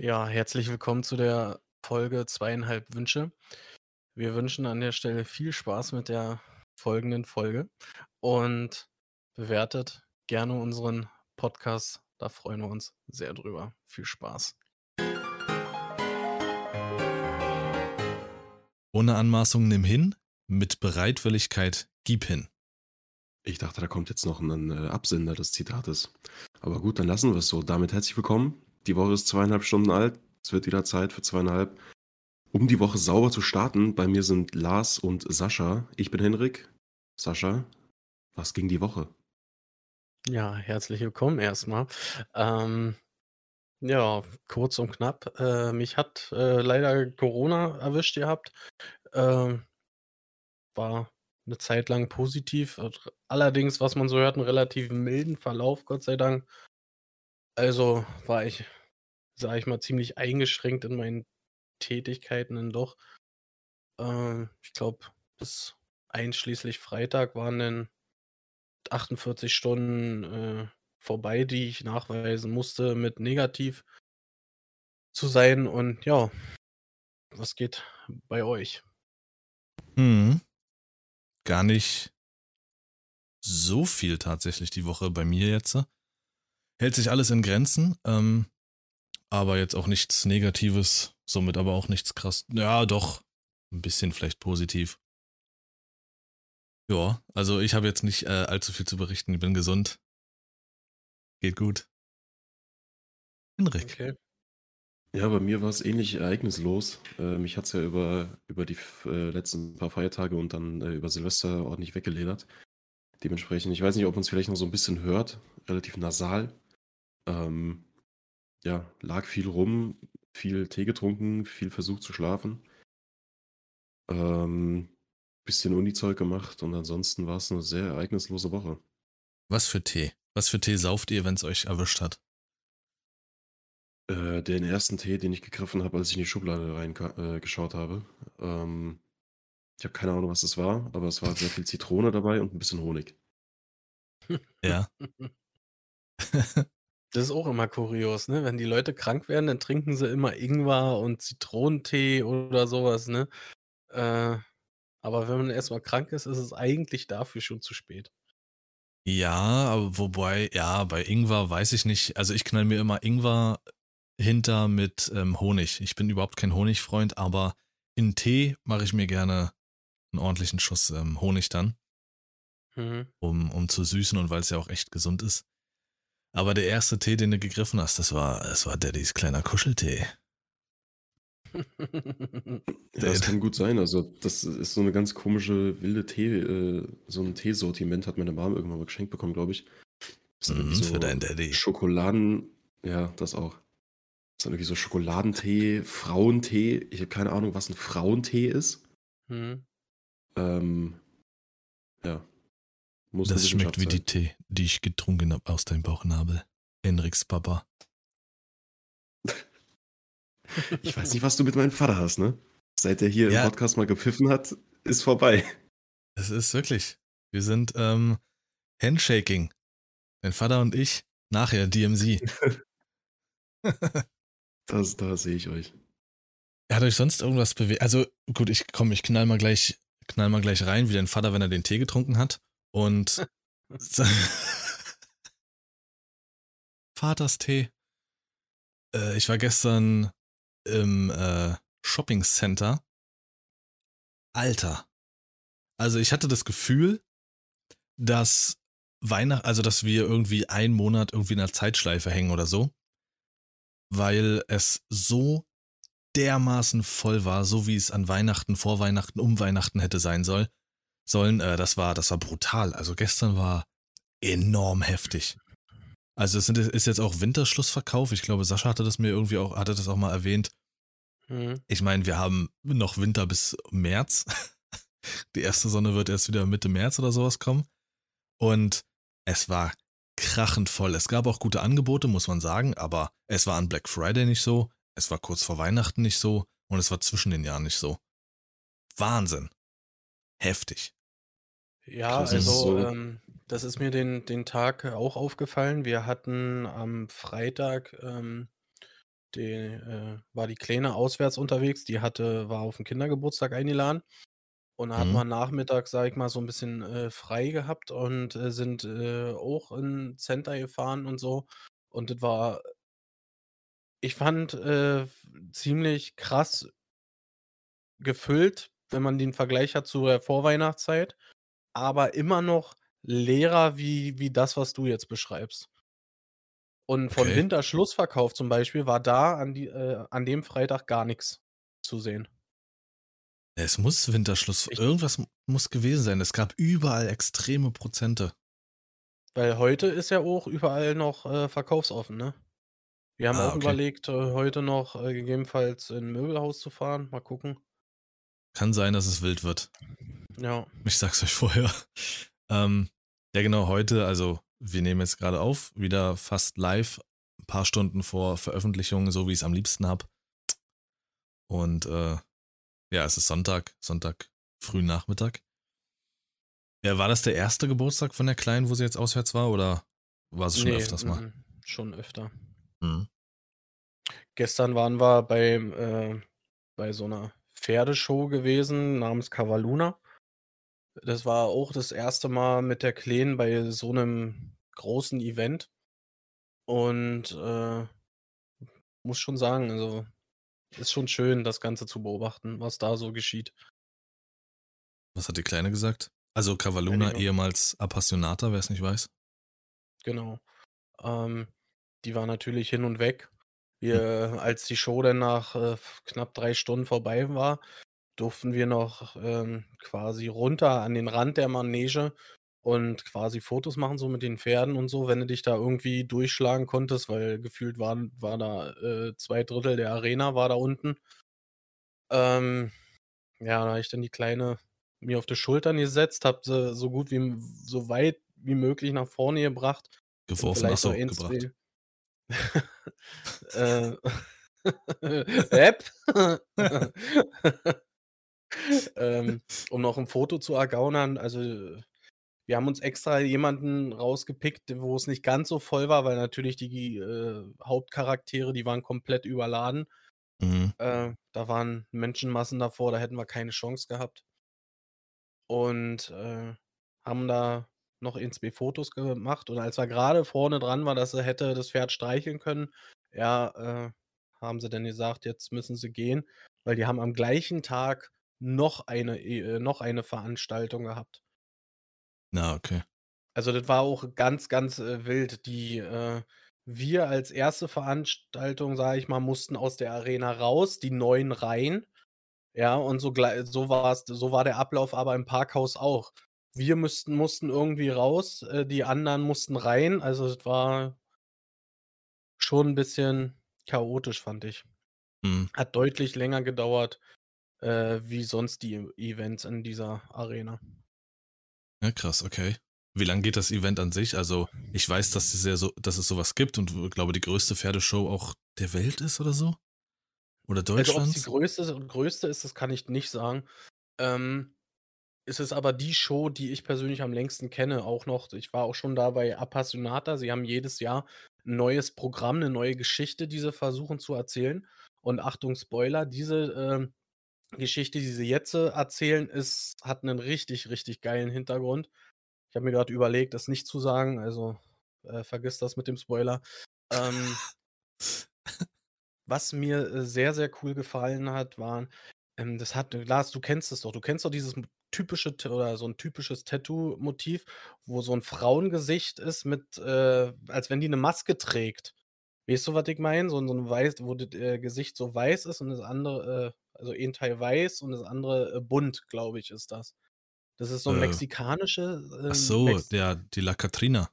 Ja, herzlich willkommen zu der Folge zweieinhalb Wünsche. Wir wünschen an der Stelle viel Spaß mit der folgenden Folge und bewertet gerne unseren Podcast. Da freuen wir uns sehr drüber. Viel Spaß. Ohne Anmaßung nimm hin, mit Bereitwilligkeit gib hin. Ich dachte, da kommt jetzt noch ein äh, Absender des Zitates. Aber gut, dann lassen wir es so. Damit herzlich willkommen die Woche ist zweieinhalb Stunden alt. Es wird wieder Zeit für zweieinhalb. Um die Woche sauber zu starten, bei mir sind Lars und Sascha. Ich bin Henrik. Sascha, was ging die Woche? Ja, herzlich willkommen erstmal. Ähm, ja, kurz und knapp. Äh, mich hat äh, leider Corona erwischt gehabt. Äh, war eine Zeit lang positiv. Allerdings, was man so hört, einen relativ milden Verlauf, Gott sei Dank. Also war ich sage ich mal, ziemlich eingeschränkt in meinen Tätigkeiten dann doch. Äh, ich glaube, bis einschließlich Freitag waren dann 48 Stunden äh, vorbei, die ich nachweisen musste, mit negativ zu sein. Und ja, was geht bei euch? Hm. Gar nicht so viel tatsächlich die Woche bei mir jetzt. Hält sich alles in Grenzen. Ähm, aber jetzt auch nichts Negatives, somit aber auch nichts krass. Ja, doch, ein bisschen vielleicht positiv. Ja, also ich habe jetzt nicht äh, allzu viel zu berichten. Ich bin gesund. Geht gut. Henrik. Okay. Ja, bei mir war es ähnlich ereignislos. Äh, mich hat es ja über, über die äh, letzten paar Feiertage und dann äh, über Silvester ordentlich weggeledert. Dementsprechend, ich weiß nicht, ob man es vielleicht noch so ein bisschen hört, relativ nasal. Ähm, ja, lag viel rum, viel Tee getrunken, viel versucht zu schlafen. Ähm, bisschen Uni-Zeug gemacht und ansonsten war es eine sehr ereignislose Woche. Was für Tee? Was für Tee sauft ihr, wenn es euch erwischt hat? Äh, den ersten Tee, den ich gegriffen habe, als ich in die Schublade reingeschaut äh, habe. Ähm, ich habe keine Ahnung, was das war, aber es war sehr viel Zitrone dabei und ein bisschen Honig. Ja. Das ist auch immer kurios, ne? Wenn die Leute krank werden, dann trinken sie immer Ingwer und Zitronentee oder sowas, ne? Äh, aber wenn man erstmal krank ist, ist es eigentlich dafür schon zu spät. Ja, aber wobei, ja, bei Ingwer weiß ich nicht. Also ich knall mir immer Ingwer hinter mit ähm, Honig. Ich bin überhaupt kein Honigfreund, aber in Tee mache ich mir gerne einen ordentlichen Schuss ähm, Honig dann. Mhm. Um, um zu süßen und weil es ja auch echt gesund ist. Aber der erste Tee, den du gegriffen hast, das war, das war Daddys kleiner Kuscheltee. ja, das kann gut sein. Also, das ist so eine ganz komische, wilde Tee, äh, so ein Teesortiment hat meine Mom irgendwann mal geschenkt bekommen, glaube ich. Mm, so für deinen Daddy. Schokoladen, ja, das auch. Das ist dann irgendwie so Schokoladentee, Frauentee. Ich habe keine Ahnung, was ein Frauentee ist. Mhm. Ähm, ja, muss das schmeckt wie die Tee, die ich getrunken habe aus deinem Bauchnabel. Henriks Papa. ich weiß nicht, was du mit meinem Vater hast, ne? Seit er hier ja. im Podcast mal gepfiffen hat, ist vorbei. Es ist wirklich. Wir sind ähm, Handshaking. Dein Vater und ich, nachher DMZ. das, da sehe ich euch. Hat euch sonst irgendwas bewegt? Also gut, ich komm, ich knall mal gleich, knall mal gleich rein, wie dein Vater, wenn er den Tee getrunken hat. Und Vaterstee. Äh, ich war gestern im äh, Shopping Center. Alter. Also ich hatte das Gefühl, dass Weihnachten, also dass wir irgendwie einen Monat irgendwie in einer Zeitschleife hängen oder so. Weil es so dermaßen voll war, so wie es an Weihnachten, vor Weihnachten, um Weihnachten hätte sein soll sollen. Äh, das war, das war brutal. Also gestern war enorm heftig. Also es sind, ist jetzt auch Winterschlussverkauf. Ich glaube, Sascha hatte das mir irgendwie auch, hatte das auch mal erwähnt. Mhm. Ich meine, wir haben noch Winter bis März. Die erste Sonne wird erst wieder Mitte März oder sowas kommen. Und es war krachend voll. Es gab auch gute Angebote, muss man sagen, aber es war an Black Friday nicht so, es war kurz vor Weihnachten nicht so und es war zwischen den Jahren nicht so. Wahnsinn. Heftig. Ja, Das also, so. ähm, das ist mir den den Tag auch aufgefallen. Wir hatten am Freitag, ähm, die, äh, war die Kleine auswärts unterwegs, die hatte war auf'n Kindergeburtstag eingeladen. Und da hatten Mhm. wir nachmittags, sage ich mal, so 'n bisschen, äh, frei gehabt und, äh, sind, äh, auch in Center gefahren und so. Und das war ich fand, äh, ziemlich krass gefüllt, wenn man den Vergleich hat zu der Vorweihnachtszeit, aber immer noch leerer wie wie das, was du jetzt beschreibst. Und von Okay. Winterschlussverkauf zum Beispiel war da an die äh, an dem Freitag gar nix zu sehen. Es muss Winterschluss Ich irgendwas muss gewesen sein. Es gab überall extreme Prozente. Weil heute ist ja auch überall noch, äh, verkaufsoffen, ne? Wir haben Ah, auch okay. überlegt, äh, heute noch, äh, gegebenenfalls in 'n Möbelhaus zu fahren. Mal gucken. Kann sein, dass es wild wird. Ja. Ich sage es euch vorher. Ähm, ja genau, heute also, wir nehmen jetzt grade auf, wieder fast live, 'n paar Stunden vor Veröffentlichung, so wie ich's am liebsten habe. Und, äh, ja, es ist Sonntag, Sonntag frühen Nachmittag. Ja, war das der 1. Geburtstag von der Kleinen, wo sie jetzt auswärts war, oder war sie schon Ne, öfters mal? schon öfter. Mhm. Gestern waren wir beim äh, bei so 'ner Pferdeshow gewesen namens Cavalluna. Das war auch das 1. Mal mit der Kleinen bei so 'nem großen Event. Und, äh, muss schon sagen, also, ist schon schön, das Ganze zu beobachten, was da so geschieht. Was hat die Kleine gesagt? Also, war ehemals Appassionata, wer's nicht weiß. Genau. Ähm, die war natürlich hin und weg. Hm. Wir als die Show dann nach, äh, knapp 3 Stunden vorbei war, durften wir noch, ähm, quasi runter an den Rand der Manege und quasi Fotos machen, so mit den Pferden und so, wenn du dich da irgendwie durchschlagen konntest, weil gefühlt waren war da, äh, 2/3 der Arena war da unten. Ähm, ja, da habe ich dann die Kleine mir auf die Schultern gesetzt, habe sie so gut wie so weit wie möglich nach vorne gebracht Geworfen, so, 1, gebracht. 2 äh, Äpp. Ähm, um noch 'n Foto zu ergaunern. Also, wir haben uns extra jemanden rausgepickt, wo es nicht ganz so voll war, weil natürlich die, äh, Hauptcharaktere, die waren komplett überladen. Mhm. Äh, da waren Menschenmassen davor, da hätten wir keine Chance gehabt. Und, äh, haben da noch 1, 2 Fotos gemacht und als wir grade vorne dran waren, dass sie hätte das Pferd streicheln können, ja, äh, haben sie dann gesagt: „Jetzt müssen sie gehen“, weil die haben am gleichen Tag noch eine äh, noch eine Veranstaltung gehabt. Na, okay. Also, das war auch ganz, ganz, äh, wild. Die, äh wir als 1. Veranstaltung, sage ich mal, mussten aus der Arena raus, die Neuen rein. Ja, und so so war's so war der Ablauf aber im Parkhaus auch. Wir müssten mussten irgendwie raus, äh, die anderen mussten rein. Also, das war schon 'n bisschen chaotisch, fand ich. Mhm. Hat deutlich länger gedauert, äh, wie sonst die Events in dieser Arena. Ja, krass, okay. Wie lang geht das Event an sich? Also, ich weiß, dass es ja so dass es so was gibt und glaube, die größte Pferdeshow auch der Welt ist oder so? Oder Also, ob's die größte größte ist, das kann ich nicht sagen. Ähm, es ist aber die Show, die ich persönlich am längsten kenne, auch noch ich war auch schon da bei Appassionata. Sie haben jedes Jahr 'n neues Programm, 'ne neue Geschichte, die sie versuchen zu erzählen. Und Achtung, Spoiler, diese, ähm, Geschichte, die sie jetzt, äh, erzählen, ist hat 'nen richtig, richtig geilen Hintergrund. Ich habe mir grad überlegt, das nicht zu sagen, also, äh, vergiss das mit dem Spoiler. Ähm was mir, äh, sehr, sehr cool gefallen hat, waren ähm, das hat Lars, du kennst es doch. Du kennst doch dieses typische oder so 'n typisches Tattoo-Motiv, wo so 'n Frauengesicht ist mit, äh als wenn die 'ne Maske trägt. Weißt du, was ich meine? So so 'n weiß wo das, äh, Gesicht so weiß ist und das andere äh, also, ein Teil weiß und das andere, äh, bunt, glaube ich, ist das. Das ist so 'n Äh. mexikanische Ach ähm, so, Mex ja, die La Catrina.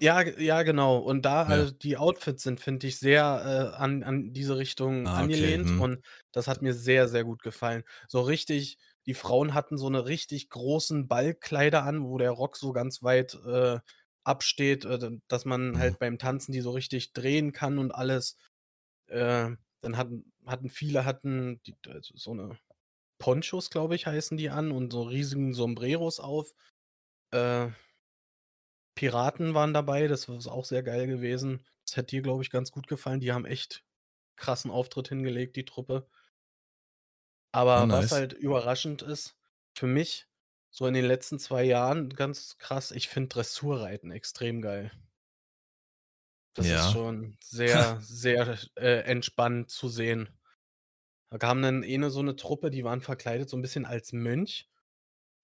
Ja, ja, genau. Und da Ja. also, die Outfits sind, finde ich, sehr, äh, an an diese Richtung Ah, okay, angelehnt mhm. und das hat mir sehr, sehr gut gefallen. So richtig die Frauen hatten so 'ne richtig großen Ballkleider an, wo der Rock so ganz weit, äh, absteht, äh, dass man Mhm. halt beim Tanzen die so richtig drehen kann und alles. Äh, dann hatten hatten viele hatten die also, so 'ne Ponchos, glaube ich, heißen die an und so riesigen Sombreros auf. Äh Piraten waren dabei, das w ist auch sehr geil gewesen. Das hätte dir, glaube ich, ganz gut gefallen. Die haben echt krassen Auftritt hingelegt, die Truppe. Aber was nice. halt überraschend ist, für mich, so in den letzten 2 Jahren ganz krass, ich finde Dressurreiten extrem geil. Das ist Ja. schon sehr, sehr, äh, entspannt zu sehen. Da kam dann eh 'ne so 'ne Truppe, die waren verkleidet so 'n bisschen als Mönch.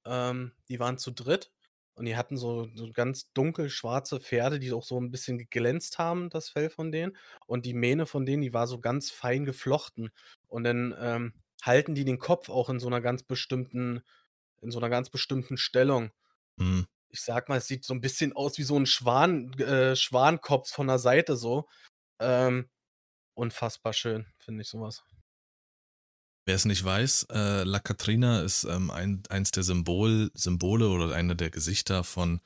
Ähm, die waren zu dritt und die hatten so so ganz dunkel schwarze Pferde, die auch so 'n bisschen geglänzt haben, das Fell von denen. Und die Mähne von denen, die war so ganz fein geflochten. Und dann, ähm, halten die den Kopf auch in so 'ner ganz bestimmten in so 'ner ganz bestimmten Stellung. Mhm. Ich sage mal, es sieht so 'n bisschen aus wie so 'n Schwan äh, Schwankopf von der Seite so. Ähm, unfassbar schön, finde ich so was. Wer es nicht weiß, äh, La Catrina ist, ähm, ein eins der Symbol Symbole oder einer der Gesichter von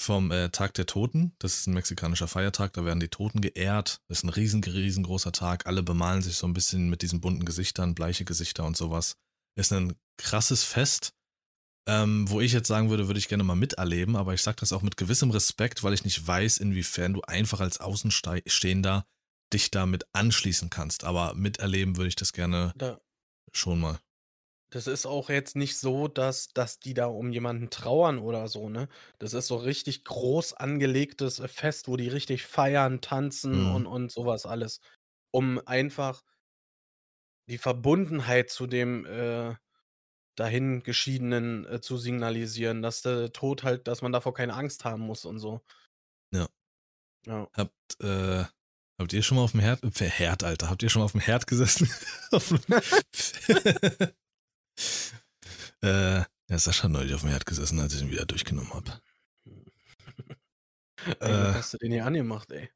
vom, äh, Tag der Toten. Das ist 'n mexikanischer Feiertag, da werden die Toten geehrt. Das ist 'n riesen riesengroßer Tag. Alle bemalen sich so 'n bisschen mit diesen bunten Gesichtern, bleiche Gesichter und so was. Ist 'nen krasses Fest, ähm, wo ich jetzt sagen würde, würde ich gerne mal miterleben, aber ich sage das auch mit gewissem Respekt, weil ich nicht weiß, inwiefern du einfach als Außenstei Stehender dich damit anschließen kannst. Aber miterleben würde ich das gerne Da schon mal. Das ist auch jetzt nicht so, dass dass die da um jemanden trauern oder so, ne? Das ist so richtig groß angelegtes, äh, Fest, wo die richtig feiern, tanzen Mhm. und und so was alles, um einfach die Verbundenheit zu dem, äh, Dahingeschiedenen, äh, zu signalisieren, dass der Tod halt dass man davor keine Angst haben muss und so. Ja. Ja. Habt äh, habt ihr schon mal auf'm Herd äh, Herd, Alter, habt ihr schon mal auf'm Herd gesessen? Äh, ja, Sascha hat neulich auf'm Herd gesessen, als ich ihn wieder durchgenommen habe. Ey, Äh. hast du denn hier angemacht, ey?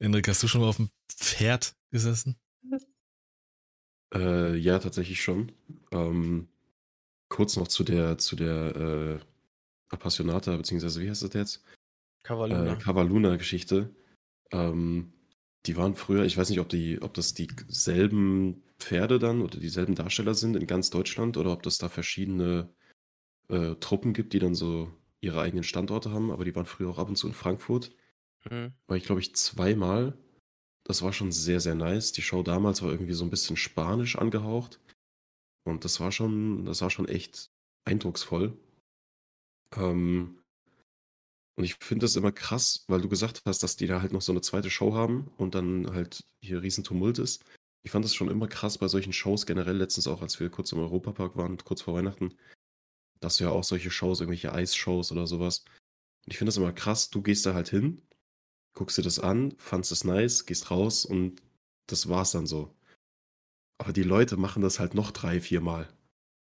Hendrik, hast du schon mal auf'm Pferd gesessen? Äh, ja, tatsächlich schon. Ähm, kurz noch zu der zu der, äh, Appassionata, beziehungsweise wie heißt das jetzt? Cavalluna. Äh, Cavalluna-Geschichte. Ähm, die waren früher ich weiß nicht, ob die ob das dieselben Pferde dann oder dieselben Darsteller sind in ganz Deutschland oder ob das da verschiedene, äh, Truppen gibt, die dann so ihre eigenen Standorte haben, aber die waren früher auch ab und zu in Frankfurt. Mhm. War ich, glaube ich, zweimal. Das war schon sehr, sehr nice. Die Show damals war irgendwie so 'n bisschen spanisch angehaucht. Und das war schon das war schon echt eindrucksvoll. Ähm und ich finde das immer krass, weil du gesagt hast, dass die da halt noch so 'ne 2. Show haben und dann halt hier Riesentumult ist. Ich fand das schon immer krass bei solchen Shows, generell letztens auch, als wir kurz im Europapark waren, kurz vor Weihnachten. Da hast du ja auch solche Shows, irgendwelche Eisshows oder so was. Und ich finde das immer krass, du gehst da halt hin, guckst dir das an, fandest es nice, gehst raus und das war's dann so. Aber die Leute machen das halt noch 3, 4 Mal.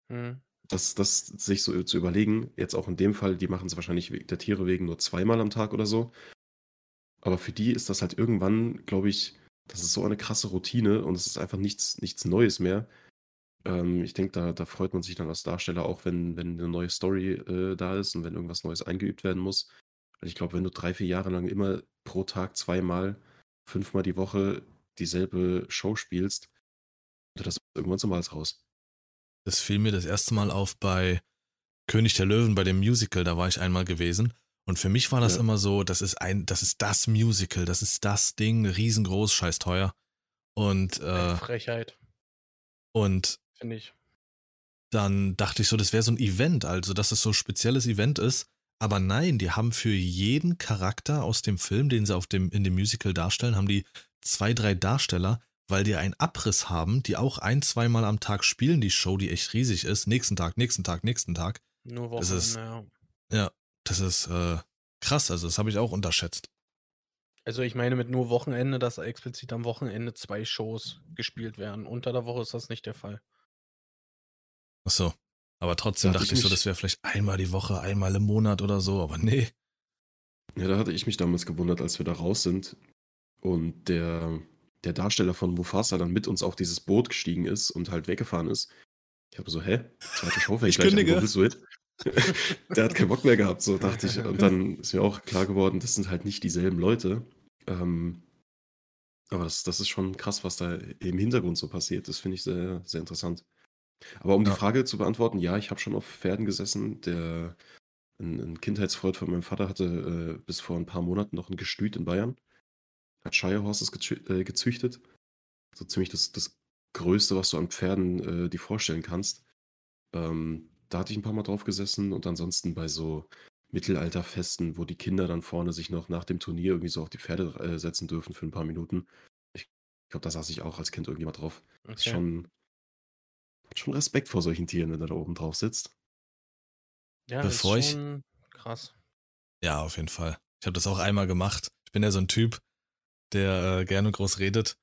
Mhm. Das das sich so zu überlegen, jetzt auch in dem Fall, die machen's wahrscheinlich we der Tiere wegen nur zweimal am Tag oder so. Aber für die ist das halt irgendwann, glaube ich das ist so eine krasse Routine und es ist einfach nichts nichts Neues mehr. Ähm, ich denke, da da freut man sich dann als Darsteller auch, wenn wenn 'ne neue Story, äh, da ist und wenn irgendwas Neues eingeübt werden muss. Weil ich glaube, wenn du 3, 4 Jahre lang immer pro Tag zweimal, fünfmal die Woche dieselbe Show spielst, wird das irgendwann zum Hals raus. Das fiel mir das 1. Mal auf bei König der Löwen, bei dem Musical, da war ich einmal gewesen. Und für mich war das Ja. immer so, das ist ein das ist das Musical, das ist das Ding, riesengroß, scheißteuer. Und, Ey, äh Frechheit. und Finde ich. dann dachte ich so, das wäre so 'n Event, also, dass es so spezielles Event ist. Aber nein, die haben für jeden Charakter aus dem Film, den sie auf dem in dem Musical darstellen, haben die 2, 3 Darsteller, weil die einen Abriss haben, die auch ein zweimal am Tag spielen, die Show, die echt riesig ist. Nächsten Tag, nächsten Tag, nächsten Tag. Nur Das ist Wochenende, ja. ja, das ist, äh, krass. Also, das habe ich auch unterschätzt. Also, ich meine mit nur Wochenende, dass explizit am Wochenende 2 Shows gespielt werden. Unter der Woche ist das nicht der Fall. Ach so. Aber trotzdem Da dachte ich ich so, das wäre vielleicht einmal die Woche, einmal im Monat oder so, aber ne. Ja, da hatte ich mich damals gewundert, als wir da raus sind und der der Darsteller von Mufasa dann mit uns auf dieses Boot gestiegen ist und halt weggefahren ist. Ich habe so: „Hä? 2. Show fängt Ich kündige. willst du hin?“ Der hat keinen Bock mehr gehabt, so dachte ich. Und dann ist mir auch klar geworden, das sind halt nicht dieselben Leute. Ähm, aber das das ist schon krass, was da im Hintergrund so passiert. Das finde ich sehr, sehr interessant. Aber um die Ja. Frage zu beantworten, ja, ich habe schon auf Pferden gesessen. Der 'n 'n Kindheitsfreund von meinem Vater hatte, äh, bis vor 'n paar Monaten noch 'n Gestüt in Bayern. Hat Shire Horses äh, gezüchtet. So ziemlich das, das Größte, was du an Pferden äh, dir vorstellen kannst. Ähm, da hatte ich ein paar Mal drauf gesessen und ansonsten bei so Mittelalterfesten, wo die Kinder dann vorne sich noch nach dem Turnier irgendwie so auf die Pferde äh, setzen dürfen für ein paar Minuten. Ich glaube, da saß ich auch als Kind irgendwie mal drauf. Okay. Ist schon, schon Respekt vor solchen Tieren, wenn du da oben drauf sitzt. Ja, Bevor ist schon ich, krass. Ja, auf jeden Fall. Ich habe das auch einmal gemacht. Ich bin ja so ein Typ, der äh, gerne groß redet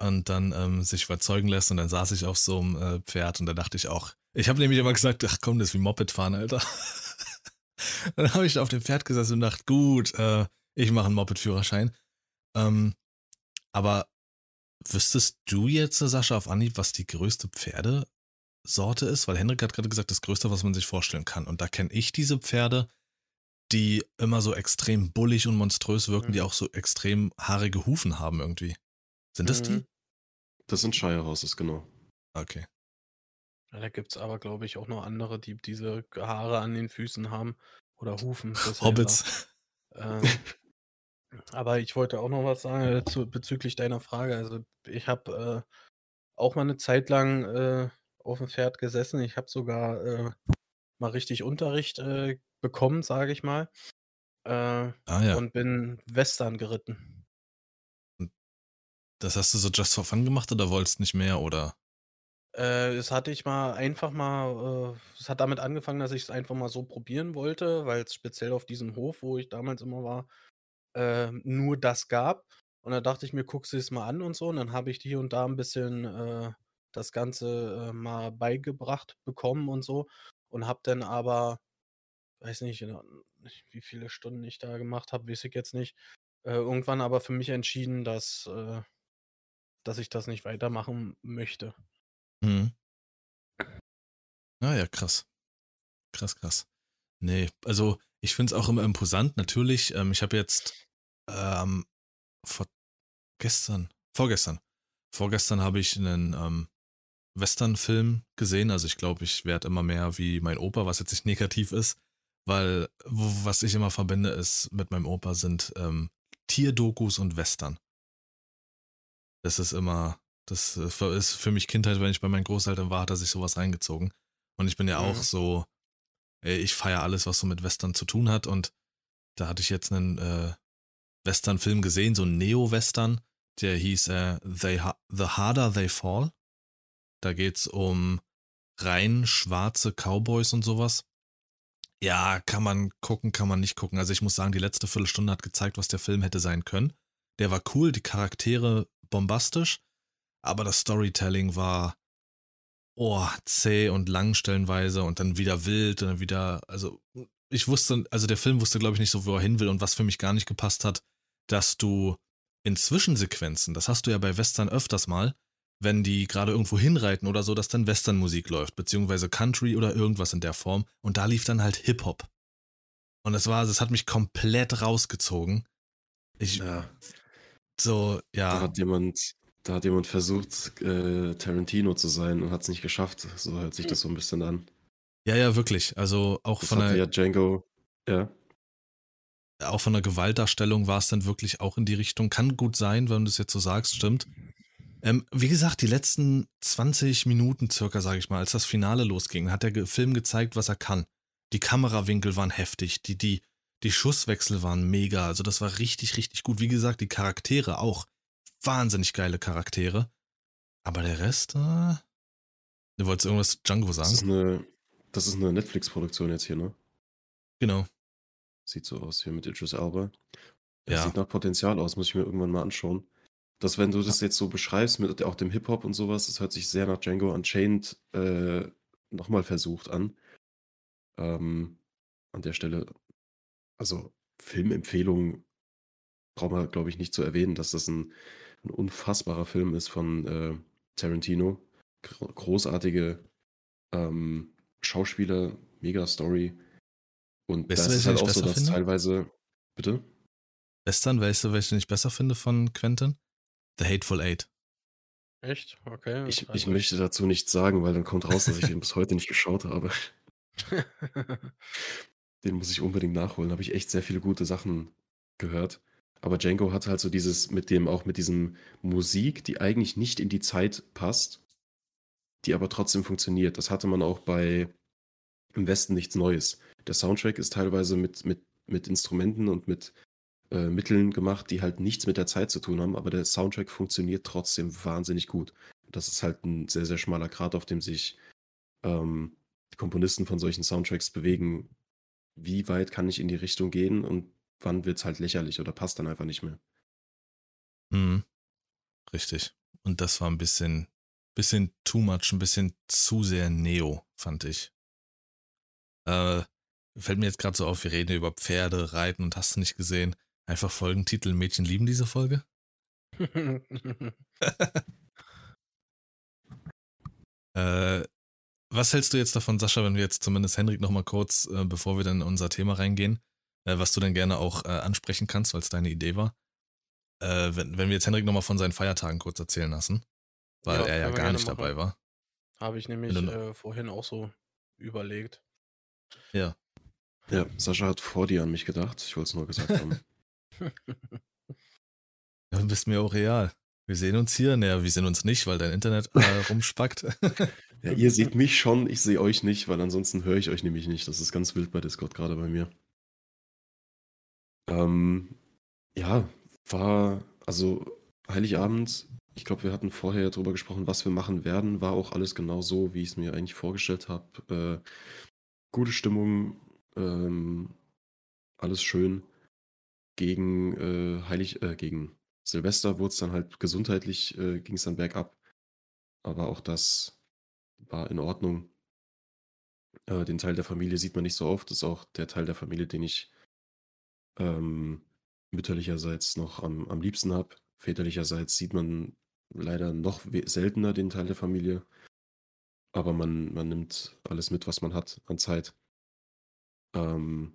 und dann ähm, sich überzeugen lässt und dann saß ich auf so einem äh, Pferd und da dachte ich auch, ich habe nämlich immer gesagt, ach komm, das ist wie Moped fahren, Alter. dann habe ich auf dem Pferd gesessen und dachte, gut, äh, ich mache einen Moped-Führerschein. Ähm, aber wüsstest du jetzt, Sascha, auf Anhieb, was die größte Pferdesorte ist? Weil Henrik hat gerade gesagt, das größte, was man sich vorstellen kann. Und da kenne ich diese Pferde, die immer so extrem bullig und monströs wirken, mhm. die auch so extrem haarige Hufen haben irgendwie. Sind das mhm. die? Das sind Shire Horses, genau. Okay. Da gibt es aber, glaube ich, auch noch andere, die diese Haare an den Füßen haben oder Hufen. Hobbits. Ähm, aber ich wollte auch noch was sagen äh, zu, bezüglich deiner Frage. Also ich habe äh, auch mal eine Zeit lang äh, auf dem Pferd gesessen. Ich habe sogar äh, mal richtig Unterricht äh, bekommen, sage ich mal. Äh, ah, ja. Und bin Western geritten. Das hast du so just for fun gemacht oder wolltest nicht mehr oder? Äh, das hatte ich mal einfach mal, äh, es hat damit angefangen, dass ich es einfach mal so probieren wollte, weil es speziell auf diesem Hof, wo ich damals immer war, äh, nur das gab. Und da dachte ich mir, guckst du es mal an und so. Und dann habe ich hier und da ein bisschen äh, das Ganze mal beigebracht bekommen und so. Und habe dann aber, weiß nicht, wie viele Stunden ich da gemacht habe, weiß ich jetzt nicht. Äh, irgendwann aber für mich entschieden, dass, äh, dass ich das nicht weitermachen möchte. Mhm. Ah ja, krass. Krass, krass. Nee, also ich finde es auch immer imposant, natürlich. Ähm, ich habe jetzt ähm, vor gestern, vorgestern, vorgestern habe ich einen ähm, Western-Film gesehen. Also ich glaube, ich werde immer mehr wie mein Opa, was jetzt nicht negativ ist, weil was ich immer verbinde ist mit meinem Opa sind ähm, Tierdokus und Western. Das ist immer, das äh, ist für mich Kindheit, wenn ich bei meinen Großeltern war, hat er sich sowas reingezogen. Und ich bin ja auch mhm. so, ich feiere alles, was so mit Western zu tun hat. Und da hatte ich jetzt einen äh, Western-Film gesehen, so ein Neo-Western, der hieß äh, They ha The Harder They Fall. Da geht's um rein schwarze Cowboys und sowas. Ja, kann man gucken, kann man nicht gucken. Also ich muss sagen, die letzte Viertelstunde hat gezeigt, was der Film hätte sein können. Der war cool, die Charaktere bombastisch, aber das Storytelling war oh, zäh und lang stellenweise und dann wieder wild und dann wieder, also ich wusste, also der Film wusste, glaube ich, nicht so, wo er hin will und was für mich gar nicht gepasst hat, dass du in Zwischensequenzen, das hast du ja bei Western öfters mal, wenn die gerade irgendwo hinreiten oder so, dass dann Westernmusik läuft, beziehungsweise Country oder irgendwas in der Form und da lief dann halt Hip-Hop. Und das war, das hat mich komplett rausgezogen. Ich, ja. so, ja. Da hat jemand, da hat jemand versucht, äh, Tarantino zu sein und hat es nicht geschafft. So hört sich das so ein bisschen an. Ja, ja, wirklich. Also auch das von der. Ja, Django, ja. Auch von der Gewaltdarstellung war es dann wirklich auch in die Richtung. Kann gut sein, wenn du es jetzt so sagst, stimmt. Ähm, wie gesagt, die letzten 20 Minuten circa, sage ich mal, als das Finale losging, hat der Film gezeigt, was er kann. Die Kamerawinkel waren heftig, die, die, die Schusswechsel waren mega. Also das war richtig, richtig gut. Wie gesagt, die Charaktere auch wahnsinnig geile Charaktere. Aber der Rest, äh, du wolltest irgendwas Django sagen? Das ist eine, das ist eine Netflix-Produktion jetzt hier, ne? Genau. Sieht so aus hier mit Idris Elba. Ja. Sieht nach Potenzial aus, muss ich mir irgendwann mal anschauen. Dass, wenn du das jetzt so beschreibst mit auch dem Hip-Hop und sowas, das hört sich sehr nach Django Unchained äh, nochmal versucht an. Ähm, an der Stelle, also Filmempfehlung braucht man, glaube ich, nicht zu erwähnen, dass das ein ein unfassbarer Film ist von äh, Tarantino. Großartige ähm, Schauspieler, mega Story. Und weißt das ist halt auch so, dass finde? teilweise. Bitte? Western, weißt du, welche ich besser finde von Quentin? The Hateful Eight. Echt? Okay. Ich, ich möchte dazu nichts sagen, weil dann kommt raus, dass ich den bis heute nicht geschaut habe. den muss ich unbedingt nachholen. Da habe ich echt sehr viele gute Sachen gehört. Aber Django hat halt so dieses mit dem auch mit diesem Musik, die eigentlich nicht in die Zeit passt, die aber trotzdem funktioniert. Das hatte man auch bei Im Westen nichts Neues. Der Soundtrack ist teilweise mit mit mit Instrumenten und mit, äh, Mitteln gemacht, die halt nichts mit der Zeit zu tun haben, aber der Soundtrack funktioniert trotzdem wahnsinnig gut. Das ist halt ein sehr, sehr schmaler Grat, auf dem sich, ähm, die Komponisten von solchen Soundtracks bewegen. Wie weit kann ich in die Richtung gehen und wann wird es halt lächerlich oder passt dann einfach nicht mehr? Mhm. Richtig. Und das war ein bisschen bisschen too much, ein bisschen zu sehr Neo, fand ich. Äh, fällt mir jetzt gerade so auf, wir reden über Pferde, Reiten und hast du nicht gesehen. Einfach Folgentitel Mädchen lieben diese Folge? äh, was hältst du jetzt davon, Sascha, wenn wir jetzt zumindest Henrik nochmal kurz, äh, bevor wir dann in unser Thema reingehen, äh, was du denn gerne auch äh, ansprechen kannst, weil es deine Idee war, äh, wenn, wenn wir jetzt Henrik nochmal von seinen Feiertagen kurz erzählen lassen, weil Ja, er ja gar nicht machen. dabei war. Habe ich nämlich du- äh, vorhin auch so überlegt. Ja. Ja, Sascha hat vor dir an mich gedacht. Ich wollte es nur gesagt haben. Du bist mir auch real. Wir sehen uns hier. Naja, wir sehen uns nicht, weil dein Internet äh, rumspackt. Ja, ihr seht mich schon, ich sehe euch nicht, weil ansonsten höre ich euch nämlich nicht. Das ist ganz wild bei Discord gerade bei mir. Ähm, ja, war, also Heiligabend, ich glaube, wir hatten vorher ja drüber gesprochen, was wir machen werden, war auch alles genau so, wie ich es mir eigentlich vorgestellt habe. Äh, gute Stimmung, ähm, alles schön. Gegen äh, Heilig, äh, gegen Silvester wurde es dann halt gesundheitlich, äh, ging es dann bergab. Aber auch das war in Ordnung. Äh, den Teil der Familie sieht man nicht so oft. Das ist auch der Teil der Familie, den ich ähm, mütterlicherseits noch am, am liebsten habe. Väterlicherseits sieht man leider noch seltener den Teil der Familie. Aber man, man nimmt alles mit, was man hat an Zeit. Ähm,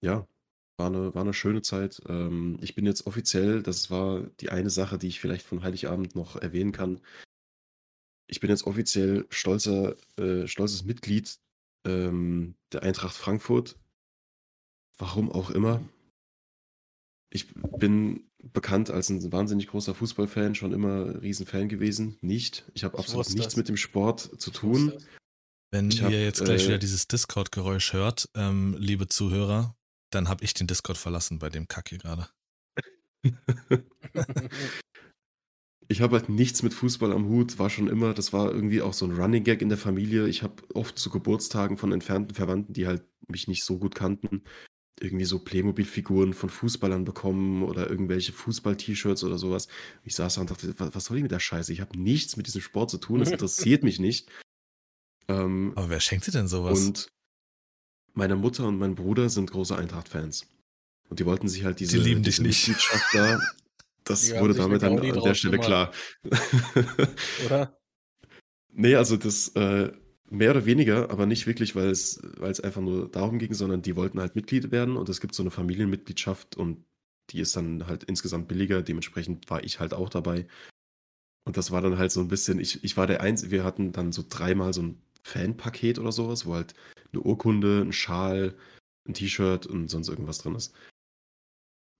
ja, war eine, war eine schöne Zeit. Ähm, ich bin jetzt offiziell, das war die eine Sache, die ich vielleicht von Heiligabend noch erwähnen kann. Ich bin jetzt offiziell stolzer, äh, stolzes Mitglied ähm, der Eintracht Frankfurt. Warum auch immer. Ich bin bekannt als ein wahnsinnig großer Fußballfan, schon immer Riesenfan gewesen. Nicht. Ich habe absolut nichts es. mit dem Sport zu tun. Wenn Ich ihr hab, jetzt gleich äh, wieder dieses Discord-Geräusch hört, ähm, liebe Zuhörer, dann habe ich den Discord verlassen bei dem Kack hier gerade. Ich habe halt nichts mit Fußball am Hut, war schon immer, das war irgendwie auch so ein Running Gag in der Familie. Ich habe oft zu Geburtstagen von entfernten Verwandten, die halt mich nicht so gut kannten, irgendwie so Playmobil-Figuren von Fußballern bekommen oder irgendwelche Fußball-T-Shirts oder sowas. Ich saß da und dachte, was, soll ich mit der Scheiße? Ich habe nichts mit diesem Sport zu tun, das interessiert mich nicht. Ähm, Aber wer schenkt dir denn sowas? und meine Mutter und mein Bruder sind große Eintracht-Fans. Und die wollten sich halt diese, lieben dich diese nicht. Mitgliedschaft da. Das Die wurde damit dann an der Stelle klar. Oder? nee, also das äh, mehr oder weniger, aber nicht wirklich, weil es, weil es einfach nur darum ging, sondern die wollten halt Mitglied werden und es gibt so eine Familienmitgliedschaft und die ist dann halt insgesamt billiger. Dementsprechend war ich halt auch dabei. Und das war dann halt so ein bisschen, ich, ich war der Einzige, wir hatten dann so dreimal so ein Fanpaket oder sowas, wo halt eine Urkunde, ein Schal, ein T-Shirt und sonst irgendwas drin ist.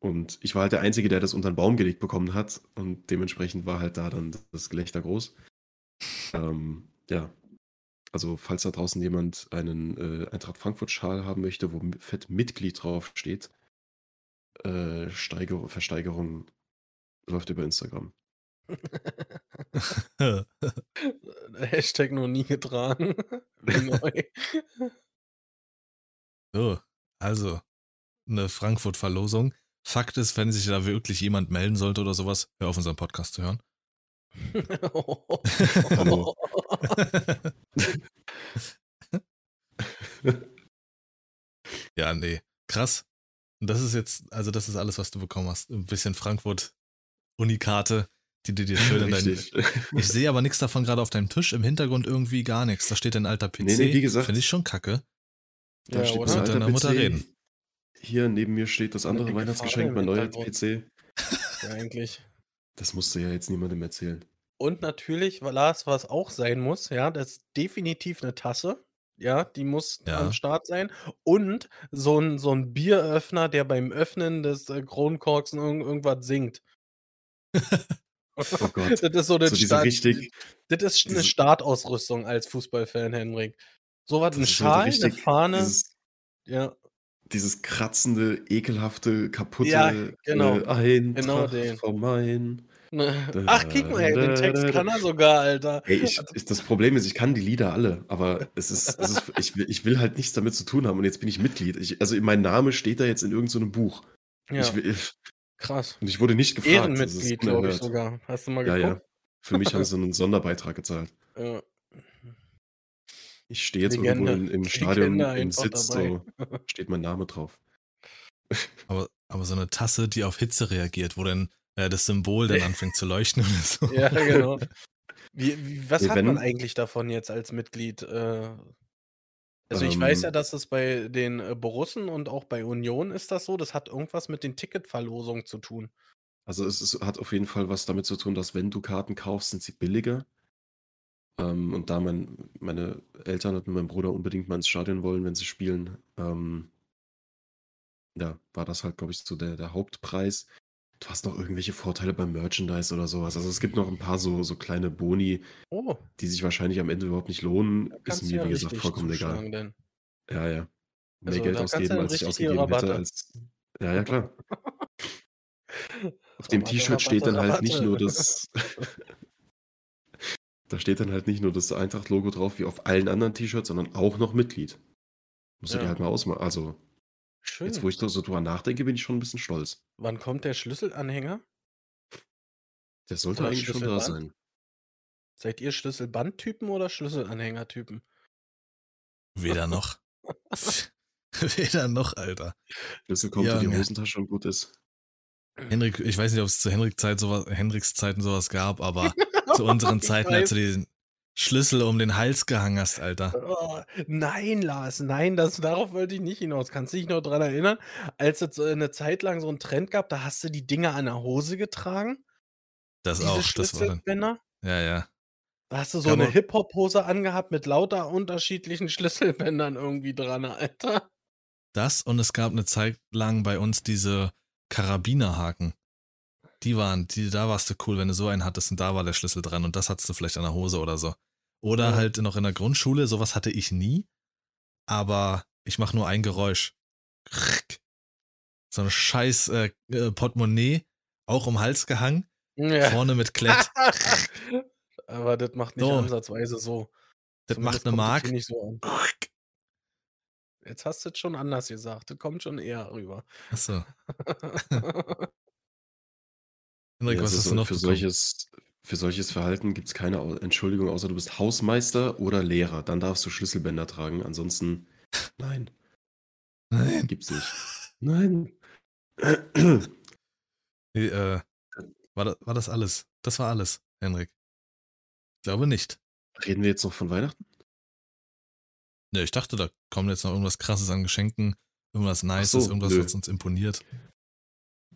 Und ich war halt der Einzige, der das unter den Baum gelegt bekommen hat und dementsprechend war halt da dann das Gelächter groß. Ähm, ja, also falls da draußen jemand einen äh, Eintracht Frankfurt-Schal haben möchte, wo fett Mitglied drauf steht, äh, Steiger Versteigerung läuft über Instagram. Hashtag noch nie getragen. Neu. so, also, eine Frankfurt-Verlosung. Fakt ist, wenn sich da wirklich jemand melden sollte oder sowas, hör auf unseren Podcast zu hören. Hallo. ja, nee. Krass. Und das ist jetzt, also das ist alles, was du bekommen hast. Ein bisschen Frankfurt-Unikarte, die du dir schön in dein. Richtig. Ich sehe aber nichts davon gerade auf deinem Tisch. Im Hintergrund irgendwie gar nichts. Da steht ein alter PC. Nee, nee, wie gesagt- Finde ich schon kacke. Da Ja, steht oder? ein Mit alter deiner Mutter PC. reden. Hier neben mir steht das andere Weihnachtsgeschenk, mein neuer. PC. Ja, eigentlich. Das musst du ja jetzt niemandem erzählen. Und natürlich, Lars, was auch sein muss, ja, das ist definitiv eine Tasse. Ja, die muss am Ja. Start sein. Und so 'n so 'n Bieröffner, der beim Öffnen des, äh, Kronkorks irgend irgendwas singt. Oh Gott. Das ist so 'ne So Start richtig das ist 'ne diese Startausrüstung als Fußballfan, Henrik. So was, 'n Das ist halt Schal, richtig Fahne. dieses Ja. dieses kratzende, ekelhafte, kaputte, Ja, genau. äh, Genau den. Main. Ne. Ach, guck mal, ey, den Text kann er sogar, Alter. Ey, ich ich das Problem ist, ich kann die Lieder alle, aber es ist es ist ich will ich will halt nichts damit zu tun haben und jetzt bin ich Mitglied. Also, mein Name steht da jetzt in irgend so Buch. Ja. will Krass. und ich wurde nicht gefragt. Das ist Ehrenmitglied, glaube ich sogar. Hast du mal Ja, ja. geguckt? Für mich haben sie 'nen Sonderbeitrag gezahlt. Ja. Ich stehe jetzt irgendwo Legende. im im Stadion im Sitz, dabei. so steht mein Name drauf. Aber aber so 'ne Tasse, die auf Hitze reagiert, wo dann, äh, das Symbol dann anfängt zu leuchten oder so. Ja, genau. Wie wie was Ne, hat man eigentlich davon jetzt als Mitglied? Äh, also, ich weiß ja, Ähm dass es bei den, äh, Borussen und auch bei Union ist das so, das hat irgendwas mit den Ticketverlosungen zu tun. Also, es ist hat auf jeden Fall was damit zu tun, dass wenn du Karten kaufst, sind sie billiger. Ähm, und da mein meine Eltern und mein Bruder unbedingt mal ins Stadion wollen, wenn sie spielen, ähm ja, war das halt, glaube ich, so der der Hauptpreis. Du hast noch irgendwelche Vorteile beim Merchandise oder so was. Also, es gibt noch 'n paar so so kleine Boni, Oh. die sich wahrscheinlich am Ende überhaupt nicht lohnen. Ist mir, ja wie gesagt, vollkommen egal. dann. Ja, ja. Mehr Also, Geld ausgeben, als ich ausgegeben hätte, als ja, ja, klar. Auf dem T-Shirt steht dann halt nicht nur das da steht dann halt nicht nur das Eintracht-Logo drauf wie auf allen anderen T-Shirts, sondern auch noch Mitglied. Musst du dir Ja. halt mal ausma also jetzt, Schön. wo ich da so drüber nachdenke, bin ich schon 'n bisschen stolz. Wann kommt der Schlüsselanhänger? Der sollte Oder eigentlich schon da sein. Seid ihr Schlüsselbandtypen oder Schlüsselanhängertypen? Weder noch. Weder noch, Alter. Schlüssel kommt in die. Hosentasche und gut ist. Henrik, ich weiß nicht, ob's zu Henrik Zeit so was Henriks Zeiten so was gab, aber zu unseren Zeiten, als du den Schlüssel um den Hals gehangen hast, Alter. Oh, nein, Lars, nein, das darauf wollte ich nicht hinaus. Kannst du dich noch dran erinnern, als es, äh, 'ne Zeit lang so 'n Trend gab, da hast du die Dinger an der Hose getragen? Das Diese auch, das war dann Schlüsselbänder? ja, ja. Da hast du so Kann 'ne man Hip-Hop-Hose angehabt mit lauter unterschiedlichen Schlüsselbändern irgendwie dran, Alter. Das und es gab 'ne Zeit lang bei uns diese Karabinerhaken. Die waren die da warst du cool, wenn du so einen hattest und da war der Schlüssel dran und das hattest du vielleicht an der Hose oder so. Oder Ja. halt noch in der Grundschule, so was hatte ich nie, aber ich mache nur ein Geräusch. So 'n scheiß, äh, äh, Portemonnaie, auch um Hals gehangen, Ja. vorne mit Klett. Aber das macht nicht So. ansatzweise so. Das Zumindest macht 'ne das Mark. nicht so an. Jetzt hast du's schon anders gesagt. Das kommt schon eher rüber. Ach so. Henrik, Ja, was du so noch für bekommen? solches für solches Verhalten gibt's keine Au Entschuldigung, außer du bist Hausmeister oder Lehrer. Dann darfst du Schlüsselbänder tragen. Ansonsten nein. Nein. Gibt's nicht. Nein. Ne, äh, war da war das alles? Das war alles, Henrik? Ich glaube nicht. Reden wir jetzt noch von Weihnachten? Ne, ich dachte, da kommt jetzt noch irgendwas Krasses an Geschenken, irgendwas Nices, so, irgendwas, nö. was uns imponiert.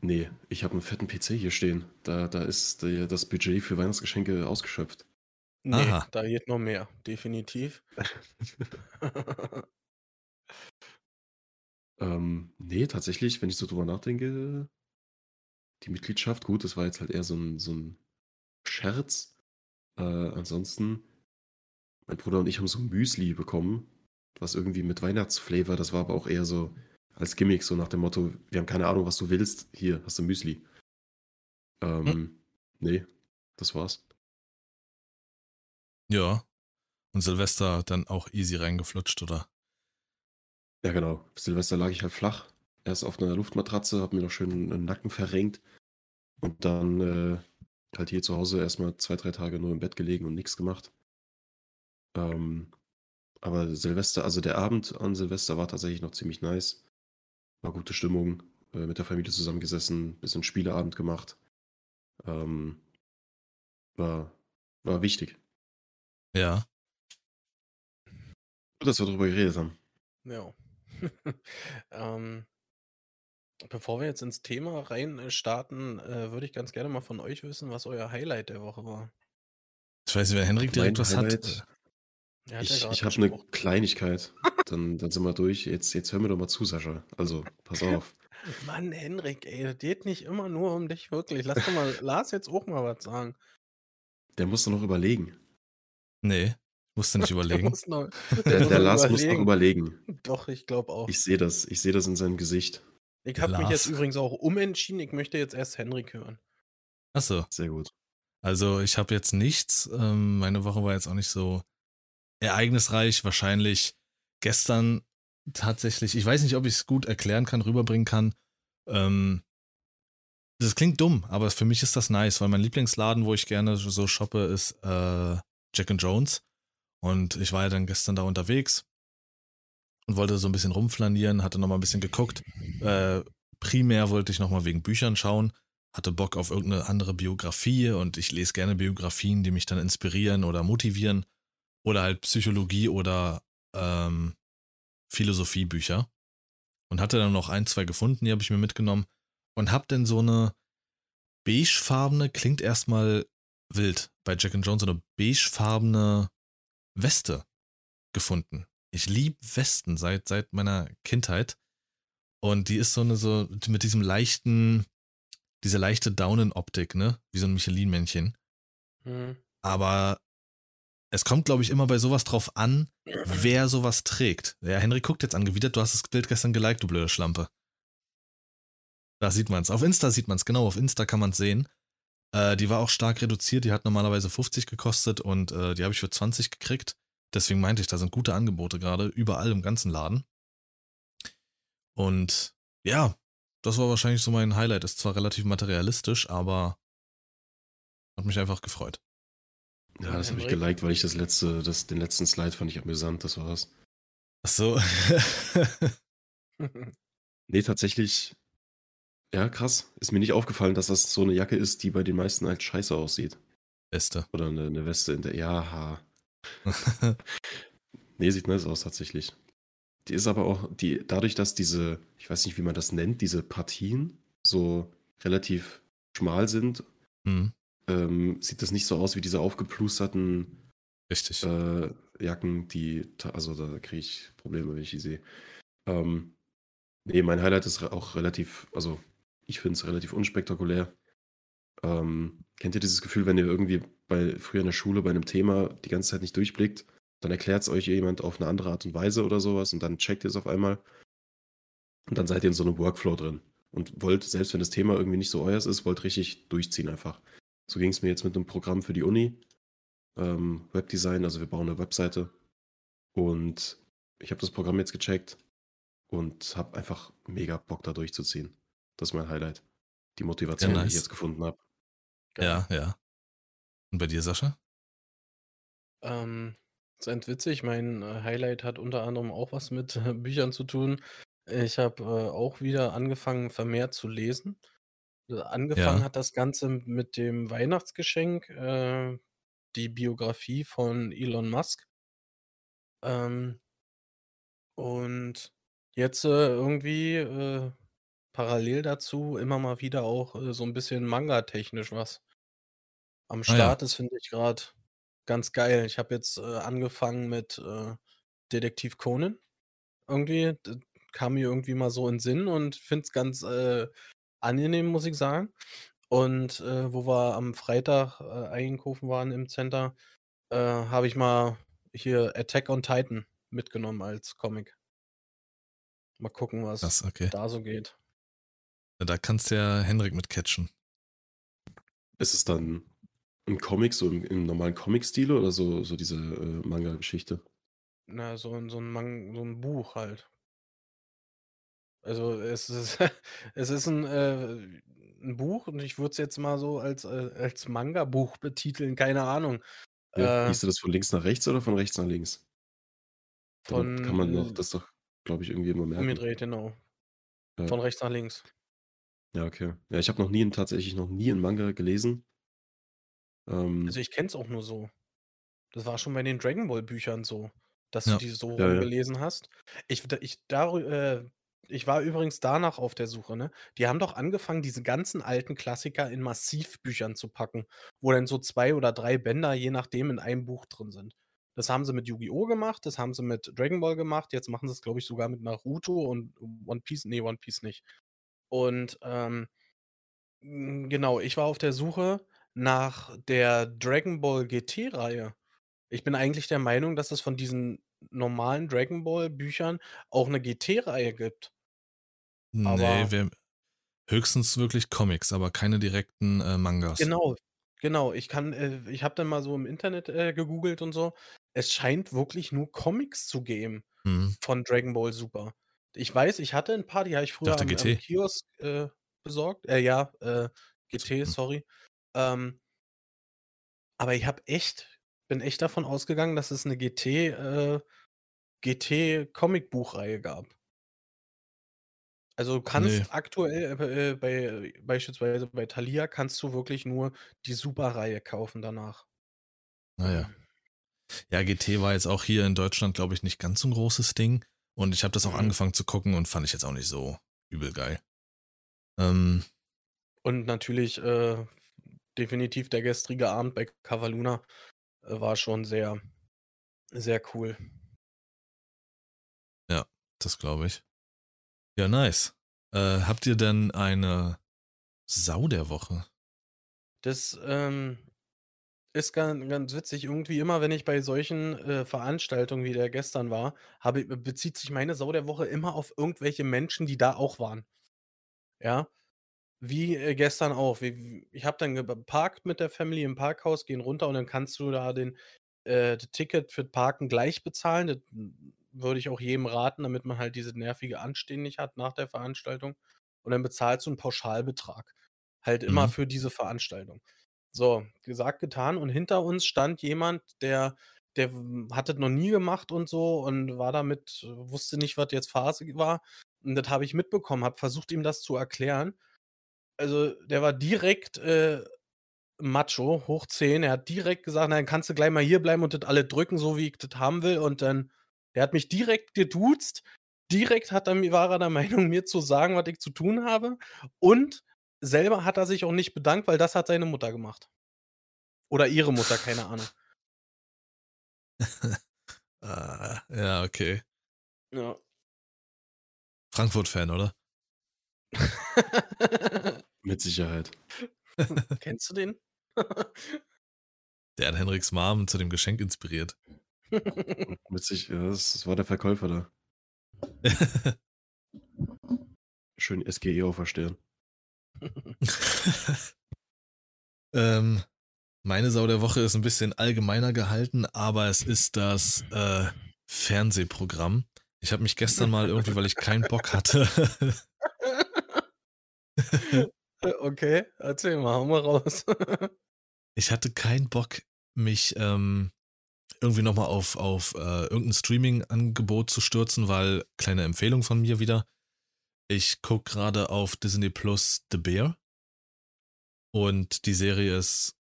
Ne, ich habe 'n fetten PC hier stehen. Da da ist der das Budget für Weihnachtsgeschenke ausgeschöpft. Ne, Aha. da geht noch mehr, definitiv. Ähm, ne, tatsächlich, wenn ich so drüber nachdenke die Mitgliedschaft, gut, das war jetzt halt eher so 'n so 'n Scherz. Äh, ansonsten mein Bruder und ich haben so 'n Müsli bekommen, was irgendwie mit Weihnachtsflavor das war aber auch eher so als Gimmick, so nach dem Motto: „Wir haben keine Ahnung, was du willst. Hier, hast du Müsli.“ Hm. Ähm, ne, das war's. Ja. Und Silvester dann auch easy reingeflutscht, oder? Ja, genau. Silvester lag ich halt flach. Erst auf 'ner Luftmatratze, habe mir noch schön 'n Nacken verrenkt und dann, äh, halt hier zu Hause erst mal 2, 3 Tage nur im Bett gelegen und nix gemacht. Ähm, aber Silvester also der Abend an Silvester war tatsächlich noch ziemlich nice. War gute Stimmung, äh, mit der Familie zusammengesessen, bisschen Spieleabend gemacht. Ähm, war war wichtig. Ja. Gut, dass wir drüber geredet haben. Ja. Ähm, bevor wir jetzt ins Thema rein, äh, starten, äh, würde ich ganz gerne mal von euch wissen, was euer Highlight der Woche war. Ich weiß nicht, wenn Henrik direkt Mein was Highlight hat ja Ich, ich habe eine. Kleinigkeit. Dann, dann sind wir durch. Jetzt, jetzt hör mir doch mal zu, Sascha. Also, pass auf. Mann, Henrik, ey, es geht nicht immer nur um dich, wirklich. Lass doch mal Lars jetzt auch mal was sagen. Der muss doch noch überlegen. Nee, musste nicht Der überlegen. muss noch, der Der, muss der Lars muss noch überlegen. überlegen. Doch, ich glaube auch. Ich sehe das. Ich sehe das in seinem Gesicht. Ich Der habe mich jetzt übrigens auch umentschieden. Ich möchte jetzt erst Henrik hören. Achso, Sehr gut. also ich habe jetzt nichts. Ähm, meine Woche war jetzt auch nicht so ereignisreich. Wahrscheinlich gestern tatsächlich, ich weiß nicht, ob ich es gut erklären kann, rüberbringen kann. Ähm, das klingt dumm, aber für mich ist das nice, weil mein Lieblingsladen, wo ich gerne so shoppe, ist äh, Jack Jones. Und ich war ja dann gestern da unterwegs und wollte so ein bisschen rumflanieren, hatte nochmal ein bisschen geguckt. Äh, primär wollte ich nochmal wegen Büchern schauen, hatte Bock auf irgendeine andere Biografie und ich lese gerne Biografien, die mich dann inspirieren oder motivieren oder halt Psychologie oder ähm, Philosophiebücher. Und hatte dann noch ein, zwei gefunden, die habe ich mir mitgenommen und hab dann so eine beigefarbene, klingt erstmal wild, bei Jack and Jones so eine beigefarbene Weste gefunden. Ich liebe Westen seit, seit meiner Kindheit. Und die ist so eine, so, mit diesem leichten, diese leichte Daunenoptik, ne? Wie so ein Michelin-Männchen. Hm. Aber es kommt, glaube ich, immer bei sowas drauf an, wer sowas trägt. Ja, Henry guckt jetzt angewidert, du hast das Bild gestern geliked, du blöde Schlampe. Da sieht man's. Auf Insta sieht man's, genau, auf Insta kann man's sehen. Äh, die war auch stark reduziert, die hat normalerweise 50 gekostet und äh, die habe ich für 20 gekriegt. Deswegen meinte ich, da sind gute Angebote gerade, überall im ganzen Laden. Und ja, das war wahrscheinlich so mein Highlight. Ist zwar relativ materialistisch, aber hat mich einfach gefreut. Ja, das habe ich geliked, weil ich das letzte, das, den letzten Slide fand ich amüsant. Das war's. Ach so. Nee, tatsächlich. Ja, krass. Ist mir nicht aufgefallen, dass das so eine Jacke ist, die bei den meisten halt scheiße aussieht. Beste. Oder eine, eine Weste in der. Ja, ha. Nee, sieht nice aus tatsächlich. Die ist aber auch, die, dadurch, dass diese, ich weiß nicht, wie man das nennt, diese Partien so relativ schmal sind, hm, ähm, sieht das nicht so aus wie diese aufgeplusterten richtig. äh, Jacken, die, also da kriege ich Probleme, wenn ich die sehe. Ähm, nee, mein Highlight ist auch relativ, also ich finde es relativ unspektakulär. Ähm, kennt ihr dieses Gefühl, wenn ihr irgendwie bei früher in der Schule bei einem Thema die ganze Zeit nicht durchblickt, dann erklärt es euch jemand auf eine andere Art und Weise oder sowas und dann checkt ihr es auf einmal und dann seid ihr in so einem Workflow drin und wollt, selbst wenn das Thema irgendwie nicht so euers ist, wollt richtig durchziehen einfach. So ging es mir jetzt mit einem Programm für die Uni, ähm, Webdesign, also wir bauen eine Webseite und ich habe das Programm jetzt gecheckt und habe einfach mega Bock da durchzuziehen. Das ist mein Highlight. Die Motivation, Ja, die ich nice. jetzt gefunden habe. Ja, ja. Und bei dir, Sascha? Ähm, ist ganz witzig. Mein äh, Highlight hat unter anderem auch was mit äh, Büchern zu tun. Ich habe äh, auch wieder angefangen, vermehrt zu lesen. Äh, Angefangen Ja. hat das Ganze mit dem Weihnachtsgeschenk, äh, die Biografie von Elon Musk. Ähm, und jetzt äh, irgendwie äh, parallel dazu immer mal wieder auch äh, so ein bisschen Manga-technisch was am Ah ja. Start ist, finde ich gerade ganz geil. Ich habe jetzt äh, angefangen mit Detektiv Conan. Irgendwie kam mir irgendwie mal so in den Sinn und finde es ganz äh, angenehm, muss ich sagen. Und äh, wo wir am Freitag äh, einkaufen waren im Center, äh, habe ich mal hier Attack on Titan mitgenommen als Comic. Mal gucken, was Das, okay. da so geht. Da kannst du ja Henrik mit catchen. Ist es dann ein Comic, so im, im normalen Comic-Stil oder so, so diese äh, Manga-Geschichte? Na, so, ein- so, ein Mang so ein Buch halt. Also es ist, es ist ein, äh, ein Buch und ich würde es jetzt mal so als, äh, als Manga-Buch betiteln, keine Ahnung. Ja, Äh, liest du das von links nach rechts oder von rechts nach links? Damit von kann man noch das doch, glaube ich, irgendwie immer merken. umgedreht, genau. Ja. Von rechts nach links. Ja, okay. Ja, ich habe noch nie, tatsächlich noch nie einen Manga gelesen. Ähm, Also ich kenne es auch nur so. Das war schon bei den Dragon Ball Büchern so, dass Ja. du die so Ja, rumgelesen hast. Ich, ich, darü- äh, ich war übrigens danach auf der Suche, ne? Die haben doch angefangen, diese ganzen alten Klassiker in Massivbüchern zu packen, wo dann so zwei oder drei Bänder, je nachdem, in einem Buch drin sind. Das haben sie mit Yu-Gi-Oh! gemacht, das haben sie mit Dragon Ball gemacht, jetzt machen sie es, glaube ich, sogar mit Naruto und One Piece. Ne, One Piece nicht. Und, ähm, hm, genau, ich war auf der Suche nach der Dragon Ball GT-Reihe. Ich bin eigentlich der Meinung, dass es von diesen normalen Dragon Ball Büchern auch 'ne GT-Reihe gibt. Ne, Aber wir höchstens wirklich Comics, aber keine direkten, äh, Mangas. Genau, genau. Ich kann äh, ich habe dann mal so im Internet, äh, gegoogelt und so. Es scheint wirklich nur Comics zu geben Mhm. von Dragon Ball Super. Ich weiß, ich hatte 'n paar, die habe ich früher am am GT. Kiosk, äh, besorgt. Äh, ja, äh, GT, Mhm. sorry. Ähm aber ich habe echt bin echt davon ausgegangen, dass es 'ne GT äh, GT-Comicbuchreihe gab. Also, du kannst aktuell, äh, äh, bei beispielsweise bei Thalia kannst du wirklich nur die Super-Reihe kaufen danach. Ah ja. GT war jetzt auch hier in Deutschland, glaube ich, nicht ganz so 'n großes Ding und ich habe das auch Mhm. angefangen zu gucken und fand ich jetzt auch nicht so übel geil. Ähm Und natürlich, äh, definitiv der gestrige Abend bei Cavaluna, war schon sehr sehr cool. Ja, das glaube ich. Ja, nice. Äh, habt ihr denn eine Sau der Woche? Das, ähm, ist gan ganz witzig. Irgendwie immer, wenn ich bei solchen, äh, Veranstaltungen, wie der gestern war, habe be bezieht sich meine Sau der Woche immer auf irgendwelche Menschen, die da auch waren. Ja, wie, äh, gestern auch. Ich habe dann geparkt mit der Family im Parkhaus, gehen runter und dann kannst du da den äh, das Ticket für Parken gleich bezahlen. Das würde ich auch jedem raten, damit man halt diese nervige Anstehen nicht hat nach der Veranstaltung. Und dann bezahlst du 'n Pauschalbetrag. Halt immer Mhm. für diese Veranstaltung. So, gesagt, getan und hinter uns stand jemand, der der hat das noch nie gemacht und so und war damit wusste nicht, was jetzt Phase war. Und das habe ich mitbekommen, habe versucht, ihm das zu erklären. Also, der war direkt, äh, Macho hoch 10. Er hat direkt gesagt: „Na, dann kannst du gleich mal hierbleiben und das alles drücken, so wie ich das haben will.“ Und dann der hat mich direkt geduzt. Direkt hat er war er der Meinung, mir zu sagen, was ich zu tun habe. Und selber hat er sich auch nicht bedankt, weil das hat seine Mutter gemacht. Oder ihre Mutter, keine Ahnung. Ah, ja, okay. Ja. Frankfurt-Fan, oder? Mit Sicherheit. Kennst du den? Der hat Henriks Mom zu dem Geschenk inspiriert. Mit sich ja, das das war der Verkäufer da. Schön SGE auf der Stirn. Ähm, meine Sau der Woche ist 'n bisschen allgemeiner gehalten, aber es ist das, äh, Fernsehprogramm. Ich habe mich gestern mal irgendwie, weil ich keinen Bock hatte okay, erzähl mal, hau mal raus. Ich hatte keinen Bock, mich, ähm, irgendwie noch mal auf auf, äh, irgend 'n Streamingangebot zu stürzen, weil kleine Empfehlung von mir wieder. Ich gucke grade auf Disney Plus The Bear. Und die Serie ist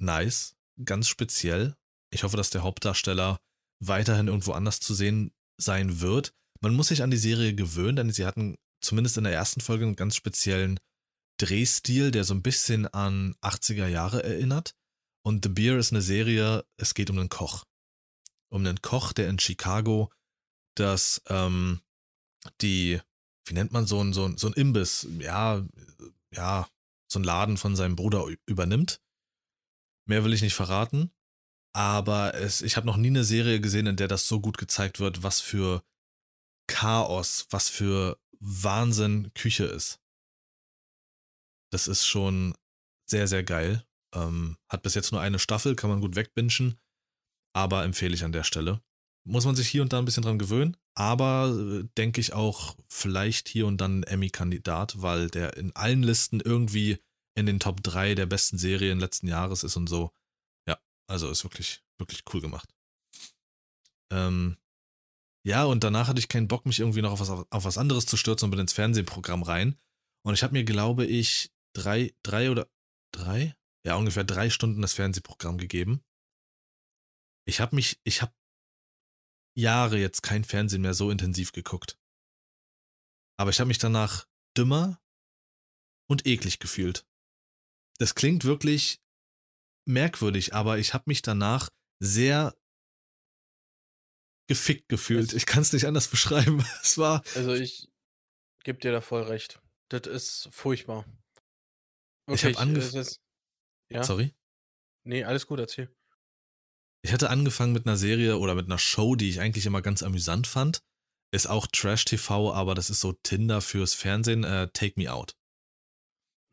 nice, ganz speziell. Ich hoffe, dass der Hauptdarsteller weiterhin irgendwo anders zu sehen sein wird. Man muss sich an die Serie gewöhnen, denn sie hatten zumindest in der 1. Folge 'n ganz speziellen Drehstil, der so 'n bisschen an 80er Jahre erinnert. Und The Bear ist 'ne Serie es geht um 'nen Koch. Um 'nen Koch, der in Chicago das, ähm die wie nennt man so 'n so 'n so 'n Imbiss? Ja, ja, so 'n Laden von seinem Bruder übernimmt. Mehr will ich nicht verraten, aber es ich habe noch nie 'ne Serie gesehen, in der das so gut gezeigt wird, was für Chaos, was für Wahnsinn Küche ist. Das ist schon sehr, sehr geil. Ähm, hat bis jetzt nur 1 Staffel, kann man gut wegbingen, aber empfehle ich an der Stelle. Muss man sich hier und da 'n bisschen dran gewöhnen, aber, äh, denke ich auch vielleicht hier und dann Emmy-Kandidat, weil der in allen Listen irgendwie in den Top 3 der besten Serien letzten Jahres ist und so. Ja, also ist wirklich, wirklich cool gemacht. Ähm, ja, und danach hatte ich keinen Bock, mich irgendwie noch auf was auf was anderes zu stürzen und bin ins Fernsehprogramm rein. Und ich habe mir, glaube ich, 3 3 oder 3? Ja, ungefähr 3 Stunden das Fernsehprogramm gegeben. Ich habe mich ich habe Jahre jetzt kein Fernsehen mehr so intensiv geguckt. Aber ich habe mich danach dümmer und eklig gefühlt. Das klingt wirklich merkwürdig, aber ich habe mich danach sehr gefickt gefühlt. Ich kann es nicht anders beschreiben. Es war. Also, ich gebe dir da voll recht. Das ist furchtbar. Ich habe Wirklich, angef es ist ja? Sorry? Ne, alles gut, erzähl. Ich hatte angefangen mit einer Serie oder mit einer Show, die ich eigentlich immer ganz amüsant fand. Ist auch Trash-TV, aber das ist so Tinder fürs Fernsehen, äh, Take Me Out.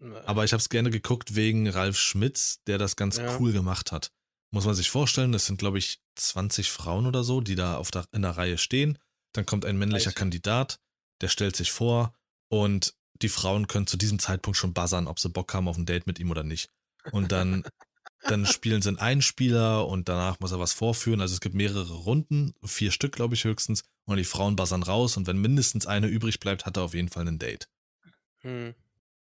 Äh, Aber ich habe es gerne geguckt wegen Ralf Schmitz, der das ganz Ja. cool gemacht hat. Muss man sich vorstellen, das sind, glaube ich, 20 Frauen oder so, die da auf der, in der Reihe stehen. Dann kommt ein männlicher 30. Kandidat, der stellt sich vor und die Frauen können zu diesem Zeitpunkt schon buzzern, ob sie Bock haben auf ein Date mit ihm oder nicht. Und dann, dann spielen sie einen Einspieler und danach muss er was vorführen. Also es gibt mehrere Runden, vier Stück, glaube ich, höchstens. Und die Frauen buzzern raus und wenn mindestens eine übrig bleibt, hat er auf jeden Fall ein Date. Hm.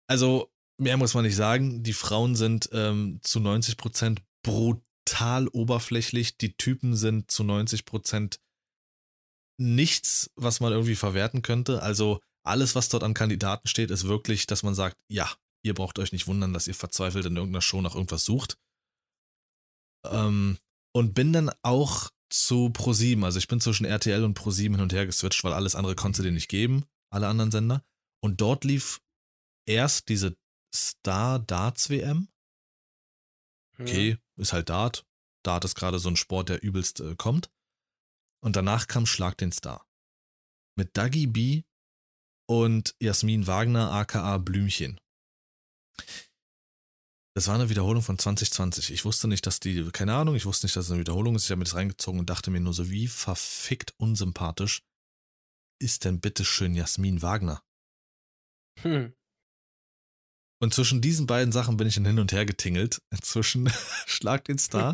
Also, mehr muss man nicht sagen. Die Frauen sind ähm, zu 90% brutal oberflächlich. Die Typen sind zu 90% nichts, was man irgendwie verwerten könnte. Also, alles, was dort an Kandidaten steht, ist wirklich, dass man sagt, ja, ihr braucht euch nicht wundern, dass ihr verzweifelt in irgendeiner Show nach irgendwas sucht. Ähm, und bin dann auch zu Pro7. Also ich bin zwischen RTL und Pro7 hin und her geswitcht, weil alles andere konnte dir nicht geben, alle anderen Sender. Und dort lief erst diese Star Darts WM. Hm. Okay, ist halt Dart. Dart ist gerade so ein Sport, der übelst äh, kommt. Und danach kam Schlag den Star. Mit Dagi B und Jasmin Wagner, aka Blümchen. Das war eine Wiederholung von 2020. Ich wusste nicht, dass die, keine Ahnung, ich wusste nicht, dass es eine Wiederholung ist. Ich habe mir das reingezogen und dachte mir nur so, wie verfickt unsympathisch ist denn bitte schön Jasmin Wagner? Hm. Und zwischen diesen beiden Sachen bin ich dann hin und her getingelt. Zwischen Schlag den Star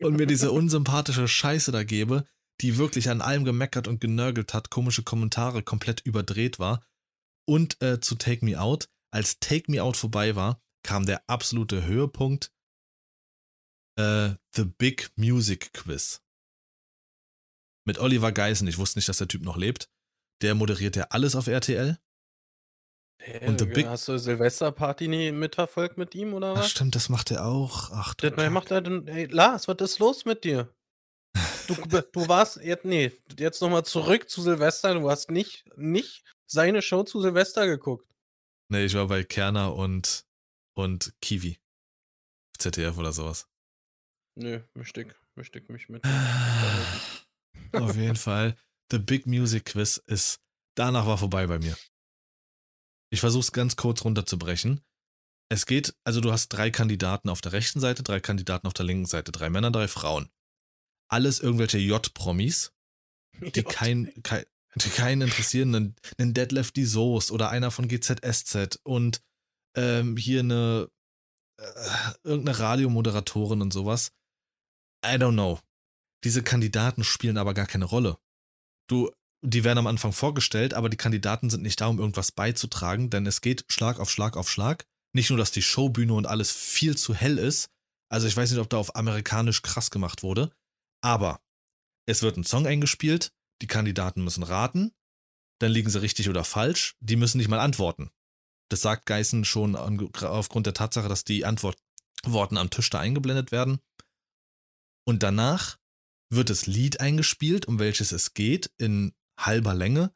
und mir diese unsympathische Scheiße da gebe, die wirklich an allem gemeckert und genörgelt hat, komische Kommentare komplett überdreht war. Und äh, zu Take Me Out. Als Take Me Out vorbei war, kam der absolute Höhepunkt. Äh, The Big Music Quiz. Mit Oliver Geisen. Ich wusste nicht, dass der Typ noch lebt. Der moderiert ja alles auf RTL. Hä, Und The Big- hast du Silvesterparty nie mitverfolgt mit ihm oder Ach was? stimmt, das macht er auch. Ach du Das macht er denn? Ey, Lars, was ist los mit dir? Du, du warst jetzt, nee, jetzt nochmal zurück zu Silvester. Du hast nicht, nicht seine Show zu Silvester geguckt. Nee, ich war bei Kerner und, und Kiwi. ZDF oder sowas. Nö, mischte ich, mich mit. Auf jeden Fall. The Big Music Quiz ist, danach war vorbei bei mir. Ich versuche es ganz kurz runterzubrechen. Es geht, also du hast drei Kandidaten auf der rechten Seite, drei Kandidaten auf der linken Seite, drei Männer, drei Frauen. Alles irgendwelche J-Promis, die kein, kein, die keinen interessieren, einen, einen Deadlift die Soße oder einer von GZSZ und ähm, hier eine äh, irgendeine Radiomoderatorin und sowas. I don't know. Diese Kandidaten spielen aber gar keine Rolle. Du, die werden am Anfang vorgestellt, aber die Kandidaten sind nicht da, um irgendwas beizutragen, denn es geht Schlag auf Schlag auf Schlag. Nicht nur, dass die Showbühne und alles viel zu hell ist. Also ich weiß nicht, ob da auf amerikanisch krass gemacht wurde. Aber es wird ein Song eingespielt, die Kandidaten müssen raten, dann liegen sie richtig oder falsch, die müssen nicht mal antworten. Das sagt Geißen schon aufgrund der Tatsache, dass die Antworten am Tisch da eingeblendet werden. Und danach wird das Lied eingespielt, um welches es geht, in halber Länge.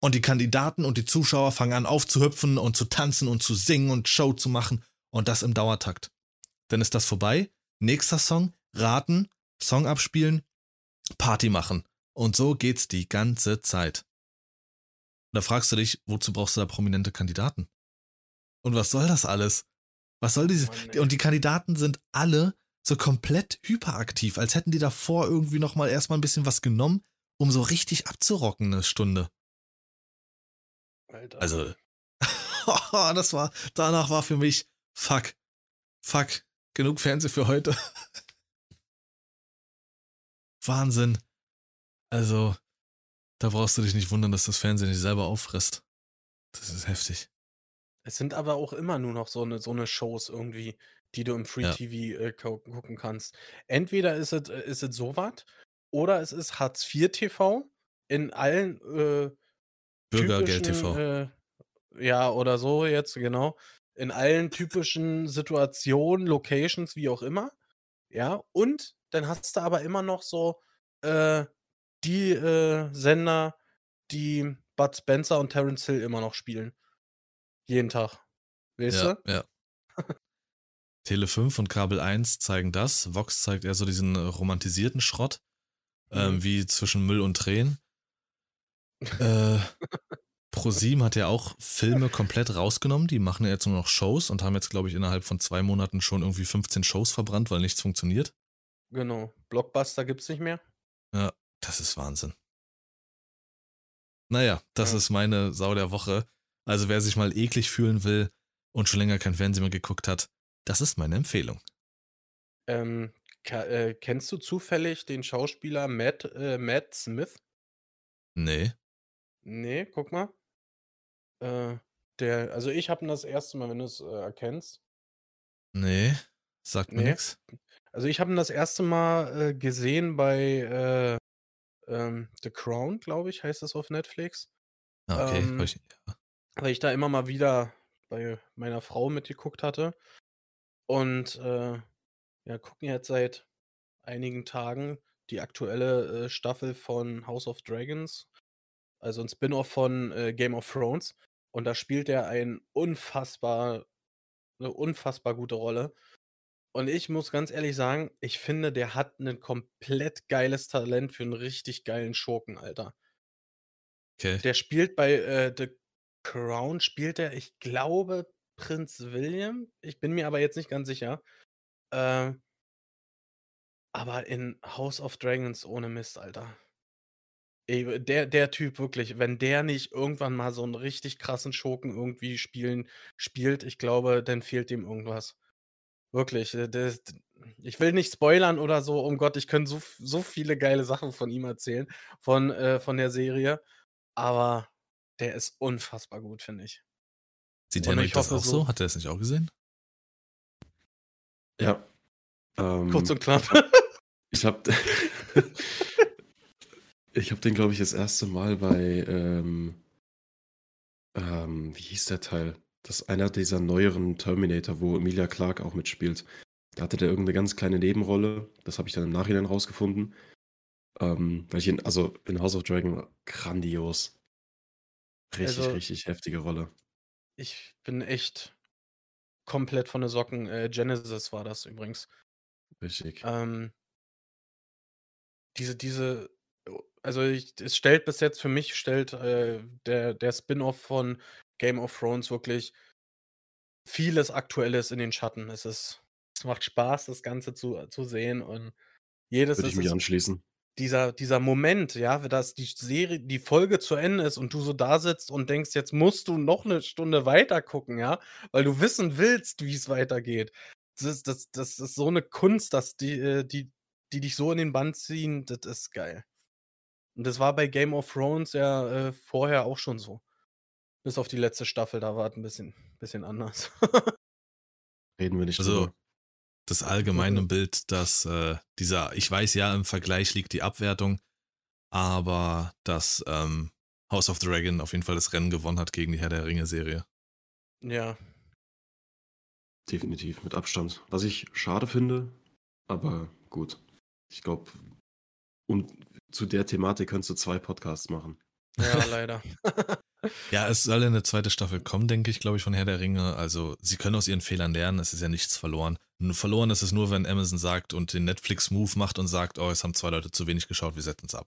Und die Kandidaten und die Zuschauer fangen an aufzuhüpfen und zu tanzen und zu singen und Show zu machen. Und das im Dauertakt. Dann ist das vorbei. Nächster Song, raten, Song abspielen, Party machen. Und so geht's die ganze Zeit. Da fragst du dich, wozu brauchst du da prominente Kandidaten? Und was soll das alles? Was soll diese. Ey. und die Kandidaten sind alle so komplett hyperaktiv, als hätten die davor irgendwie nochmal erstmal ein bisschen was genommen, um so richtig abzurocken eine Stunde. Alter. Also, das war, danach war für mich, fuck, fuck, genug Fernseh für heute. Wahnsinn. Also, da brauchst du dich nicht wundern, dass das Fernsehen dich selber auffrisst. Das ist heftig. Es sind aber auch immer nur noch so eine, so eine Shows irgendwie, die du im Free Ja. TV äh, gu- gucken kannst. Entweder ist es äh, ist es sowas oder es ist Hartz IV TV in allen äh, Bürgergeld TV. Äh, ja, oder so jetzt, genau. In allen typischen Situationen, Locations, wie auch immer. Ja, und dann hast du aber immer noch so, äh, die äh, Sender, die Bud Spencer und Terence Hill immer noch spielen. Jeden Tag. Weißt Ja, du? ja. Tele 5 und Kabel 1 zeigen das. Vox zeigt eher so diesen romantisierten Schrott, ähm, Mhm. wie zwischen Müll und Tränen. Äh, ProSieben hat ja auch Filme komplett rausgenommen. Die machen ja jetzt nur noch Shows und haben jetzt, glaube ich, innerhalb von zwei Monaten schon irgendwie 15 Shows verbrannt, weil nichts funktioniert. Genau. Blockbuster gibt's nicht mehr. Ja, das ist Wahnsinn. Naja, das Ja. ist meine Sau der Woche. Also wer sich mal eklig fühlen will und schon länger kein Fernsehen mehr geguckt hat, das ist meine Empfehlung. Ähm, äh, kennst du zufällig den Schauspieler Matt äh, Matt Smith? Nee. Ne, guck mal. Äh, der also ich habe ihn das erste Mal, wenn du's, äh, erkennst. Nee, sagt mir Ne? nix. Also ich habe ihn das erste Mal, äh, gesehen bei, äh, ähm, The Crown, glaube ich, heißt das auf Netflix. Ah, okay. Ähm, ich, ja. weil ich da immer mal wieder bei meiner Frau mitgeguckt hatte. Und, äh, ja, gucken jetzt seit einigen Tagen die aktuelle, äh, Staffel von House of Dragons, also 'n Spin-off von, äh, Game of Thrones. Und da spielt er ein unfassbar 'ne unfassbar gute Rolle. Und ich muss ganz ehrlich sagen, ich finde, der hat 'nen komplett geiles Talent für 'n richtig geilen Schurken, Alter. Okay. Der spielt bei, äh, The Crown spielt er, ich glaube, Prinz William. Ich bin mir aber jetzt nicht ganz sicher. Äh aber in House of Dragons ohne Mist, Alter. Ey, der der Typ wirklich, wenn der nicht irgendwann mal so 'n richtig krassen Schurken irgendwie spielen spielt, ich glaube, dann fehlt dem irgendwas. Wirklich, äh, das ich will nicht spoilern oder so, um Gott, ich könnte so so viele geile Sachen von ihm erzählen, von äh, von der Serie, aber der ist unfassbar gut, finde ich. Sieht Henrik das auch so? Hat er das nicht auch gesehen? Ja. Ähm, Kurz und knapp. Ich habe ich habe den, glaube ich, das erste Mal bei, ähm ähm, wie hieß der Teil? Das ist einer dieser neueren Terminator, wo Emilia Clarke auch mitspielt. Da hatte der irgend 'ne ganz kleine Nebenrolle. Das habe ich dann im Nachhinein rausgefunden. Ähm, weil ich ihn also in House of Dragon grandios. Richtig, Also richtig heftige Rolle. ich bin echt komplett von den Socken. Äh, Genesis war das übrigens. Richtig. Ähm diese diese also ich es stellt bis jetzt für mich stellt, äh, der der Spin-off von Game of Thrones wirklich vieles Aktuelles in den Schatten. Es ist es macht Spaß, das Ganze zu zu sehen und jedes Würde ich es mich anschließen. dieser dieser Moment, ja, dass die Serie die Folge zu Ende ist und du so da sitzt und denkst, jetzt musst du noch 'ne Stunde weiter gucken, ja, weil du wissen willst, wie's weitergeht. Das ist das das ist so 'ne Kunst, dass die äh, die die dich so in den Bann ziehen, das ist geil. Und das war bei Game of Thrones ja, äh, vorher auch schon so. Bis auf die letzte Staffel, da war es 'n bisschen bisschen anders. Reden wir nicht Also, drüber. das allgemeine Bild, dass, äh, dieser ich weiß, ja, im Vergleich liegt die Abwertung, aber dass, ähm, House of Dragon auf jeden Fall das Rennen gewonnen hat gegen die Herr der Ringe-Serie. Ja. Definitiv, mit Abstand. Was ich schade finde, aber gut. Ich glaube und zu der Thematik könntest du 2 Podcasts machen. Ja, leider. Ja, es soll ja 'ne 2. Staffel kommen, denke ich, glaube ich, von Herr der Ringe. Also, sie können aus ihren Fehlern lernen, es ist ja nichts verloren. Verloren ist es nur, wenn Amazon sagt und den Netflix-Move macht und sagt: „Oh, es haben 2 Leute zu wenig geschaut, wir setzen's ab.“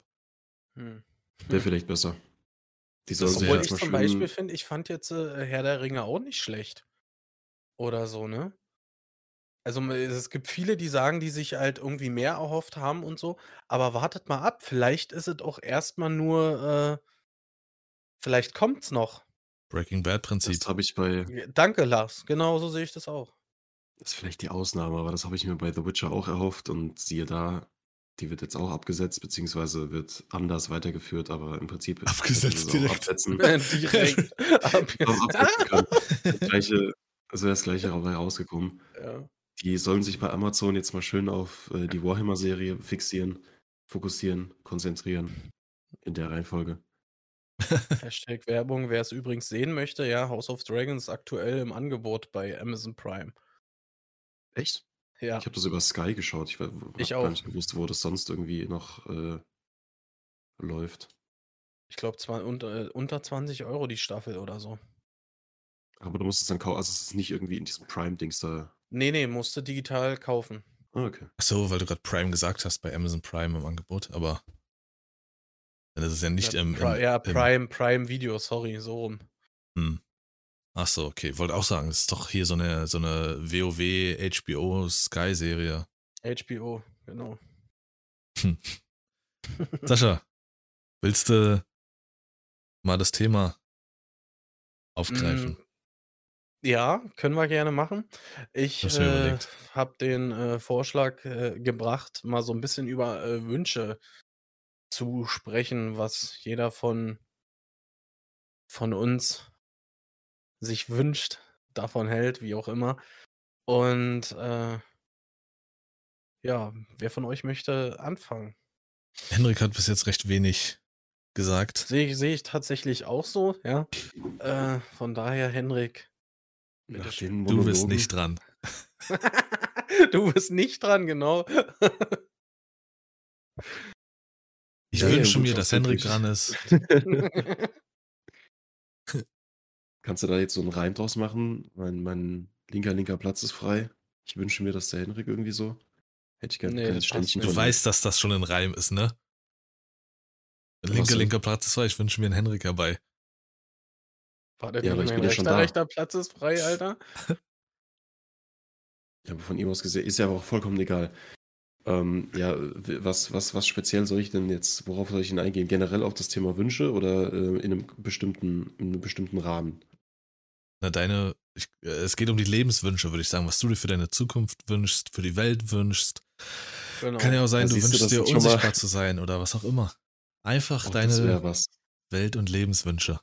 Hm. Wäre vielleicht besser. Die Das Obwohl jetzt ich zum schön Beispiel finde, ich fand jetzt, äh, Herr der Ringe auch nicht schlecht. Oder so, ne? Also, es gibt viele, die sagen, die sich halt irgendwie mehr erhofft haben und so, aber wartet mal ab, vielleicht ist es auch erst mal nur, äh vielleicht kommt's noch. Breaking Bad Das Prinzip. habe ich bei danke, Lars. Genau so sehe ich das auch. Das ist vielleicht die Ausnahme, aber das habe ich mir bei The Witcher auch erhofft und siehe da, die wird jetzt auch abgesetzt, beziehungsweise wird anders weitergeführt, aber im Prinzip Abgesetzt direkt. absetzen direkt absetzen. Das Gleiche also wäre das Gleiche dabei rausgekommen. Ja. Die sollen sich bei Amazon jetzt mal schön auf, äh, die Warhammer-Serie fixieren, fokussieren, konzentrieren in der Reihenfolge. Hashtag Werbung, wer es übrigens sehen möchte, ja, House of Dragons ist aktuell im Angebot bei Amazon Prime. Echt? Ja. Ich habe das über Sky geschaut. Ich Ich habe gar nicht gewusst, wo das sonst irgendwie noch, äh läuft. Ich glaube, zwar unter, unter 20 Euro die Staffel oder so. Aber du musst es dann kaufen, also es ist nicht irgendwie in diesem Prime-Dings da. Nee, nee, musste digital kaufen. Ah, okay. Ach so, weil du gerade Prime gesagt hast bei Amazon Prime im Angebot, aber dann ist es ja nicht ja, im, Pri im, ja, im Prime, Prime Video, sorry, so rum. hm. Ach so, okay. Wollte auch sagen, es ist doch hier so eine, so eine WoW, HBO, Sky-Serie. HBO, genau. Hm. Sascha, willst du mal das Thema aufgreifen? Mm, Ja, können wir gerne machen. Ich äh, habe den äh, Vorschlag äh, gebracht, mal so ein bisschen über äh, Wünsche zu sprechen, was jeder von, von uns sich wünscht, davon hält, wie auch immer. Und äh, ja, wer von euch möchte anfangen? Henrik hat bis jetzt recht wenig gesagt. Sehe ich, sehe ich tatsächlich auch so, ja. Äh, von daher, Henrik, Nach den Du bist nicht dran. du bist nicht dran, genau. Ich Ja, ja, wünsche mir, Wunsch dass Henrik dran ist. Kannst du da jetzt so einen Reim draus machen? Mein, mein linker, linker Platz ist frei. Ich wünsche mir, dass der Henrik irgendwie so. Hätte ich gerne Nee, ein Ständchen von ihm. weißt, dass das schon ein Reim ist, ne? Linker, linker Platz ist frei. Ich wünsche mir einen Henrik herbei. War das Ja, aber ich mein bin ja schon rechter, da. rechter Platz ist frei, Alter? Ja, aber von ihm aus gesehen, ist ja aber auch vollkommen egal. Ähm, ja, was, was, was speziell soll ich denn jetzt, worauf soll ich denn eingehen? Generell auf das Thema Wünsche oder äh, in einem bestimmten, in einem bestimmten Rahmen? Na, deine, ich, äh, es geht um die Lebenswünsche, würde ich sagen, was du dir für deine Zukunft wünschst, für die Welt wünschst. Genau. Kann ja auch sein, Ja, du du, wünschst das dir unsichtbar zu sein oder was auch immer. Einfach wäre deine was. Welt- und Lebenswünsche.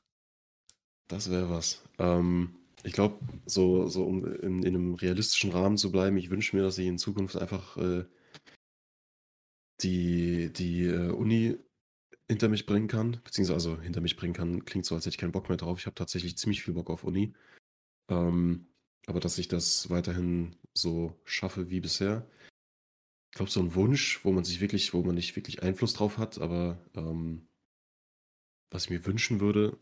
Das wäre was. Ähm, ich glaube, so, so um in, in einem realistischen Rahmen zu bleiben, ich wünsche mir, dass ich in Zukunft einfach äh, die, die äh, Uni hinter mich bringen kann, beziehungsweise also hinter mich bringen kann, klingt so, als hätte ich keinen Bock mehr drauf. Ich habe tatsächlich ziemlich viel Bock auf Uni. Ähm, aber dass ich das weiterhin so schaffe wie bisher. Ich glaube, so ein Wunsch, wo man sich wirklich, wo man nicht wirklich Einfluss drauf hat, aber ähm, was ich mir wünschen würde,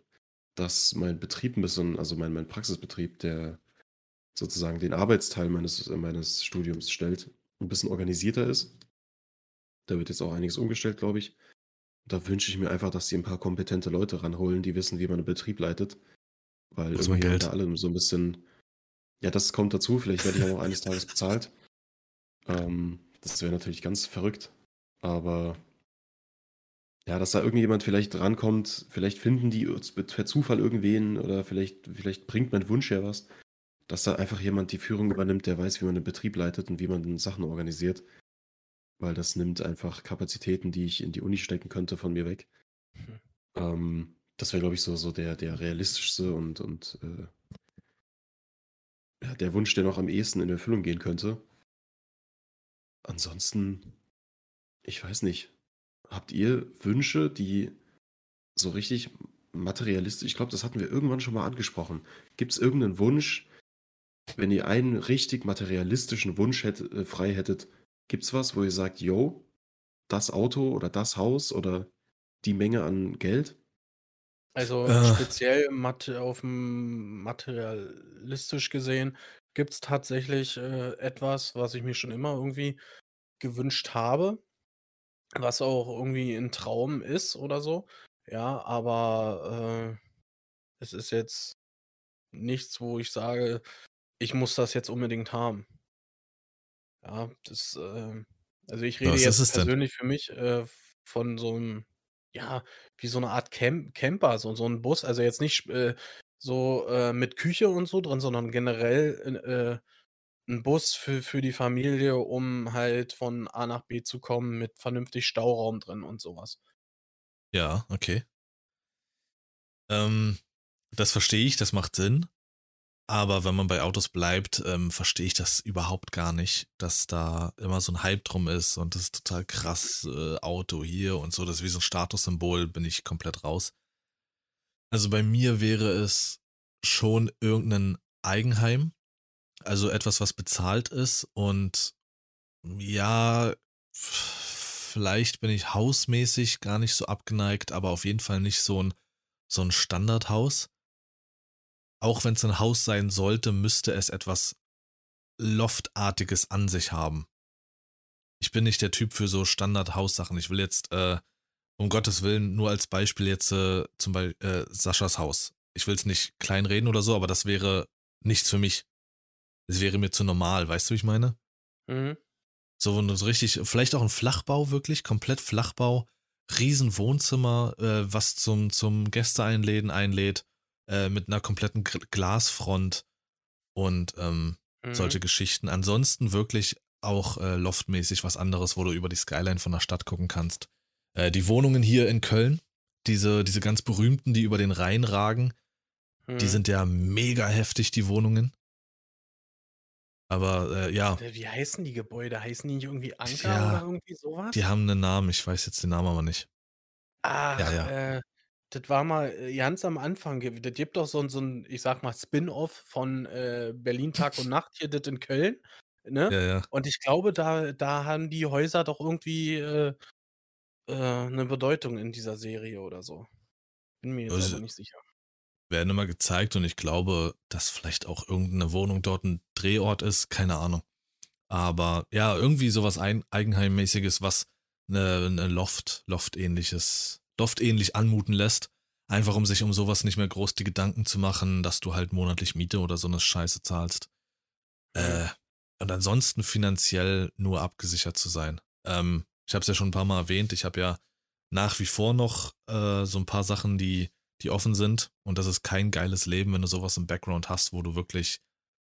dass mein Betrieb ein bisschen, also mein, mein Praxisbetrieb, der sozusagen den Arbeitsteil meines, meines Studiums stellt, ein bisschen organisierter ist. Da wird jetzt auch einiges umgestellt, glaube ich. Da wünsche ich mir einfach, dass die ein paar kompetente Leute ranholen, die wissen, wie man einen Betrieb leitet. Weil man irgendwie Geld? da alle so ein bisschen. Ja, das kommt dazu. Vielleicht werde ich auch eines Tages bezahlt. Ähm, das wäre natürlich ganz verrückt. Aber ja, dass da irgendjemand vielleicht rankommt, vielleicht finden die per Zufall irgendwen oder vielleicht, vielleicht bringt mein Wunsch ja was, dass da einfach jemand die Führung übernimmt, der weiß, wie man einen Betrieb leitet und wie man Sachen organisiert. Weil das nimmt einfach Kapazitäten, die ich in die Uni stecken könnte, von mir weg. Hm. Ähm, das wäre, glaube ich, so, so der, der realistischste und, und äh, ja, der Wunsch, der noch am ehesten in Erfüllung gehen könnte. Ansonsten, ich weiß nicht. Habt ihr Wünsche, die so richtig materialistisch, ich glaube, das hatten wir irgendwann schon mal angesprochen. Gibt es irgendeinen Wunsch, wenn ihr einen richtig materialistischen Wunsch hätt, äh, frei hättet, gibt es was, wo ihr sagt, yo, das Auto oder das Haus oder die Menge an Geld? Also Äh. speziell mat auf dem materialistisch gesehen gibt es tatsächlich äh, etwas, was ich mir schon immer irgendwie gewünscht habe, was auch irgendwie ein Traum ist oder so. Ja, aber äh, es ist jetzt nichts, wo ich sage, ich muss das jetzt unbedingt haben. Ja, das, äh, also ich rede Was jetzt es denn? persönlich für mich äh, von so einem, ja, wie so eine Art Camp Camper, so, so ein Bus, also jetzt nicht äh, so äh, mit Küche und so drin, sondern generell äh, ein Bus für, für die Familie, um halt von A nach B zu kommen mit vernünftig Stauraum drin und sowas. Ja, okay. Ähm, das verstehe ich, das macht Sinn. Aber wenn man bei Autos bleibt, ähm, verstehe ich das überhaupt gar nicht, dass da immer so ein Hype drum ist und das ist total krass, äh, Auto hier und so, das ist wie so ein Statussymbol, bin ich komplett raus. Also bei mir wäre es schon irgendein Eigenheim, also etwas, was bezahlt ist und ja, vielleicht bin ich hausmäßig gar nicht so abgeneigt, aber auf jeden Fall nicht so ein, so ein Standardhaus. Auch wenn es ein Haus sein sollte, müsste es etwas Loftartiges an sich haben. Ich bin nicht der Typ für so Standard-Haussachen. Ich will jetzt, äh, um Gottes Willen, nur als Beispiel jetzt äh, zum Beispiel äh, Saschas Haus. Ich will es nicht kleinreden oder so, aber das wäre nichts für mich. Es wäre mir zu normal, weißt du, wie ich meine? Mhm. So, so richtig, vielleicht auch ein Flachbau, wirklich, komplett Flachbau, riesen Wohnzimmer, äh, was zum, zum Gäste einläden einlädt, äh, mit einer kompletten Glasfront und ähm, mhm. solche Geschichten. Ansonsten wirklich auch äh, loftmäßig was anderes, wo du über die Skyline von der Stadt gucken kannst. Äh, die Wohnungen hier in Köln, diese, diese ganz berühmten, die über den Rhein ragen, mhm. die sind ja mega heftig, die Wohnungen. Aber äh, ja. Wie heißen die Gebäude? Heißen die nicht irgendwie Anker ja, oder irgendwie sowas? Die haben einen Namen, ich weiß jetzt den Namen aber nicht. Ach, ja, ja. Äh, das war mal äh, ganz am Anfang. Das gibt doch so ein, so ein ich sag mal, Spin-off von äh, Berlin Tag und Nacht hier, das in Köln. Ne? Ja, ja. Und ich glaube, da, da haben die Häuser doch irgendwie äh, äh, eine Bedeutung in dieser Serie oder so. Bin mir jetzt also, aber nicht sicher. Werden immer gezeigt und ich glaube, dass vielleicht auch irgendeine Wohnung dort ein Drehort ist, keine Ahnung. Aber ja, irgendwie sowas ein, Eigenheimmäßiges, was eine, eine Loft, Loft-ähnliches, Loft-ähnlich anmuten lässt. Einfach um sich um sowas nicht mehr groß die Gedanken zu machen, dass du halt monatlich Miete oder so eine Scheiße zahlst. Äh, und ansonsten finanziell nur abgesichert zu sein. Ähm, ich habe es ja schon ein paar Mal erwähnt, ich habe ja nach wie vor noch äh, so ein paar Sachen, die, die offen sind. Und das ist kein geiles Leben, wenn du sowas im Background hast, wo du wirklich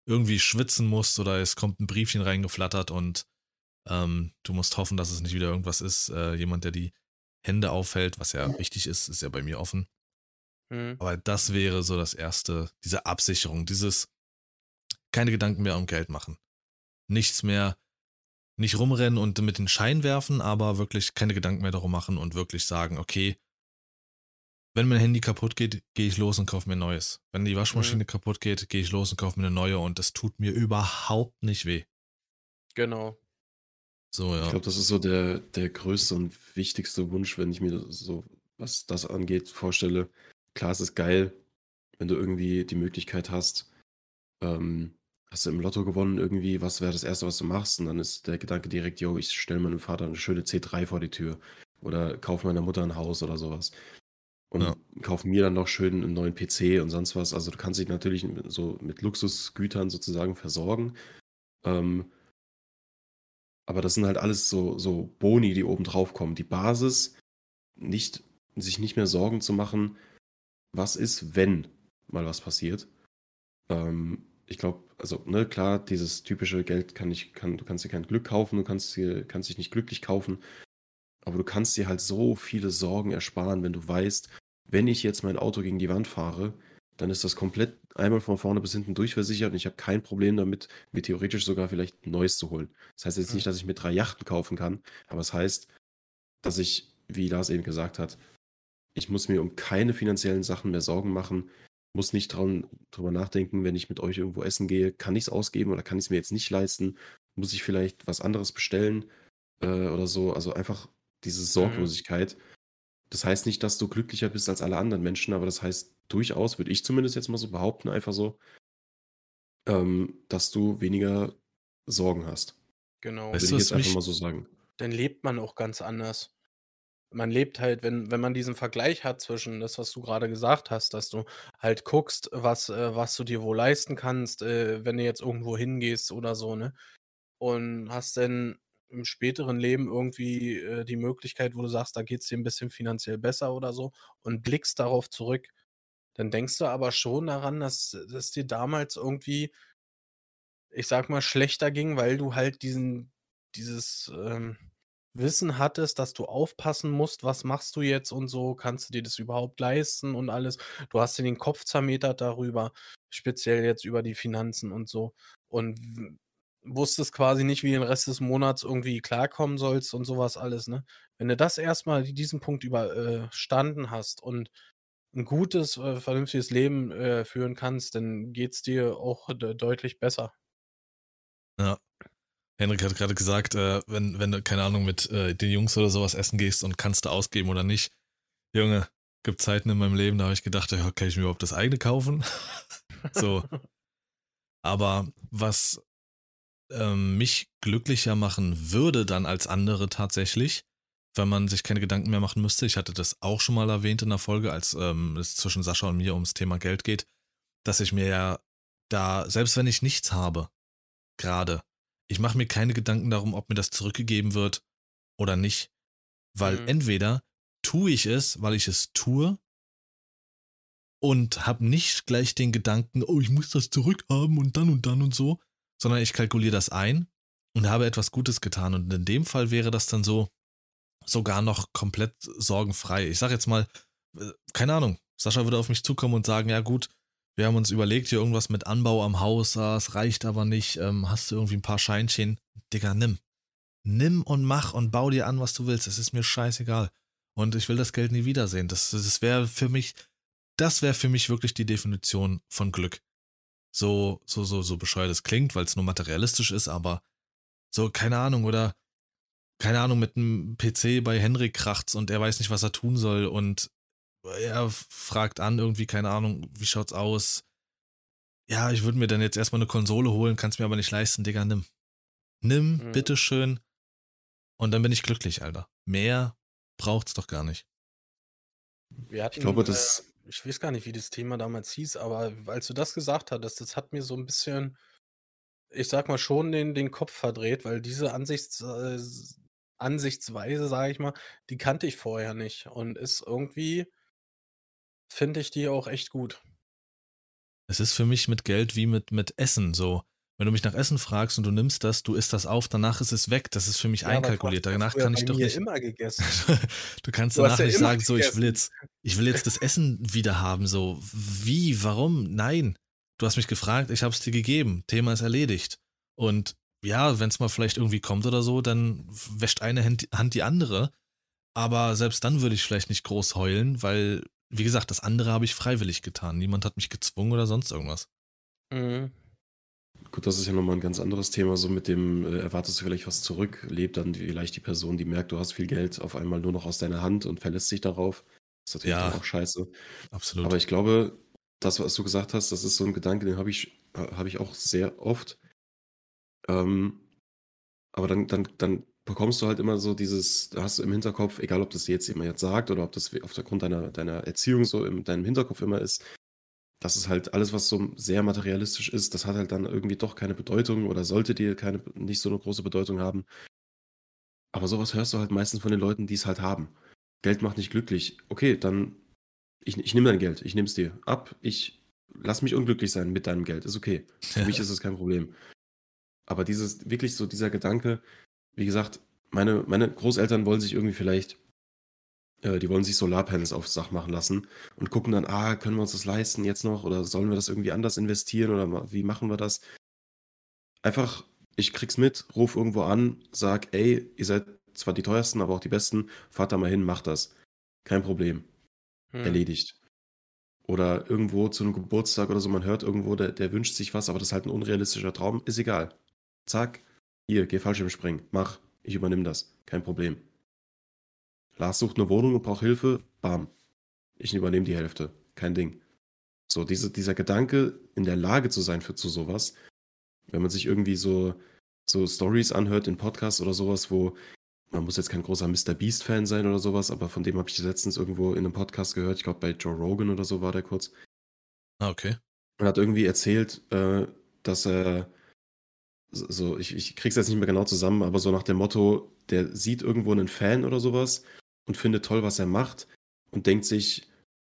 irgendwie schwitzen musst oder es kommt ein Briefchen reingeflattert und ähm, du musst hoffen, dass es nicht wieder irgendwas ist. Äh, jemand, der die Hände aufhält, was ja wichtig ist, ist ja bei mir offen. Mhm. Aber das wäre so das erste, diese Absicherung, dieses keine Gedanken mehr um Geld machen nichts mehr, nicht rumrennen und mit den Schein werfen, aber wirklich keine Gedanken mehr darum machen und wirklich sagen, okay, wenn mein Handy kaputt geht, gehe ich los und kaufe mir ein neues. Wenn die Waschmaschine mhm. kaputt geht, gehe ich los und kaufe mir eine neue und das tut mir überhaupt nicht weh. Genau. So, ja. Ich glaube, das ist so der, der größte und wichtigste Wunsch, wenn ich mir so, was das angeht, vorstelle. Klar, es ist geil, wenn du irgendwie die Möglichkeit hast, ähm, hast du im Lotto gewonnen irgendwie, was wäre das Erste, was du machst? Und dann ist der Gedanke direkt, yo, ich stelle meinem Vater eine schöne C3 vor die Tür. Oder kaufe meiner Mutter ein Haus oder sowas. Und ja. kaufe mir dann noch schön einen neuen PC und sonst was. Also du kannst dich natürlich so mit Luxusgütern sozusagen versorgen. Ähm, aber das sind halt alles so, so Boni, die oben drauf kommen. Die Basis, nicht, sich nicht mehr Sorgen zu machen, was ist, wenn mal was passiert. Ähm, ich glaube, also, ne, klar, dieses typische Geld kann nicht, kann, du kannst dir kein Glück kaufen, du kannst, dir, kannst dich nicht glücklich kaufen, aber du kannst dir halt so viele Sorgen ersparen, wenn du weißt, wenn ich jetzt mein Auto gegen die Wand fahre, dann ist das komplett einmal von vorne bis hinten durchversichert und ich habe kein Problem damit, mir theoretisch sogar vielleicht ein neues zu holen. Das heißt jetzt nicht, dass ich mir drei Yachten kaufen kann, aber es das heißt, dass ich, wie Lars eben gesagt hat, ich muss mir um keine finanziellen Sachen mehr Sorgen machen muss nicht dran, drüber nachdenken, wenn ich mit euch irgendwo essen gehe, kann ich es ausgeben oder kann ich es mir jetzt nicht leisten? Muss ich vielleicht was anderes bestellen äh, oder so? Also einfach diese mhm. Sorglosigkeit. Mhm. Das heißt nicht, dass du glücklicher bist als alle anderen Menschen, aber das heißt durchaus, würde ich zumindest jetzt mal so behaupten, einfach so, ähm, dass du weniger Sorgen hast. Genau. Würde ich jetzt einfach mal so sagen. Dann lebt man auch ganz anders man lebt halt, wenn wenn man diesen Vergleich hat zwischen das, was du gerade gesagt hast, dass du halt guckst, was äh, was du dir wohl leisten kannst, äh, wenn du jetzt irgendwo hingehst oder so, ne? Und hast dann im späteren Leben irgendwie, äh, die Möglichkeit, wo du sagst, da geht es dir ein bisschen finanziell besser oder so und blickst darauf zurück, dann denkst du aber schon daran, dass es dir damals irgendwie ich sag mal, schlechter ging, weil du halt diesen dieses, ähm Wissen hattest, dass du aufpassen musst, was machst du jetzt und so, kannst du dir das überhaupt leisten und alles. Du hast dir den Kopf zermetert darüber, speziell jetzt über die Finanzen und so. Und wusstest quasi nicht, wie den Rest des Monats irgendwie klarkommen sollst und sowas alles, ne? Wenn du das erstmal diesen Punkt überstanden äh, hast und ein gutes, äh, vernünftiges Leben äh, führen kannst, dann geht es dir auch deutlich besser. Ja. Henrik hat gerade gesagt, äh, wenn, wenn du, keine Ahnung, mit den Jungs oder sowas essen gehst und kannst du ausgeben oder nicht. Junge, gibt Zeiten in meinem Leben, da habe ich gedacht, ja, kann ich mir überhaupt das eigene kaufen? so. Aber was ähm, mich glücklicher machen würde dann als andere tatsächlich, wenn man sich keine Gedanken mehr machen müsste. Ich hatte das auch schon mal erwähnt in der Folge, als ähm, es zwischen Sascha und mir ums Thema Geld geht, dass ich mir ja da, selbst wenn ich nichts habe, gerade, ich mache mir keine Gedanken darum, ob mir das zurückgegeben wird oder nicht. Weil mhm. entweder tue ich es, weil ich es tue und habe nicht gleich den Gedanken, oh, ich muss das zurückhaben und dann und dann und so, sondern ich kalkuliere das ein und habe etwas Gutes getan. Und in dem Fall wäre das dann so sogar noch komplett sorgenfrei. Ich sage jetzt mal, äh, keine Ahnung, Sascha würde auf mich zukommen und sagen, ja gut, wir haben uns überlegt, hier irgendwas mit Anbau am Haus, ah, es reicht aber nicht, ähm, hast du irgendwie ein paar Scheinchen? Digga, nimm. Nimm und mach und bau dir an, was du willst. Es ist mir scheißegal. Und ich will das Geld nie wiedersehen. Das, das wäre für mich, das wäre für mich wirklich die Definition von Glück so, so, so, so bescheuert es klingt, weil es nur materialistisch ist, aber so, keine Ahnung, oder keine Ahnung, mit einem PC bei Henrik kracht's und er weiß nicht, was er tun soll und er fragt an, irgendwie, keine Ahnung, wie schaut's aus? Ja, ich würde mir dann jetzt erstmal eine Konsole holen, kann's mir aber nicht leisten, Digga, nimm. Nimm, mhm. bitteschön. Und dann bin ich glücklich, Alter. Mehr braucht's doch gar nicht. Hatten, ich glaube, das ich weiß gar nicht, wie das Thema damals hieß, aber als du das gesagt hattest, das hat mir so ein bisschen, ich sag mal, schon den, den Kopf verdreht, weil diese Ansichts, äh, Ansichtsweise, sage ich mal, die kannte ich vorher nicht und ist irgendwie, finde ich die auch echt gut. Es ist für mich mit Geld wie mit, mit Essen so. Wenn du mich nach Essen fragst und du nimmst das, du isst das auf, danach ist es weg. Das ist für mich ja, einkalkuliert. Danach kann ich doch nicht. immer gegessen. du kannst du danach ja nicht sagen, gegessen. so ich will jetzt, ich will jetzt das Essen wieder haben. So wie, warum? Nein. Du hast mich gefragt, ich habe es dir gegeben. Thema ist erledigt. Und ja, wenn es mal vielleicht irgendwie kommt oder so, dann wäscht eine Hand die andere. Aber selbst dann würde ich vielleicht nicht groß heulen, weil, wie gesagt, das andere habe ich freiwillig getan. Niemand hat mich gezwungen oder sonst irgendwas. Mhm. Gut, das ist ja nochmal ein ganz anderes Thema, so mit dem, äh, erwartest du vielleicht was zurück, lebt dann vielleicht die Person, die merkt, du hast viel Geld auf einmal nur noch aus deiner Hand und verlässt sich darauf. Das ist natürlich Ja, auch scheiße. absolut. Aber ich glaube, das, was du gesagt hast, das ist so ein Gedanke, den habe ich, habe ich auch sehr oft. Ähm, aber dann, dann, dann bekommst du halt immer so dieses, da hast du im Hinterkopf, egal ob das jetzt jemand jetzt sagt oder ob das aufgrund deiner, deiner Erziehung so in deinem Hinterkopf immer ist, das ist halt alles, was so sehr materialistisch ist, das hat halt dann irgendwie doch keine Bedeutung oder sollte dir keine, nicht so eine große Bedeutung haben. Aber sowas hörst du halt meistens von den Leuten, die es halt haben. Geld macht nicht glücklich. Okay, dann ich, ich nehme dein Geld, ich nehme es dir ab, ich lass mich unglücklich sein mit deinem Geld, ist okay. Für mich ist es kein Problem. Aber dieses, wirklich so dieser Gedanke, wie gesagt, meine, meine Großeltern wollen sich irgendwie vielleicht äh, die wollen sich Solarpanels aufs Dach machen lassen und gucken dann, ah, können wir uns das leisten jetzt noch oder sollen wir das irgendwie anders investieren oder wie machen wir das? Einfach, ich krieg's mit, ruf irgendwo an, sag, ey, ihr seid zwar die teuersten, aber auch die besten, fahrt da mal hin, macht das. Kein Problem. Hm. Erledigt. Oder irgendwo zu einem Geburtstag oder so, man hört irgendwo, der, der wünscht sich was, aber das ist halt ein unrealistischer Traum, ist egal. Zack, hier, geh falsch im Springen, mach, ich übernehme das, kein Problem. Lars sucht eine Wohnung und braucht Hilfe, bam. Ich übernehme die Hälfte. Kein Ding. So, diese, dieser Gedanke, in der Lage zu sein für zu sowas, wenn man sich irgendwie so, so Stories anhört in Podcasts oder sowas, wo man muss jetzt kein großer Mr. Beast-Fan sein oder sowas, aber von dem habe ich letztens irgendwo in einem Podcast gehört, ich glaube bei Joe Rogan oder so war der kurz. Ah, okay. Und hat irgendwie erzählt, äh, dass er so, ich, ich krieg's jetzt nicht mehr genau zusammen, aber so nach dem Motto, der sieht irgendwo einen Fan oder sowas und findet toll, was er macht und denkt sich,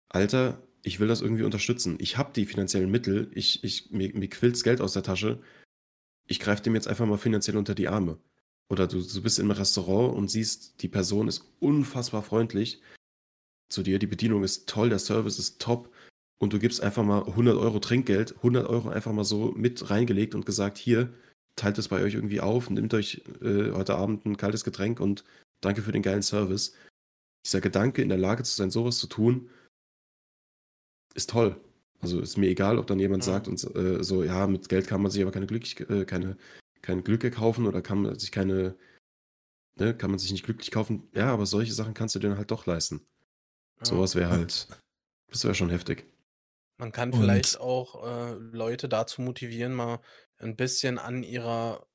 Alter, ich will das irgendwie unterstützen. Ich habe die finanziellen Mittel, ich, ich, mir, mir quillt's Geld aus der Tasche. Ich greife dem jetzt einfach mal finanziell unter die Arme. Oder du, du bist im Restaurant und siehst, die Person ist unfassbar freundlich zu dir, die Bedienung ist toll, der Service ist top und du gibst einfach mal 100 Euro Trinkgeld, 100 Euro einfach mal so mit reingelegt und gesagt, hier, teilt es bei euch irgendwie auf, nehmt euch äh, heute Abend ein kaltes Getränk und danke für den geilen Service dieser Gedanke, in der Lage zu sein, sowas zu tun, ist toll. Also ist mir egal, ob dann jemand mhm. sagt und äh, so, ja, mit Geld kann man sich aber keine, Glück, äh, keine, kein Glück kaufen oder kann man sich keine, ne, kann man sich nicht glücklich kaufen. Ja, aber solche Sachen kannst du dir dann halt doch leisten. Ja. Sowas wäre halt, das wäre schon heftig. Man kann Und- vielleicht auch äh, Leute dazu motivieren, mal ein bisschen an ihrer,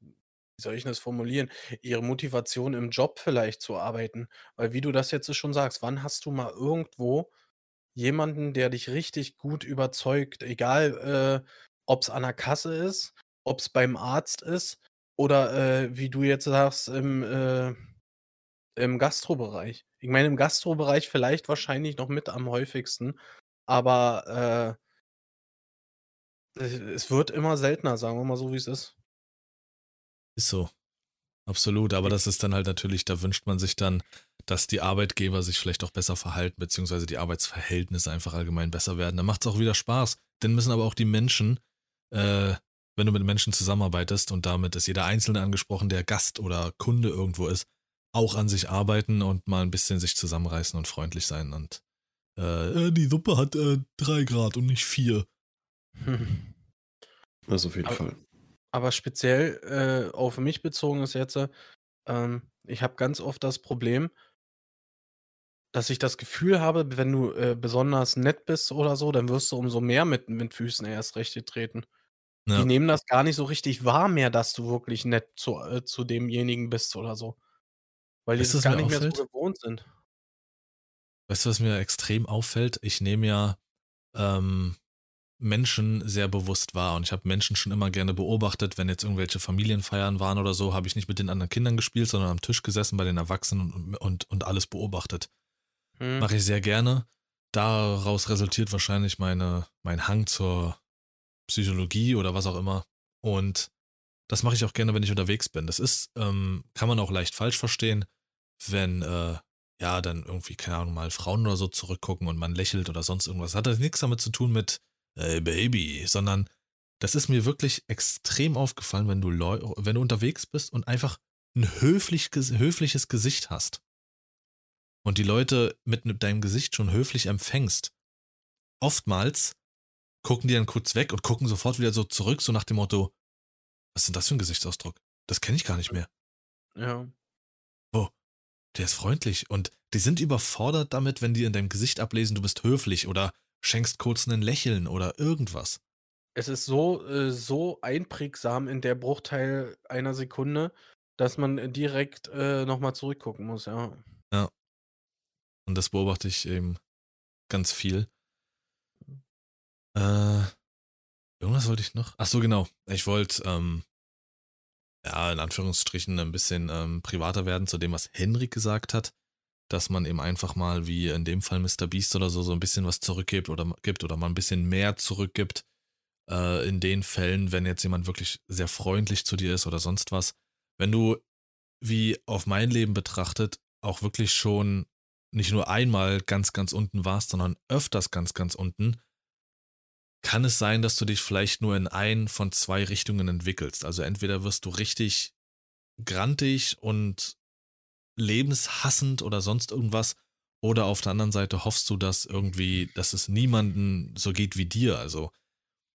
wie soll ich das formulieren, ihre Motivation im Job vielleicht zu arbeiten. Weil wie du das jetzt schon sagst, wann hast du mal irgendwo jemanden, der dich richtig gut überzeugt, egal äh, ob es an der Kasse ist, ob es beim Arzt ist oder äh, wie du jetzt sagst, im, äh, im Gastrobereich. Ich meine, im Gastrobereich vielleicht wahrscheinlich noch mit am häufigsten, aber äh, es wird immer seltener, sagen wir mal so, wie es ist. Ist so. Absolut, aber das ist dann halt natürlich, da wünscht man sich dann, dass die Arbeitgeber sich vielleicht auch besser verhalten, beziehungsweise die Arbeitsverhältnisse einfach allgemein besser werden. Da macht es auch wieder Spaß. Dann müssen aber auch die Menschen, äh, wenn du mit Menschen zusammenarbeitest und damit ist jeder Einzelne angesprochen, der Gast oder Kunde irgendwo ist, auch an sich arbeiten und mal ein bisschen sich zusammenreißen und freundlich sein. Und äh, äh, die Suppe hat äh, drei Grad und nicht vier. Das auf jeden Aber- Fall. Aber speziell äh, auf mich bezogen ist jetzt, äh, ähm, ich habe ganz oft das Problem, dass ich das Gefühl habe, wenn du äh, besonders nett bist oder so, dann wirst du umso mehr mit, mit Füßen erst recht getreten. Ja. Die nehmen das gar nicht so richtig wahr mehr, dass du wirklich nett zu, äh, zu demjenigen bist oder so. Weil die Weißt du, das gar nicht mehr so auffällt? gewohnt sind. Weißt du, was mir extrem auffällt? Ich nehme ja ähm, Menschen sehr bewusst wahr und ich habe Menschen schon immer gerne beobachtet, wenn jetzt irgendwelche Familienfeiern waren oder so, habe ich nicht mit den anderen Kindern gespielt, sondern am Tisch gesessen bei den Erwachsenen und, und, und alles beobachtet. Hm. Mache ich sehr gerne. Daraus resultiert wahrscheinlich meine, mein Hang zur Psychologie oder was auch immer. Und das mache ich auch gerne, wenn ich unterwegs bin. Das ist, ähm, kann man auch leicht falsch verstehen, wenn, äh, ja, dann irgendwie, keine Ahnung, mal Frauen oder so zurückgucken und man lächelt oder sonst irgendwas. Hat das nichts damit zu tun mit, hey Baby, sondern das ist mir wirklich extrem aufgefallen, wenn du, Leu wenn du unterwegs bist und einfach ein höflich, höfliches Gesicht hast und die Leute mit deinem Gesicht schon höflich empfängst. Oftmals gucken die dann kurz weg und gucken sofort wieder so zurück, so nach dem Motto, was ist denn das für ein Gesichtsausdruck? Das kenne ich gar nicht mehr. Ja. Der ist freundlich und die sind überfordert damit, wenn die in deinem Gesicht ablesen, du bist höflich oder schenkst kurz ein Lächeln oder irgendwas. Es ist so, äh, so einprägsam in der Bruchteil einer Sekunde, dass man direkt äh, nochmal zurückgucken muss, ja. Und das beobachte ich eben ganz viel. Äh, irgendwas wollte ich noch. Ach so, genau. Ich wollte, ähm, ja, in Anführungsstrichen ein bisschen ähm, privater werden zu dem, was Henrik gesagt hat. Dass man eben einfach mal, wie in dem Fall Mr. Beast oder so, so ein bisschen was zurückgibt oder gibt oder mal ein bisschen mehr zurückgibt. Äh, in den Fällen, wenn jetzt jemand wirklich sehr freundlich zu dir ist oder sonst was. Wenn du, wie auf mein Leben betrachtet, auch wirklich schon nicht nur einmal ganz, ganz unten warst, sondern öfters ganz, ganz unten, kann es sein, dass du dich vielleicht nur in ein von zwei Richtungen entwickelst. Also entweder wirst du richtig grantig und lebenshassend oder sonst irgendwas, oder auf der anderen Seite hoffst du, dass irgendwie, dass es niemanden so geht wie dir. Also,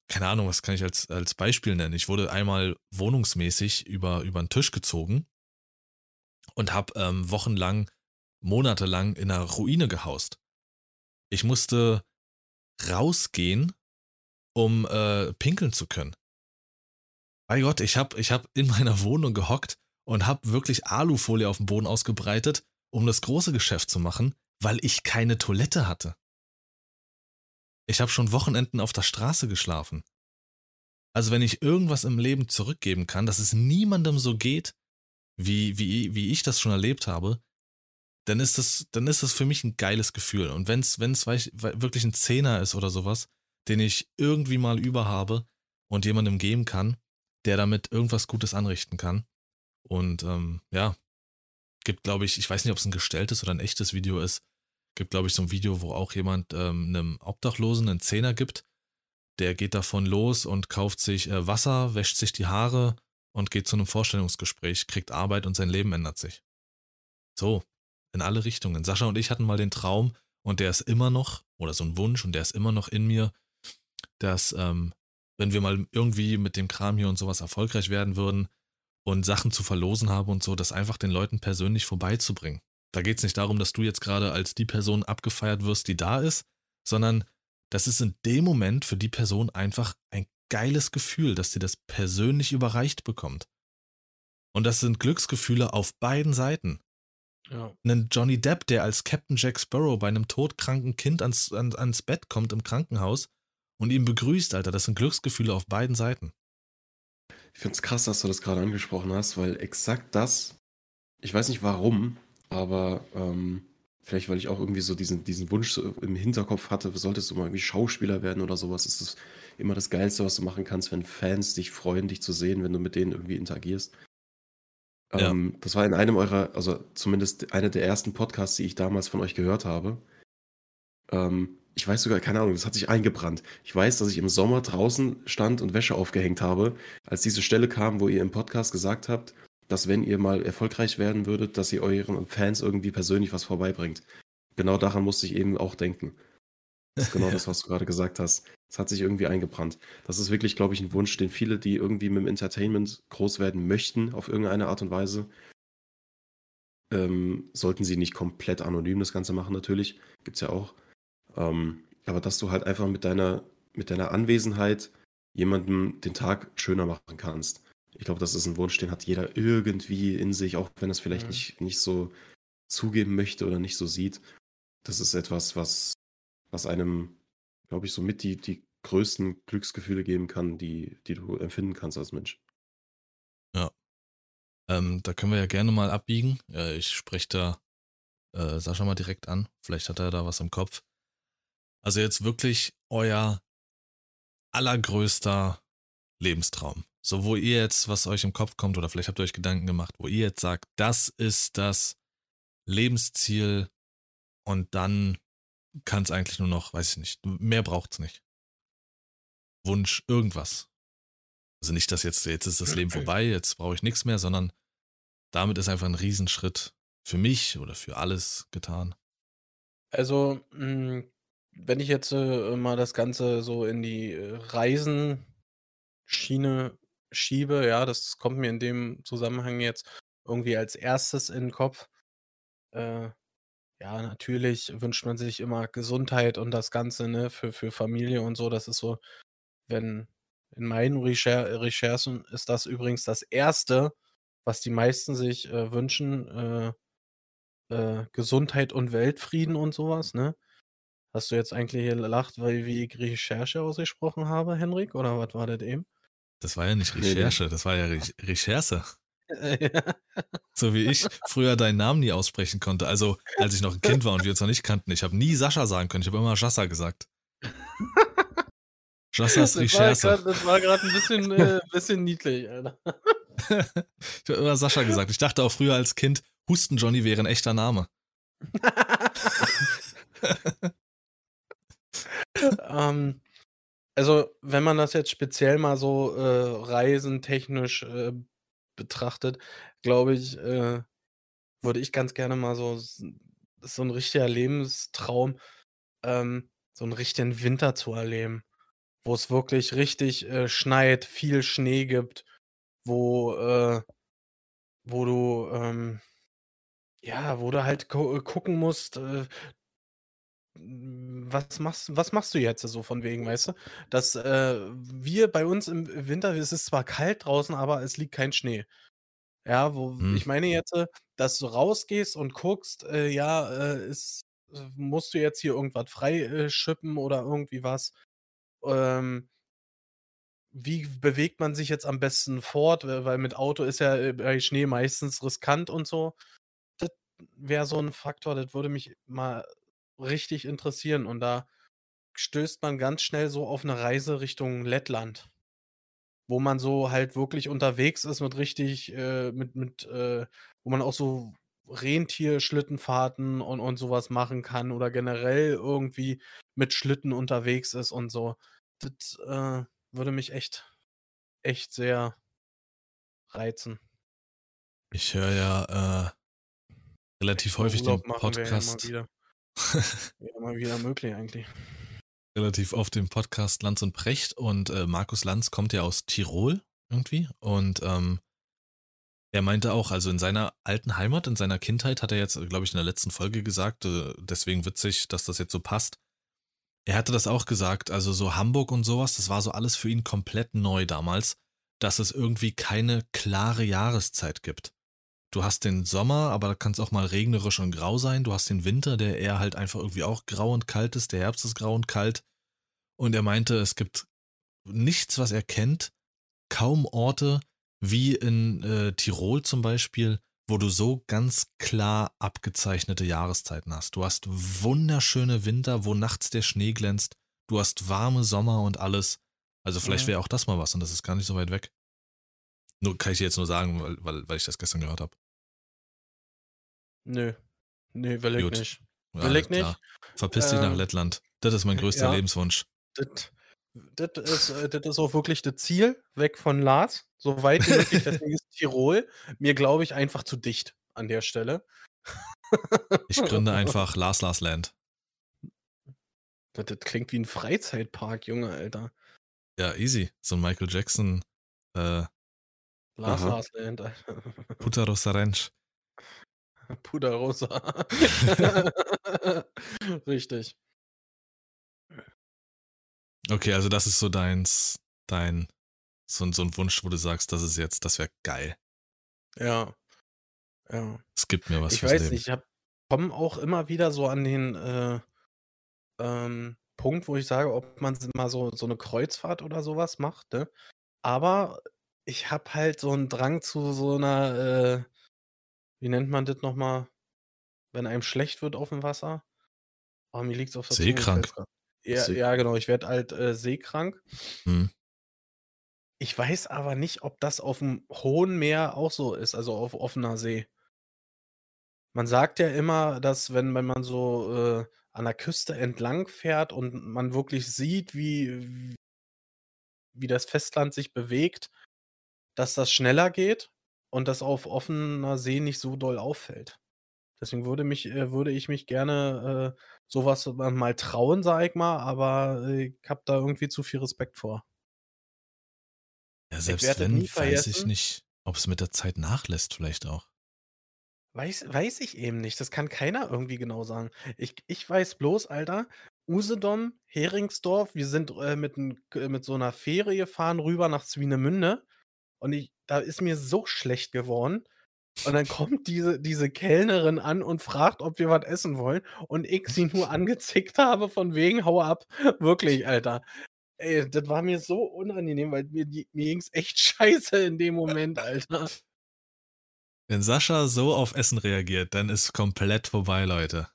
keine Ahnung, was kann ich als, als Beispiel nennen? Ich wurde einmal wohnungsmäßig über, über den Tisch gezogen und habe ähm, wochenlang monatelang in einer Ruine gehaust. Ich musste rausgehen, um äh, pinkeln zu können. Bei Gott, ich habe ich hab in meiner Wohnung gehockt und habe wirklich Alufolie auf dem Boden ausgebreitet, um das große Geschäft zu machen, weil ich keine Toilette hatte. Ich habe schon Wochenenden auf der Straße geschlafen. Also wenn ich irgendwas im Leben zurückgeben kann, dass es niemandem so geht, wie, wie, wie ich das schon erlebt habe, dann ist das, dann ist das für mich ein geiles Gefühl. Und wenn es wirklich ein Zehner ist oder sowas, den ich irgendwie mal über habe und jemandem geben kann, der damit irgendwas Gutes anrichten kann. Und ähm, ja, gibt, glaube ich, ich weiß nicht, ob es ein gestelltes oder ein echtes Video ist, gibt, glaube ich, so ein Video, wo auch jemand ähm, einem Obdachlosen einen Zehner gibt. Der geht davon los und kauft sich äh, Wasser, wäscht sich die Haare und geht zu einem Vorstellungsgespräch, kriegt Arbeit und sein Leben ändert sich. So, in alle Richtungen. Sascha und ich hatten mal den Traum und der ist immer noch, oder so ein Wunsch und der ist immer noch in mir, dass ähm, wenn wir mal irgendwie mit dem Kram hier und sowas erfolgreich werden würden und Sachen zu verlosen haben und so, das einfach den Leuten persönlich vorbeizubringen. Da geht es nicht darum, dass du jetzt gerade als die Person abgefeiert wirst, die da ist, sondern das ist in dem Moment für die Person einfach ein geiles Gefühl, dass sie das persönlich überreicht bekommt. Und das sind Glücksgefühle auf beiden Seiten. Ja. Einen Johnny Depp, der als Captain Jack Sparrow bei einem todkranken Kind ans, ans, ans Bett kommt im Krankenhaus und ihn begrüßt, Alter, das sind Glücksgefühle auf beiden Seiten. Ich finde es krass, dass du das gerade angesprochen hast, weil exakt das, ich weiß nicht warum, aber ähm, vielleicht weil ich auch irgendwie so diesen, diesen Wunsch im Hinterkopf hatte, solltest du mal irgendwie Schauspieler werden oder sowas, ist das immer das Geilste, was du machen kannst, wenn Fans dich freuen, dich zu sehen, wenn du mit denen irgendwie interagierst. Ja. Ähm, das war in einem eurer, also zumindest einer der ersten Podcasts, die ich damals von euch gehört habe. Ähm, ich weiß sogar, keine Ahnung, das hat sich eingebrannt. Ich weiß, dass ich im Sommer draußen stand und Wäsche aufgehängt habe, als diese Stelle kam, wo ihr im Podcast gesagt habt, dass wenn ihr mal erfolgreich werden würdet, dass ihr euren Fans irgendwie persönlich was vorbeibringt. Genau daran musste ich eben auch denken. Das ist genau das, was du gerade gesagt hast. Es hat sich irgendwie eingebrannt. Das ist wirklich, glaube ich, ein Wunsch, den viele, die irgendwie mit dem Entertainment groß werden möchten, auf irgendeine Art und Weise, ähm, sollten sie nicht komplett anonym das Ganze machen, natürlich. Gibt es ja auch. Ähm, aber dass du halt einfach mit deiner, mit deiner Anwesenheit jemandem den Tag schöner machen kannst. Ich glaube, das ist ein Wunsch, den hat jeder irgendwie in sich, auch wenn er es vielleicht Mhm. nicht, nicht so zugeben möchte oder nicht so sieht. Das ist etwas, was, was einem, glaube ich, so mit die, die größten Glücksgefühle geben kann, die, die du empfinden kannst als Mensch. Ähm, da können wir ja gerne mal abbiegen. Äh, ich spreche da äh, Sascha mal direkt an. Vielleicht hat er da was im Kopf. Also jetzt wirklich euer allergrößter Lebenstraum. So, wo ihr jetzt, was euch im Kopf kommt, oder vielleicht habt ihr euch Gedanken gemacht, wo ihr jetzt sagt, das ist das Lebensziel und dann kann es eigentlich nur noch, weiß ich nicht, mehr braucht's nicht. Wunsch, irgendwas. Also nicht, dass jetzt, jetzt ist das Leben vorbei, jetzt brauche ich nichts mehr, sondern damit ist einfach ein Riesenschritt für mich oder für alles getan. Also, hm, wenn ich jetzt, äh, mal das Ganze so in die, äh, Reisenschiene schiebe, ja, das kommt mir in dem Zusammenhang jetzt irgendwie als Erstes in 'n Kopf. Äh, ja, natürlich wünscht man sich immer Gesundheit und das Ganze, ne, für für Familie und so. Das ist so wenn in meinen Recher Recherchen ist das übrigens das Erste, was die meisten sich, äh, wünschen, äh, äh, Gesundheit und Weltfrieden und sowas, ne? Hast du jetzt eigentlich gelacht, weil wie ich Recherche ausgesprochen habe, Henrik, oder was war das eben? Das war ja nicht. Recherche, das war ja Re Recherche. Ja. So wie ich früher deinen Namen nie aussprechen konnte. Also, als ich noch ein Kind war und wir uns noch nicht kannten. Ich habe nie Sascha sagen können, ich habe immer Jassa gesagt. Jassas Recherche. das war grad 'n bisschen, äh bisschen niedlich, Alter. ich habe immer Sascha gesagt. Ich dachte auch früher als Kind, Husten Johnny wäre ein echter Name. Ähm, also, wenn man das jetzt speziell mal so, äh, reisentechnisch, äh, betrachtet, glaube ich, äh, würde ich ganz gerne mal so so 'n richtiger Lebenstraum, ähm, so 'n richtigen Winter zu erleben, wo es wirklich richtig, äh, schneit, viel Schnee gibt, wo, äh wo du, ähm ja, wo du halt gu gucken musst, äh was machst was machst du jetzt so von wegen, weißt du? Dass, äh, wir bei uns im Winter es ist zwar kalt draußen, aber es liegt kein Schnee. Ja, wo Mhm. ich meine jetzt, äh, dass du rausgehst und guckst, äh, ja, äh, ist äh, musst du jetzt hier irgendwas frei, äh, oder irgendwie was? Ähm wie bewegt man sich jetzt am besten fort? Weil mit Auto ist ja, bei Schnee meistens riskant und so. Das wäre so 'n Faktor, das würde mich mal richtig interessieren und da stößt man ganz schnell so auf 'ne Reise Richtung Lettland. Wo man so halt wirklich unterwegs ist mit richtig, äh mit mit, äh wo man auch so Rentierschlittenfahrten und und so was machen kann oder generell irgendwie mit Schlitten unterwegs ist und so. Das, äh, würde mich echt echt sehr reizen. Ich höre ja, äh, relativ häufig den wäre ja mal wieder möglich eigentlich. relativ oft im Podcast Lanz und Precht und äh, Markus Lanz kommt ja aus Tirol irgendwie und ähm, er meinte auch, also in seiner alten Heimat, in seiner Kindheit, hat er jetzt, glaube ich, in der letzten Folge gesagt, äh, deswegen witzig, dass das jetzt so passt. Er hatte das auch gesagt, also so Hamburg und sowas, das war so alles für ihn komplett neu damals, dass es irgendwie keine klare Jahreszeit gibt. Du hast den Sommer, aber da kann es auch mal regnerisch und grau sein. Du hast den Winter, der eher halt einfach irgendwie auch grau und kalt ist. Der Herbst ist grau und kalt. Und er meinte, es gibt nichts, was er kennt, kaum Orte, wie in äh, Tirol zum Beispiel, wo du so ganz klar abgezeichnete Jahreszeiten hast. Du hast wunderschöne Winter, wo nachts der Schnee glänzt. Du hast warme Sommer und alles. Also vielleicht wäre auch das mal was und das ist gar nicht so weit weg. Nur kann ich dir jetzt nur sagen, weil, weil, weil ich das gestern gehört habe. Nö. Nee, will ich nicht. Ja, Will ich klar. nicht. Verpiss dich nach Ähm, Lettland. Das ist mein größter ja. Lebenswunsch. Das das ist, äh, das ist auch wirklich das Ziel, weg von Lars, so weit wie möglich. Deswegen ist Tirol mir, glaube ich, einfach zu dicht an der Stelle. Ich gründe einfach Lars Lars Land. Das, das klingt wie ein Freizeitpark, Junge, Alter. Ja, easy. So ein Michael Jackson, äh, Lars. Lars Land, Alter. Putarosa Ranch. Puderrosa. Richtig. Okay, also das ist so deins, dein, so, ein- so ein Wunsch, wo du sagst, das ist jetzt, das wäre geil. Ja. Ja. Es gibt mir was ich fürs weiß Leben. nicht, ich komme auch immer wieder so an den äh, ähm, Punkt, wo ich sage, ob man mal so, so eine Kreuzfahrt oder sowas macht, ne? Aber ich habe halt so einen Drang zu so einer, äh, wie nennt man das nochmal, wenn einem schlecht wird auf dem Wasser? Oh, mir liegt's auf der Seekrank. Ja, See- ja, genau, ich werde halt äh, seekrank. Hm. Ich weiß aber nicht, ob das auf dem hohen Meer auch so ist, also auf offener See. Man sagt ja immer, dass wenn, wenn man so äh, an der Küste entlang fährt und man wirklich sieht, wie, wie das Festland sich bewegt, dass das schneller geht und das auf offener See nicht so doll auffällt. Deswegen würde, mich, äh, würde ich mich gerne äh, sowas mal trauen, sag ich mal, aber äh, ich habe da irgendwie zu viel Respekt vor. Ja, selbst wenn, weiß ich nicht, ob es mit der Zeit nachlässt, vielleicht auch. Weiß, weiß ich eben nicht. Das kann keiner irgendwie genau sagen. Ich, ich weiß bloß, Alter, Usedom, Heringsdorf, wir sind äh, mit, k- mit so einer Fähre gefahren rüber nach Swinemünde und ich, da ist mir so schlecht geworden. Und dann kommt diese, diese Kellnerin an und fragt, ob wir was essen wollen. Und ich sie nur angezickt habe, von wegen, hau ab. Wirklich, Alter. Ey, das war mir so unangenehm, weil mir, mir ging es echt scheiße in dem Moment, Alter. Wenn Sascha so auf Essen reagiert, dann ist komplett vorbei, Leute.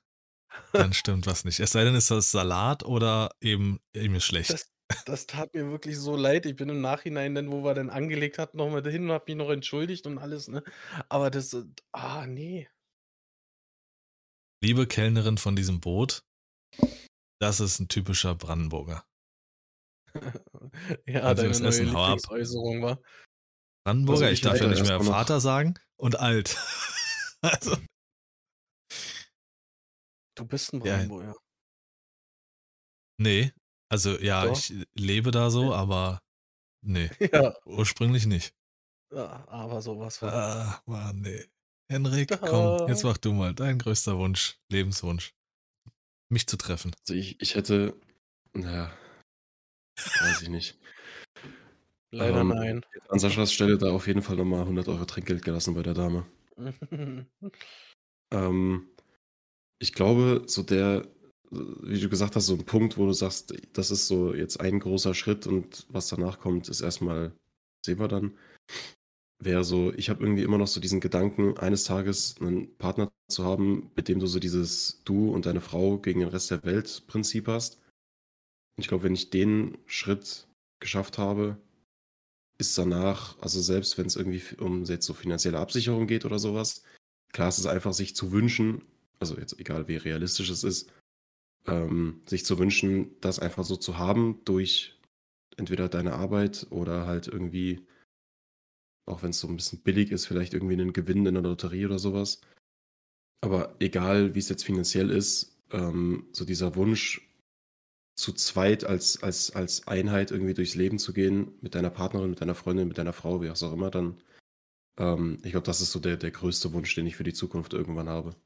Dann stimmt was nicht. Es sei denn, ist das Salat oder eben, eben schlecht. Das, das tat mir wirklich so leid. Ich bin im Nachhinein, dann, wo wir dann angelegt hatten, nochmal dahin und hab mich noch entschuldigt und alles, ne? Aber das, äh, ah, nee. Liebe Kellnerin von diesem Boot, das ist ein typischer Brandenburger. ja, Also deine das neue Essen, hau ab. Lieblingsäußerung war. Brandenburger, Also ich ich darf ja nicht mehr erstmal noch- Vater sagen und alt. also, Du bist ein Ja. Brandenburger. nee. Also ja, Doch. ich lebe da so, aber nee, Ja, ursprünglich nicht. ja, aber sowas von. Ah, Mann, nee. Henrik, komm, jetzt mach du mal dein größter Wunsch, Lebenswunsch. Mich zu treffen. Also ich, ich hätte, naja, weiß ich nicht. Leider ähm, nein. An Saschas Stelle da auf jeden Fall nochmal 100 Euro Trinkgeld gelassen bei der Dame. Ähm, ich glaube, so der, wie du gesagt hast, so ein Punkt, wo du sagst, das ist so jetzt ein großer Schritt und was danach kommt, ist erstmal, sehen wir dann, wäre so, ich habe irgendwie immer noch so diesen Gedanken, eines Tages einen Partner zu haben, mit dem du so dieses Du und deine Frau gegen den Rest der Welt Prinzip hast. Und ich glaube, wenn ich den Schritt geschafft habe, ist danach, also selbst wenn es irgendwie um jetzt so finanzielle Absicherung geht oder sowas, klar ist es einfach, sich zu wünschen, also jetzt egal wie realistisch es ist, ähm, sich zu wünschen, das einfach so zu haben durch entweder deine Arbeit oder halt irgendwie, auch wenn es so ein bisschen billig ist, vielleicht irgendwie einen Gewinn in der Lotterie oder sowas. Aber egal, wie es jetzt finanziell ist, ähm, so dieser Wunsch, zu zweit als, als, als Einheit irgendwie durchs Leben zu gehen, mit deiner Partnerin, mit deiner Freundin, mit deiner Frau, wie auch immer, dann, ähm, ich glaube, das ist so der, der größte Wunsch, den ich für die Zukunft irgendwann habe.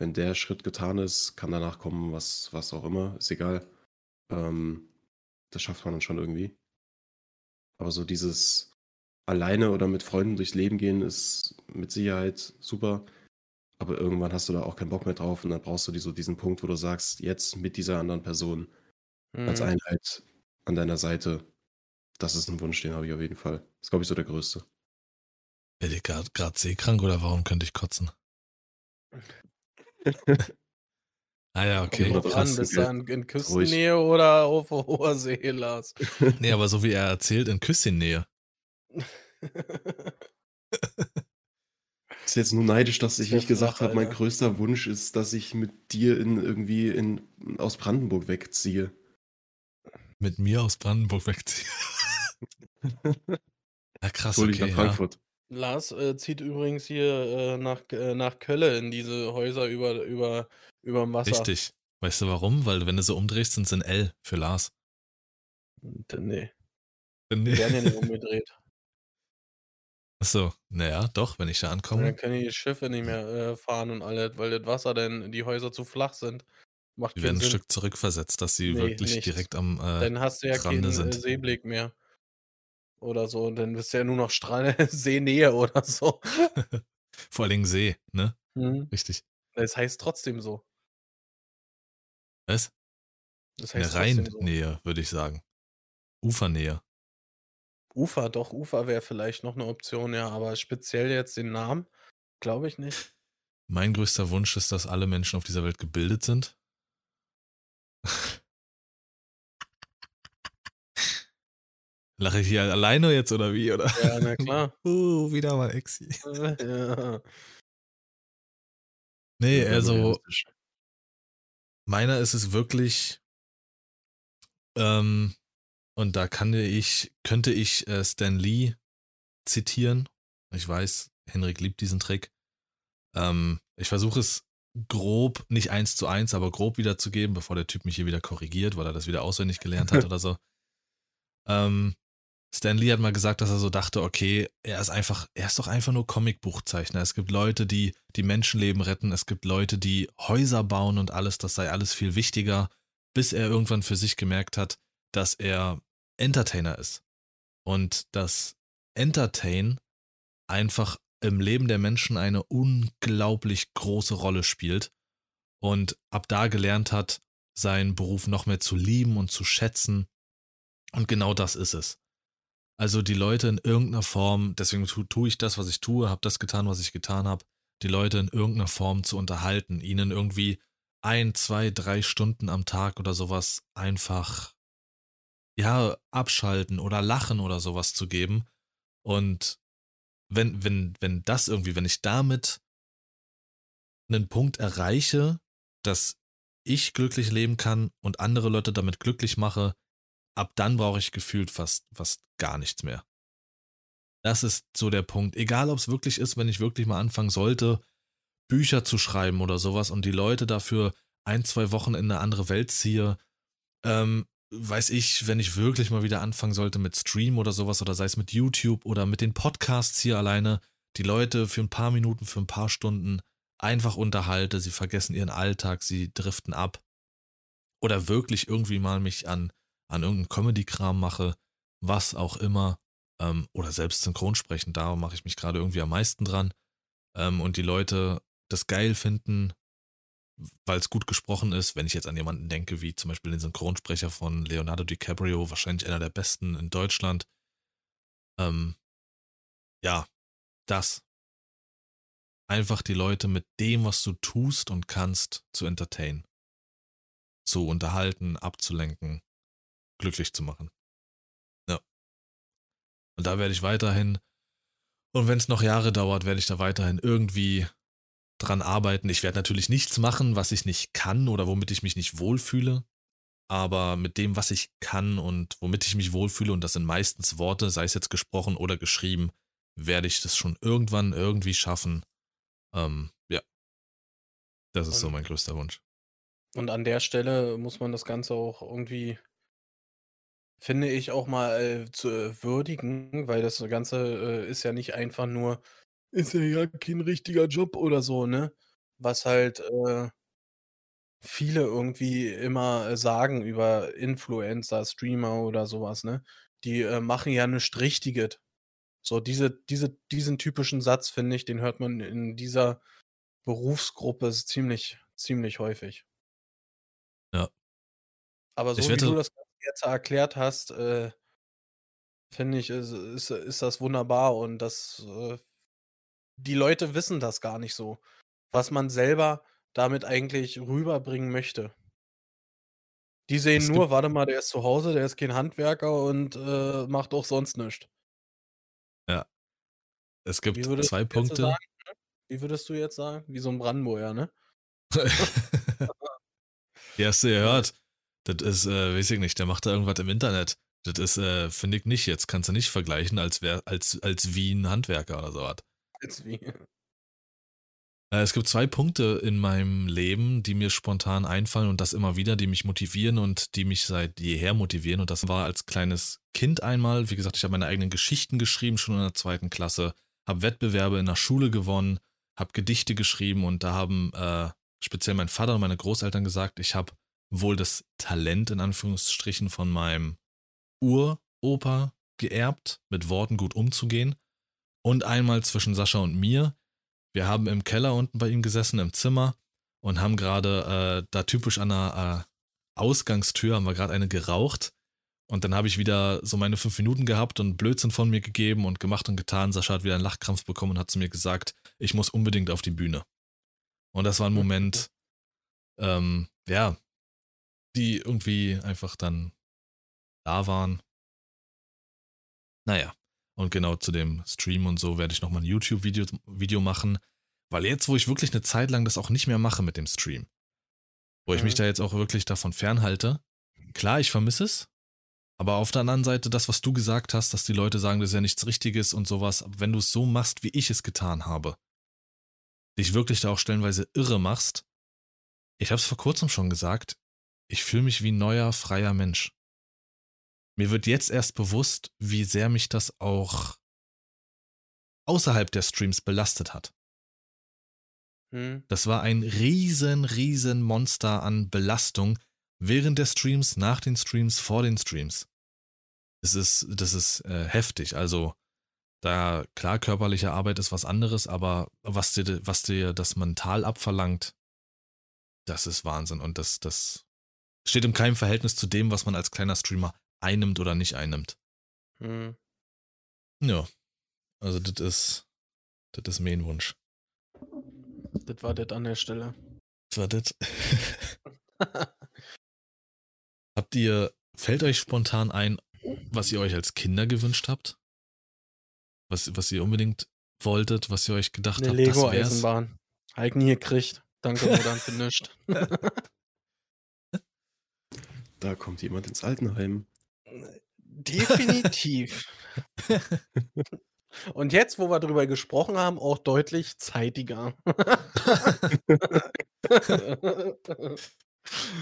Wenn der Schritt getan ist, kann danach kommen, was, was auch immer, ist egal. Ähm, das schafft man dann schon irgendwie. Aber so dieses alleine oder mit Freunden durchs Leben gehen ist mit Sicherheit super. Aber irgendwann hast du da auch keinen Bock mehr drauf und dann brauchst du die, so diesen Punkt, wo du sagst, jetzt mit dieser anderen Person als Mhm. Einheit an deiner Seite. Das ist ein Wunsch, den habe ich auf jeden Fall. Das ist, glaube ich, so der größte. Bin ich gerade seekrank oder warum könnte ich kotzen? Ah ja, Kommt okay. Du an, bist du in Ruhig. Küstennähe oder auf hoher See, Lars? Nee, aber so wie er erzählt, in Küssennähe. Ist jetzt nur neidisch, dass ich nicht gesagt habe, mein größter Wunsch ist, dass ich mit dir in irgendwie in, aus Brandenburg wegziehe. Mit mir aus Brandenburg wegziehen. ja, krass, Hol okay. nach Ja. Frankfurt. Lars äh, zieht übrigens hier äh, nach, äh, nach Kölle in diese Häuser über, über, überm Wasser. Richtig. Weißt du warum? Weil wenn du so umdrehst, sind es in L für Lars. Und, äh, nee, Nee. die werden ja nicht umgedreht. Achso, naja, doch, wenn ich da ankomme. dann können die Schiffe nicht mehr äh, fahren und alles, weil das Wasser dann, die Häuser zu flach sind. Macht Die werden ein Sinn. Stück zurückversetzt, dass sie Nee, wirklich nichts. direkt am äh, Dann hast du ja Rande keinen äh, sind. Seeblick mehr. Oder so. Und dann bist du ja nur noch Strand Seenähe oder so. Vor allen Dingen See, ne? Mhm. Richtig. Das heißt trotzdem so. Was? Das Eine heißt so. Rheinnähe, würde ich sagen. Ufernähe. Ufer, doch, Ufer wäre vielleicht noch eine Option, ja, aber speziell jetzt den Namen, glaube ich nicht. Mein größter Wunsch ist, dass alle Menschen auf dieser Welt gebildet sind. Lache ich hier alleine jetzt oder wie? Oder? Ja, na klar. Uh, wieder mal Exi. ja. Nee, also meiner ist es wirklich, ähm, und da kann ich, könnte ich äh, Stan Lee zitieren. Ich weiß, Henrik liebt diesen Trick. Ähm, ich versuche es grob, nicht eins zu eins, aber grob wiederzugeben, bevor der Typ mich hier wieder korrigiert, weil er das wieder auswendig gelernt hat oder so. Ähm, Stan Lee hat mal gesagt, dass er so dachte, okay, er ist einfach, er ist doch einfach nur Comicbuchzeichner. Es gibt Leute, die die Menschenleben retten, es gibt Leute, die Häuser bauen und alles, das sei alles viel wichtiger, bis er irgendwann für sich gemerkt hat, dass er Entertainer ist. Und dass Entertain einfach im Leben der Menschen eine unglaublich große Rolle spielt und ab da gelernt hat, seinen Beruf noch mehr zu lieben und zu schätzen. Und genau das ist es. Also die Leute in irgendeiner Form, deswegen tue tu ich das, was ich tue, habe das getan, was ich getan habe, die Leute in irgendeiner Form zu unterhalten, ihnen irgendwie ein, zwei, drei Stunden am Tag oder sowas einfach, ja, abschalten oder lachen oder sowas zu geben. Und wenn, wenn, wenn das irgendwie, wenn ich damit einen Punkt erreiche, dass ich glücklich leben kann und andere Leute damit glücklich mache, ab dann brauche ich gefühlt fast, fast gar nichts mehr. Das ist so der Punkt. Egal, ob es wirklich ist, wenn ich wirklich mal anfangen sollte, Bücher zu schreiben oder sowas und die Leute dafür ein, zwei Wochen in eine andere Welt ziehe, ähm, weiß ich, wenn ich wirklich mal wieder anfangen sollte mit Stream oder sowas oder sei es mit YouTube oder mit den Podcasts hier alleine, die Leute für ein paar Minuten, für ein paar Stunden einfach unterhalte, sie vergessen ihren Alltag, sie driften ab oder wirklich irgendwie mal mich an, an irgendeinen Comedy-Kram mache, was auch immer, ähm, oder selbst Synchronsprechen, da mache ich mich gerade irgendwie am meisten dran ähm, und die Leute das geil finden, weil es gut gesprochen ist, wenn ich jetzt an jemanden denke, wie zum Beispiel den Synchronsprecher von Leonardo DiCaprio, wahrscheinlich einer der besten in Deutschland. Ähm, ja, das. Einfach die Leute mit dem, was du tust und kannst, zu entertainen. Zu unterhalten, abzulenken, glücklich zu machen. Ja. Und da werde ich weiterhin, und wenn es noch Jahre dauert, werde ich da weiterhin irgendwie dran arbeiten. Ich werde natürlich nichts machen, was ich nicht kann oder womit ich mich nicht wohlfühle. Aber mit dem, was ich kann und womit ich mich wohlfühle, und das sind meistens Worte, sei es jetzt gesprochen oder geschrieben, werde ich das schon irgendwann irgendwie schaffen. Ähm, ja. Das ist so Und- mein größter Wunsch. Und an der Stelle muss man das Ganze auch irgendwie finde ich auch mal, äh, zu äh, würdigen, weil das Ganze, äh, ist ja nicht einfach nur ist ja ja kein richtiger Job oder so, ne? Was halt, äh viele irgendwie immer, äh, sagen über Influencer, Streamer oder so was, ne? Die, machen ja nischt Richtiges. So diese diese diesen typischen Satz, finde ich, den hört man in dieser Berufsgruppe ziemlich ziemlich häufig. Ja. Aber Ich so wie du wette das Ganze jetzt erklärt hast, äh finde ich, ist ist ist das wunderbar und das, äh die Leute wissen das gar nicht so, was man selber damit eigentlich rüberbringen möchte. Die sehen nur: „Warte mal, der ist zu Hause, der ist kein Handwerker und, äh, macht auch sonst nischt.“ Ja. Es gibt würdest 2 du jetzt so sagen, Punkte ne? Wie würdest du jetzt sagen? Wie so 'n Brandenburger, ne? Ja, hast du gehört. Das ist, äh, weiß ich nicht, der macht da irgendwas im Internet. Das ist, äh, finde ich nicht jetzt kannst du nicht vergleichen, als wäre als als wie 'n Handwerker oder so was. Als wie? Äh, es gibt 2 Punkte in meinem Leben, die mir spontan einfallen und das immer wieder, die mich motivieren und die mich seit jeher motivieren. Und das war als kleines Kind einmal. Wie gesagt, ich habe meine eigenen Geschichten geschrieben, schon in der 2. Klasse, habe Wettbewerbe in der Schule gewonnen, habe Gedichte geschrieben und da haben, äh, speziell mein Vater und meine Großeltern gesagt, ich habe wohl das Talent in Anführungsstrichen von meinem Uropa geerbt, mit Worten gut umzugehen. Und einmal zwischen Sascha und mir. Wir haben im Keller unten bei ihm gesessen, im Zimmer und haben grade, äh, da typisch an der, äh, Ausgangstür haben wir grad eine geraucht. Und dann habe ich wieder so meine 5 Minuten gehabt und Blödsinn von mir gegeben und gemacht und getan. Sascha hat wieder 'n Lachkrampf bekommen und hat zu mir gesagt: „Ich muss unbedingt auf die Bühne.“ Und das war 'n Moment, ähm, ja, die irgendwie einfach dann da waren. Na ja, und genau zu dem Stream und so werde ich noch mal 'n YouTube-Video Video machen, weil jetzt, wo ich wirklich 'ne Zeit lang das auch nicht mehr mache mit dem Stream, wo ich mich Mhm. da jetzt auch wirklich davon fernhalte klar, ich vermisse es, aber auf der anderen Seite das, was du gesagt hast, dass die Leute sagen, das ist ja nichts Richtiges und so was. Wenn du's so machst, wie ich es getan habe dich wirklich da auch stellenweise irre machst ich habe es vor Kurzem schon gesagt, ich fühle mich wie 'n neuer, freier Mensch. Mir wird jetzt erst bewusst, wie sehr mich das auch außerhalb der Streams belastet hat. Mhm. Das war ein riesen, riesen Monster an Belastung während der Streams, nach den Streams, vor den Streams. Es ist das ist, äh, heftig. Also, da klar, körperliche Arbeit ist was anderes, aber was dir was dir das mental abverlangt das ist Wahnsinn und das das steht in keinem Verhältnis zu dem, was man als kleiner Streamer einnimmt oder nicht einnimmt. Mhm. Ja, also das ist das ist mein Wunsch. Das war das an der Stelle. Das war das. Habt ihr fällt euch spontan ein, was ihr euch als Kinder gewünscht habt? Was was ihr unbedingt wolltet, was ihr euch gedacht 'Ne habt, das wär's? Lego-Eisenbahn. Habe ich nie gekriegt. Danke, Muttern, für nischt. Da kommt jemand ins Altenheim. Definitiv. Und jetzt, wo wir drüber gesprochen haben, auch deutlich zeitiger.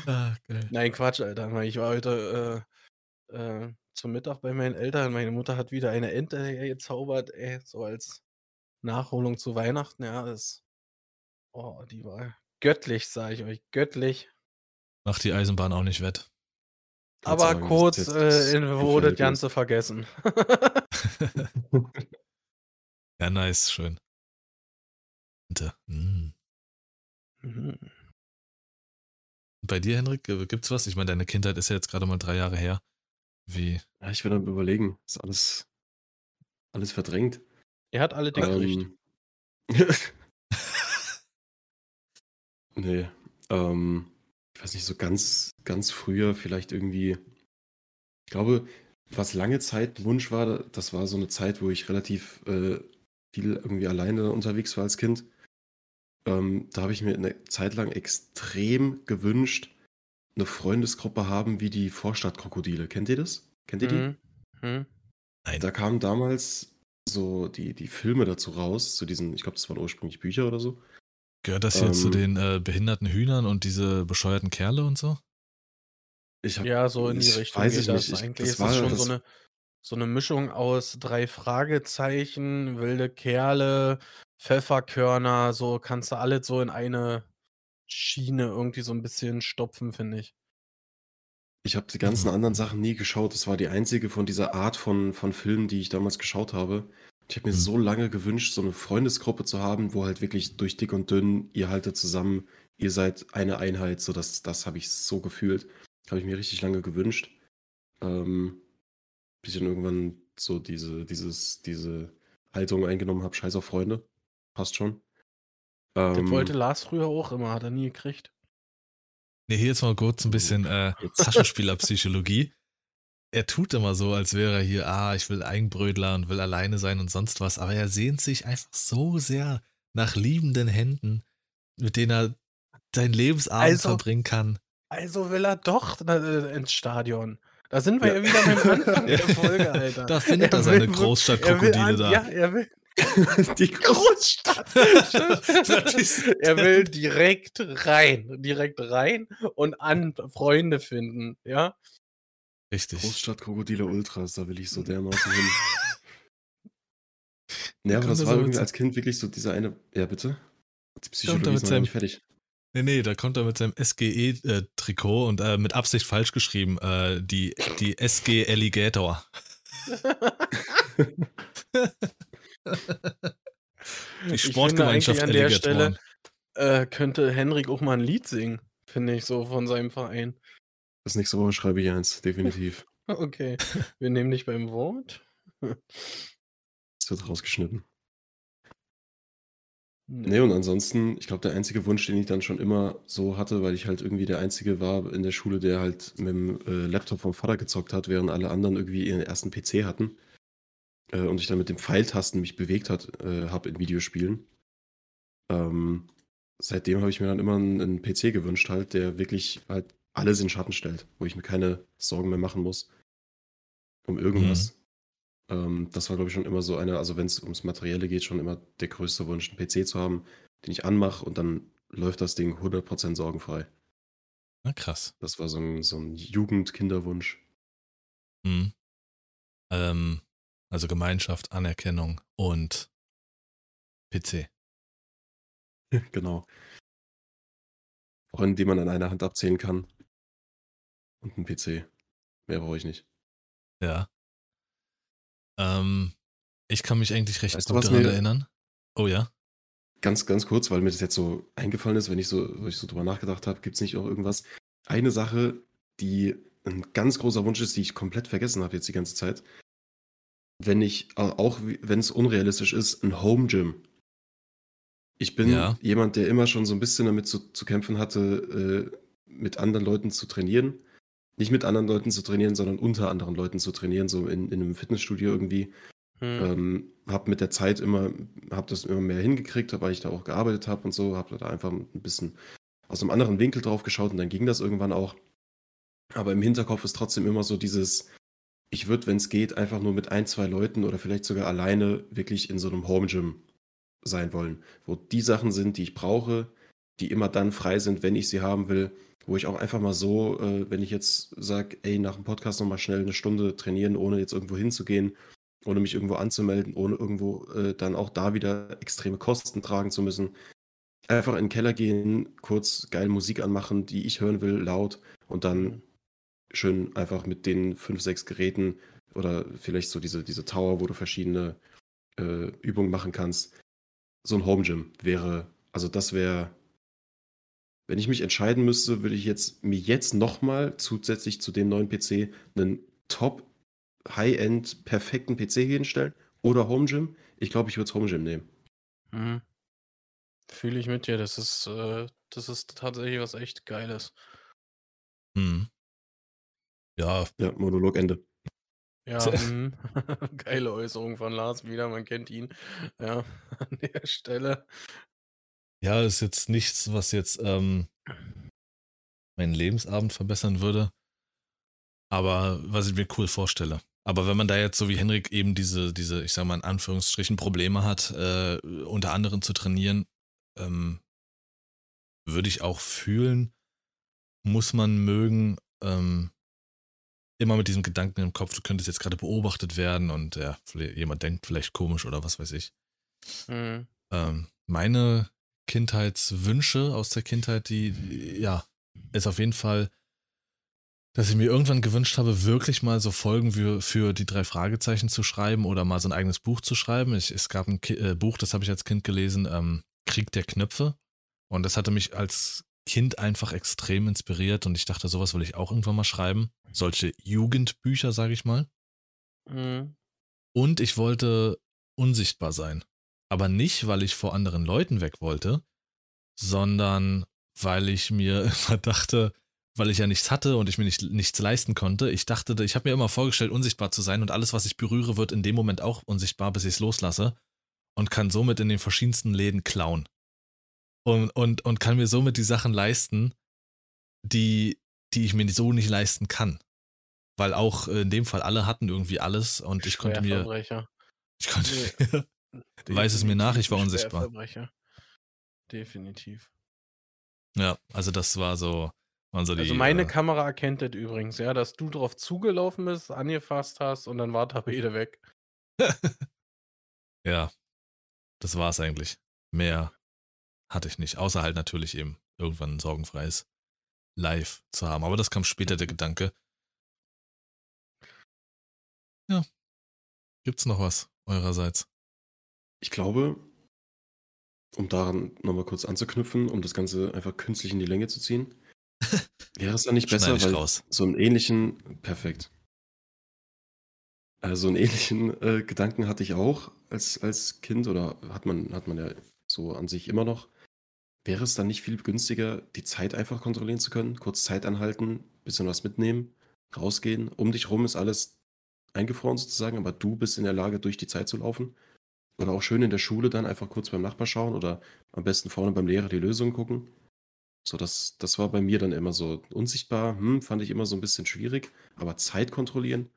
Ah, geil. Nein, Quatsch, Alter. Ich war heute, äh, äh, zum Mittag bei meinen Eltern. Meine Mutter hat wieder eine Ente hergezaubert, ey, so als Nachholung zu Weihnachten. Ja, das oh, die war göttlich, sage ich euch, göttlich. Macht die Eisenbahn auch nicht wett. Aber kurz, äh, in wurde das. Ganze vergessen. Ja, nice, schön. Ente, mhm. Mhm. Bei dir, Henrik, äh, gibt's was? Ich meine, deine Kindheit ist ja jetzt grade mal 3 Jahre her. Wie Ja, ich bin am Überlegen. Ist alles alles verdrängt. Er hat alle Dinge. Ähm. Ne, ähm, ich weiß nicht, so ganz ganz früher vielleicht irgendwie ich glaube, was lange Zeit Wunsch war, das war so 'ne Zeit, wo ich relativ, äh, viel irgendwie alleine unterwegs war als Kind. Ähm, da habe ich mir 'ne Zeit lang extrem gewünscht, 'ne Freundesgruppe haben wie die Vorstadtkrokodile. Kennt ihr das? Kennt ihr die? Mhm. Mhm. Nein. Da kamen damals so die die Filme dazu raus, zu diesen ich glaube, das waren ursprünglich Bücher oder so. Gehört das hier zu Ähm. den äh, behinderten Hühnern und diese bescheuerten Kerle und so? Ich habe Ja, so in die ich Richtung weiß geht ich das. nicht. Ich Eigentlich das ist war es schon das so 'ne so 'ne Mischung aus 3 Fragezeichen, wilde Kerle, Pfefferkörner, so kannst du alles so in eine Schiene irgendwie so 'n bisschen stopfen, finde ich. Ich habe die ganzen Mhm. anderen Sachen nie geschaut. Das war die einzige von dieser Art von von Filmen, die ich damals geschaut habe. Ich habe mir so lange gewünscht, so 'ne Freundesgruppe zu haben, wo halt wirklich durch dick und dünn, ihr haltet zusammen, ihr seid eine Einheit, so das das habe ich so gefühlt. Habe ich mir richtig lange gewünscht. Ähm, bis ich dann irgendwann so diese dieses diese Haltung eingenommen habe: „Scheiß auf Freunde, passt schon.“ Das wollte Ähm Lars früher auch immer, hat er nie gekriegt. Ne, hier jetzt mal kurz 'n bisschen, äh. Taschenspielerpsychologie. Er tut immer so, als wäre er hier: „Ah, ich will Eigenbrötler und will alleine sein und sonst was“, aber er sehnt sich einfach so sehr nach liebenden Händen, mit denen er seinen Lebensabend Also verbringen kann. also will er doch äh, ins Stadion. Da sind wir Ja. ja wieder beim Anfang der Folge, Alter. Da findet er seine er will Großstadtkrokodile da. ja, er will Die Großstadt. Er will direkt rein, direkt rein und an Freunde finden, ja? Richtig. Großstadtkrokodile Ultras, da will ich so dermaßen hin. Ja, aber das war irgendwie als Kind wirklich so dieser eine ja, bitte? Die Psychologie ist noch nicht fertig. Ne, ne, da kommt er mit seinem SGE, äh, Trikot und, äh, mit Absicht falsch geschrieben, äh, die die SG Alligator. Die Ich finde Sportgemeinschaft eigentlich an der. Stelle, äh, könnte Henrik auch mal 'n Lied singen, finde ich so von seinem Verein. Bis nächste Woche schreibe ich eins, definitiv. Okay, wir nehmen dich beim Wort. Es wird rausgeschnitten. Ne. Ne, und ansonsten, ich glaube, der einzige Wunsch, den ich dann schon immer so hatte, weil ich halt irgendwie der Einzige war in der Schule, der halt mit'm, äh, Laptop vom Vater gezockt hat, während alle anderen irgendwie ihren ersten PC hatten, äh, und ich dann mit den Pfeiltasten mich bewegt hat äh, habe in Videospielen. Ähm, seitdem habe ich mir dann immer 'n 'n PC gewünscht halt, der wirklich halt alles in Schatten stellt, wo ich mir keine Sorgen mehr machen muss um irgendwas. Ähm, das war, glaube ich, schon immer so einer also wenn's ums Materielle geht, schon immer der größte Wunsch, 'n PC zu haben, den ich anmache und dann läuft das Ding 100% sorgenfrei. Ah, krass. Das war so 'n so 'n Jugend-Kinderwunsch. Mhm. Ähm, also Gemeinschaft, Anerkennung und PC. Genau. Freunde, die man an einer Hand abzählen kann. Und 'n PC. Mehr brauche ich nicht. Ja. Ähm, ich kann mich eigentlich recht Weißt du, gut was daran erinnern. Oh ja? Ganz, ganz kurz, weil mir das jetzt so eingefallen ist, wenn ich so wo ich so drüber nachgedacht habe, gibt's nicht auch irgendwas eine Sache, die 'n ganz großer Wunsch ist, die ich komplett vergessen habe jetzt die ganze Zeit. Wenn ich auch w wenn's unrealistisch ist, 'n Home Gym. Ich bin Ja. jemand, der immer schon so 'n bisschen damit zu zu kämpfen hatte, äh, mit anderen Leuten zu trainieren. Nicht mit anderen Leuten zu trainieren, sondern unter anderen Leuten zu trainieren, so in in 'nem Fitnessstudio irgendwie. Mhm. Ähm, habe mit der Zeit immer habe das immer mehr hingekriegt, weil ich da auch gearbeitet habe und so, habe da einfach 'n bisschen aus 'nem anderen Winkel drauf geschaut und dann ging das irgendwann auch. Aber im Hinterkopf ist trotzdem immer so dieses ich würde, wenn's geht, einfach nur mit 1, 2 Leuten oder vielleicht sogar alleine wirklich in so 'nem Home Gym sein wollen, wo die Sachen sind, die ich brauche, die immer dann frei sind, wenn ich sie haben will, wo ich auch einfach mal so, äh, wenn ich jetzt sage: „Ey, nach dem Podcast noch mal schnell 'ne Stunde trainieren, ohne jetzt irgendwo hinzugehen, ohne mich irgendwo anzumelden, ohne irgendwo, äh, dann auch da wieder extreme Kosten tragen zu müssen.“ Einfach in 'n Keller gehen, kurz geil Musik anmachen, die ich hören will, laut und dann Mhm. schön einfach mit den 5, 6 Geräten oder vielleicht so diese diese Tower, wo du verschiedene, äh, Übungen machen kannst. So 'n Home Gym wäre also das wäre wenn ich mich entscheiden müsste, würde ich jetzt mir jetzt noch mal zusätzlich zu dem neuen PC 'nen top High-End perfekten PC hinstellen oder Home Gym. Ich glaube, ich würde das Home Gym nehmen. Mhm. Fühle ich mit dir. Das ist, äh das ist tatsächlich was echt Geiles. Mhm. Ja. Ja, Monolog Ende. Ja, mhm. Geile Äußerung von Lars wieder, man kennt ihn. Ja, an der Stelle. Ja, ist jetzt nichts, was jetzt, ähm meinen Lebensabend verbessern würde. Aber was ich mir cool vorstelle. Aber wenn man da jetzt so wie Henrik eben diese diese, ich sage mal in Anführungsstrichen, Probleme hat, äh, unter anderem zu trainieren, ähm, würde ich auch fühlen, muss man mögen, ähm, immer mit diesem Gedanken im Kopf, du könntest jetzt gerade beobachtet werden und ja, jemand denkt vielleicht komisch oder was weiß ich. Mhm. Ähm, meine Kindheitswünsche aus der Kindheit, die, ja, ist auf jeden Fall, dass ich mir irgendwann gewünscht habe, wirklich mal so Folgen für, für die drei Fragezeichen zu schreiben oder mal so ein eigenes Buch zu schreiben. Ich, es gab ein Ki äh, Buch, das habe ich als Kind gelesen, ähm, Krieg der Knöpfe. Und das hatte mich als Kind einfach extrem inspiriert und ich dachte, sowas will ich auch irgendwann mal schreiben. Solche Jugendbücher, sage ich mal. Mhm. Und ich wollte unsichtbar sein. Aber nicht, weil ich vor anderen Leuten weg wollte, sondern weil ich mir immer dachte, weil ich ja nichts hatte und ich mir nicht, nichts leisten konnte. Ich dachte, ich habe mir immer vorgestellt, unsichtbar zu sein und alles, was ich berühre, wird in dem Moment auch unsichtbar, bis ich es loslasse und kann somit in den verschiedensten Läden klauen. Und, und, und kann mir somit die Sachen leisten, die, die ich mir so nicht leisten kann. Weil auch in dem Fall alle hatten irgendwie alles und ich konnte mir. Ich konnte. Nee. weiß es mir nach, ich war unsichtbar. Definitiv. Ja, also das war so. Waren so die, also meine äh, Kamera erkennt das übrigens, ja, dass du drauf zugelaufen bist, angefasst hast und dann war Tapete weg. ja, das war's eigentlich. Mehr hatte ich nicht. Außer halt natürlich eben irgendwann ein sorgenfreies Live zu haben. Aber das kam später der Gedanke. Ja. Gibt's noch was eurerseits? Ich glaube, um daran nochmal kurz anzuknüpfen, um das Ganze einfach künstlich in die Länge zu ziehen, wäre es dann nicht besser, weil raus. so einen ähnlichen, perfekt. Also einen ähnlichen äh, Gedanken hatte ich auch als, als Kind oder hat man, hat man ja so an sich immer noch. Wäre es dann nicht viel günstiger, die Zeit einfach kontrollieren zu können? Kurz Zeit anhalten, bisschen was mitnehmen, rausgehen. Um dich rum ist alles eingefroren sozusagen, aber du bist in der Lage, durch die Zeit zu laufen. Oder auch schön in der Schule dann einfach kurz beim Nachbar schauen oder am besten vorne beim Lehrer die Lösung gucken. So, das, das war bei mir dann immer so unsichtbar, hm, fand ich immer so ein bisschen schwierig. Aber Zeit kontrollieren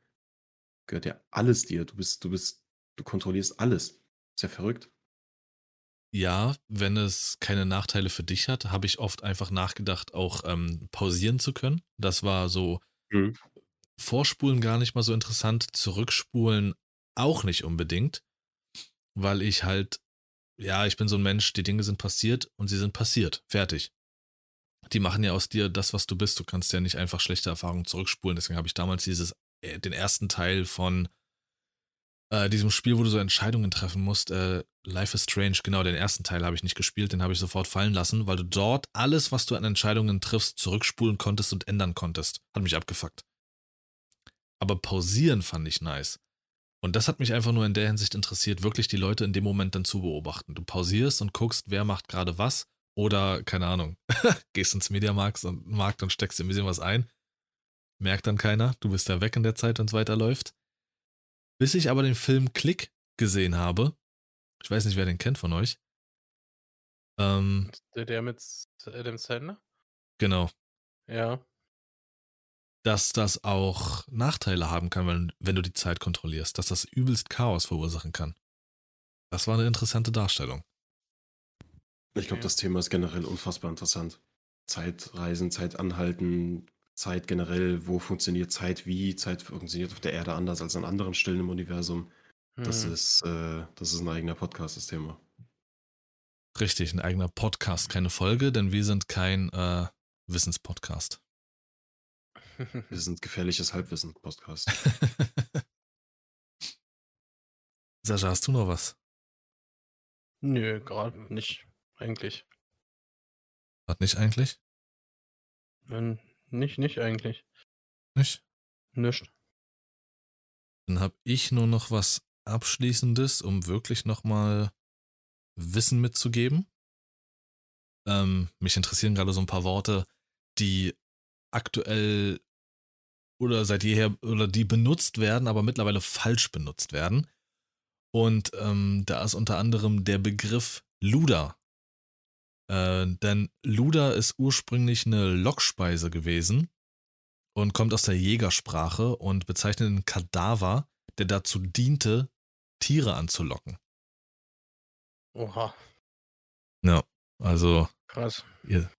gehört ja alles dir. Du bist, du bist, du kontrollierst alles. Ist ja verrückt. Ja, wenn es keine Nachteile für dich hat, habe ich oft einfach nachgedacht, auch ähm, pausieren zu können. Das war so mhm. Vorspulen gar nicht mal so interessant, zurückspulen auch nicht unbedingt, weil ich halt, ja, ich bin so ein Mensch, die Dinge sind passiert und sie sind passiert, fertig. Die machen ja aus dir das, was du bist. Du kannst ja nicht einfach schlechte Erfahrungen zurückspulen. Deswegen habe ich damals dieses, äh, den ersten Teil von äh, diesem Spiel, wo du so Entscheidungen treffen musst. Äh, Life is Strange, genau, den ersten Teil habe ich nicht gespielt, den habe ich sofort fallen lassen, weil du dort alles, was du an Entscheidungen triffst, zurückspulen konntest und ändern konntest. Hat mich abgefuckt. Aber pausieren fand ich nice. Und das hat mich einfach nur in der Hinsicht interessiert, wirklich die Leute in dem Moment dann zu beobachten. Du pausierst und guckst, wer macht gerade was. Oder, keine Ahnung, gehst ins Mediamarkt und, Markt und steckst dir ein bisschen was ein. Merkt dann keiner, du bist ja weg in der Zeit, wenn es weiterläuft. Bis ich aber den Film Klick gesehen habe. Ich weiß nicht, wer den kennt von euch. Ähm, der, der mit Adam Sandler? Genau. Ja. Dass das auch Nachteile haben kann, wenn, wenn du die Zeit kontrollierst. Dass das übelst Chaos verursachen kann. Das war eine interessante Darstellung. Ich glaube, das Thema ist generell unfassbar interessant. Zeitreisen, Zeit anhalten, Zeit generell, wo funktioniert Zeit wie, Zeit funktioniert auf der Erde anders als an anderen Stellen im Universum. Das hm. ist, äh, das ist ein eigener Podcast, das Thema. Richtig, ein eigener Podcast, keine Folge, denn wir sind kein äh, Wissenspodcast. Wir sind gefährliches Halbwissen-Podcast. Sascha, hast du noch was? Nö, gerade nicht, eigentlich. Hat nicht eigentlich? Wenn, nicht, nicht eigentlich. Nicht? Nicht. Dann habe ich nur noch was Abschließendes, um wirklich nochmal Wissen mitzugeben. Ähm, mich interessieren gerade so ein paar Worte, die aktuell oder seit jeher oder die benutzt werden, aber mittlerweile falsch benutzt werden. Und ähm, da ist unter anderem der Begriff Luder äh, denn Luder ist ursprünglich eine Lockspeise gewesen und kommt aus der Jägersprache und bezeichnet einen Kadaver, der dazu diente, Tiere anzulocken. Oha. Ja, also. Krass. Ihr,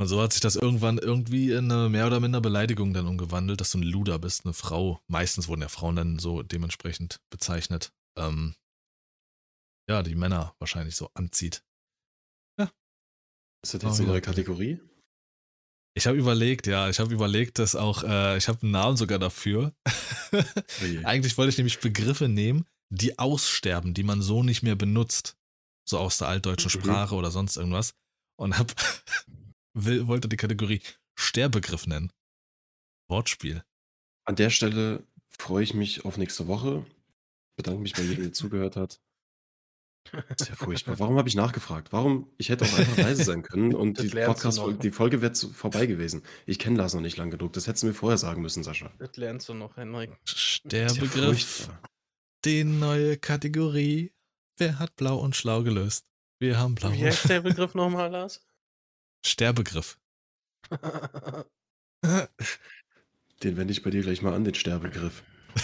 Und so hat sich das irgendwann irgendwie in eine mehr oder minder Beleidigung dann umgewandelt, dass du ein Luder bist, eine Frau. Meistens wurden ja Frauen dann so dementsprechend bezeichnet. Ähm, ja, die Männer wahrscheinlich so anzieht. Ist das Oh, jetzt eine ja, neue okay. Kategorie? Ich habe überlegt, ja, ich habe überlegt, dass auch, äh, ich habe einen Namen sogar dafür. Oh. Eigentlich wollte ich nämlich Begriffe nehmen, die aussterben, die man so nicht mehr benutzt. So aus der altdeutschen Mhm. Sprache oder sonst irgendwas. Und hab, will, wollte die Kategorie Sterbegriff nennen. Wortspiel. An der Stelle freue ich mich auf nächste Woche. Bedanke mich bei jedem, der zugehört hat. Ist ja furchtbar. Warum habe ich nachgefragt? Warum? Ich hätte auch einfach leise sein können und die Podcast die Folge wäre vorbei gewesen. Ich kenne Lars noch nicht lang genug. Das hättest du mir vorher sagen müssen, Sascha. Das lernst du noch, Henrik. Ja Sterbegriff. die neue Kategorie. Wer hat blau und schlau gelöst? Wir haben blau. Wie heißt der Begriff nochmal, Lars? Sterbegriff. Den wende ich bei dir gleich mal an, den Sterbegriff.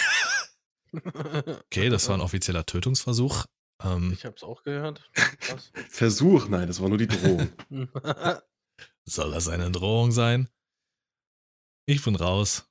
Okay, das war ein offizieller Tötungsversuch. Ähm, Ich hab's auch gehört. Was? Versuch, nein, das war nur die Drohung. soll das eine Drohung sein? Ich bin raus.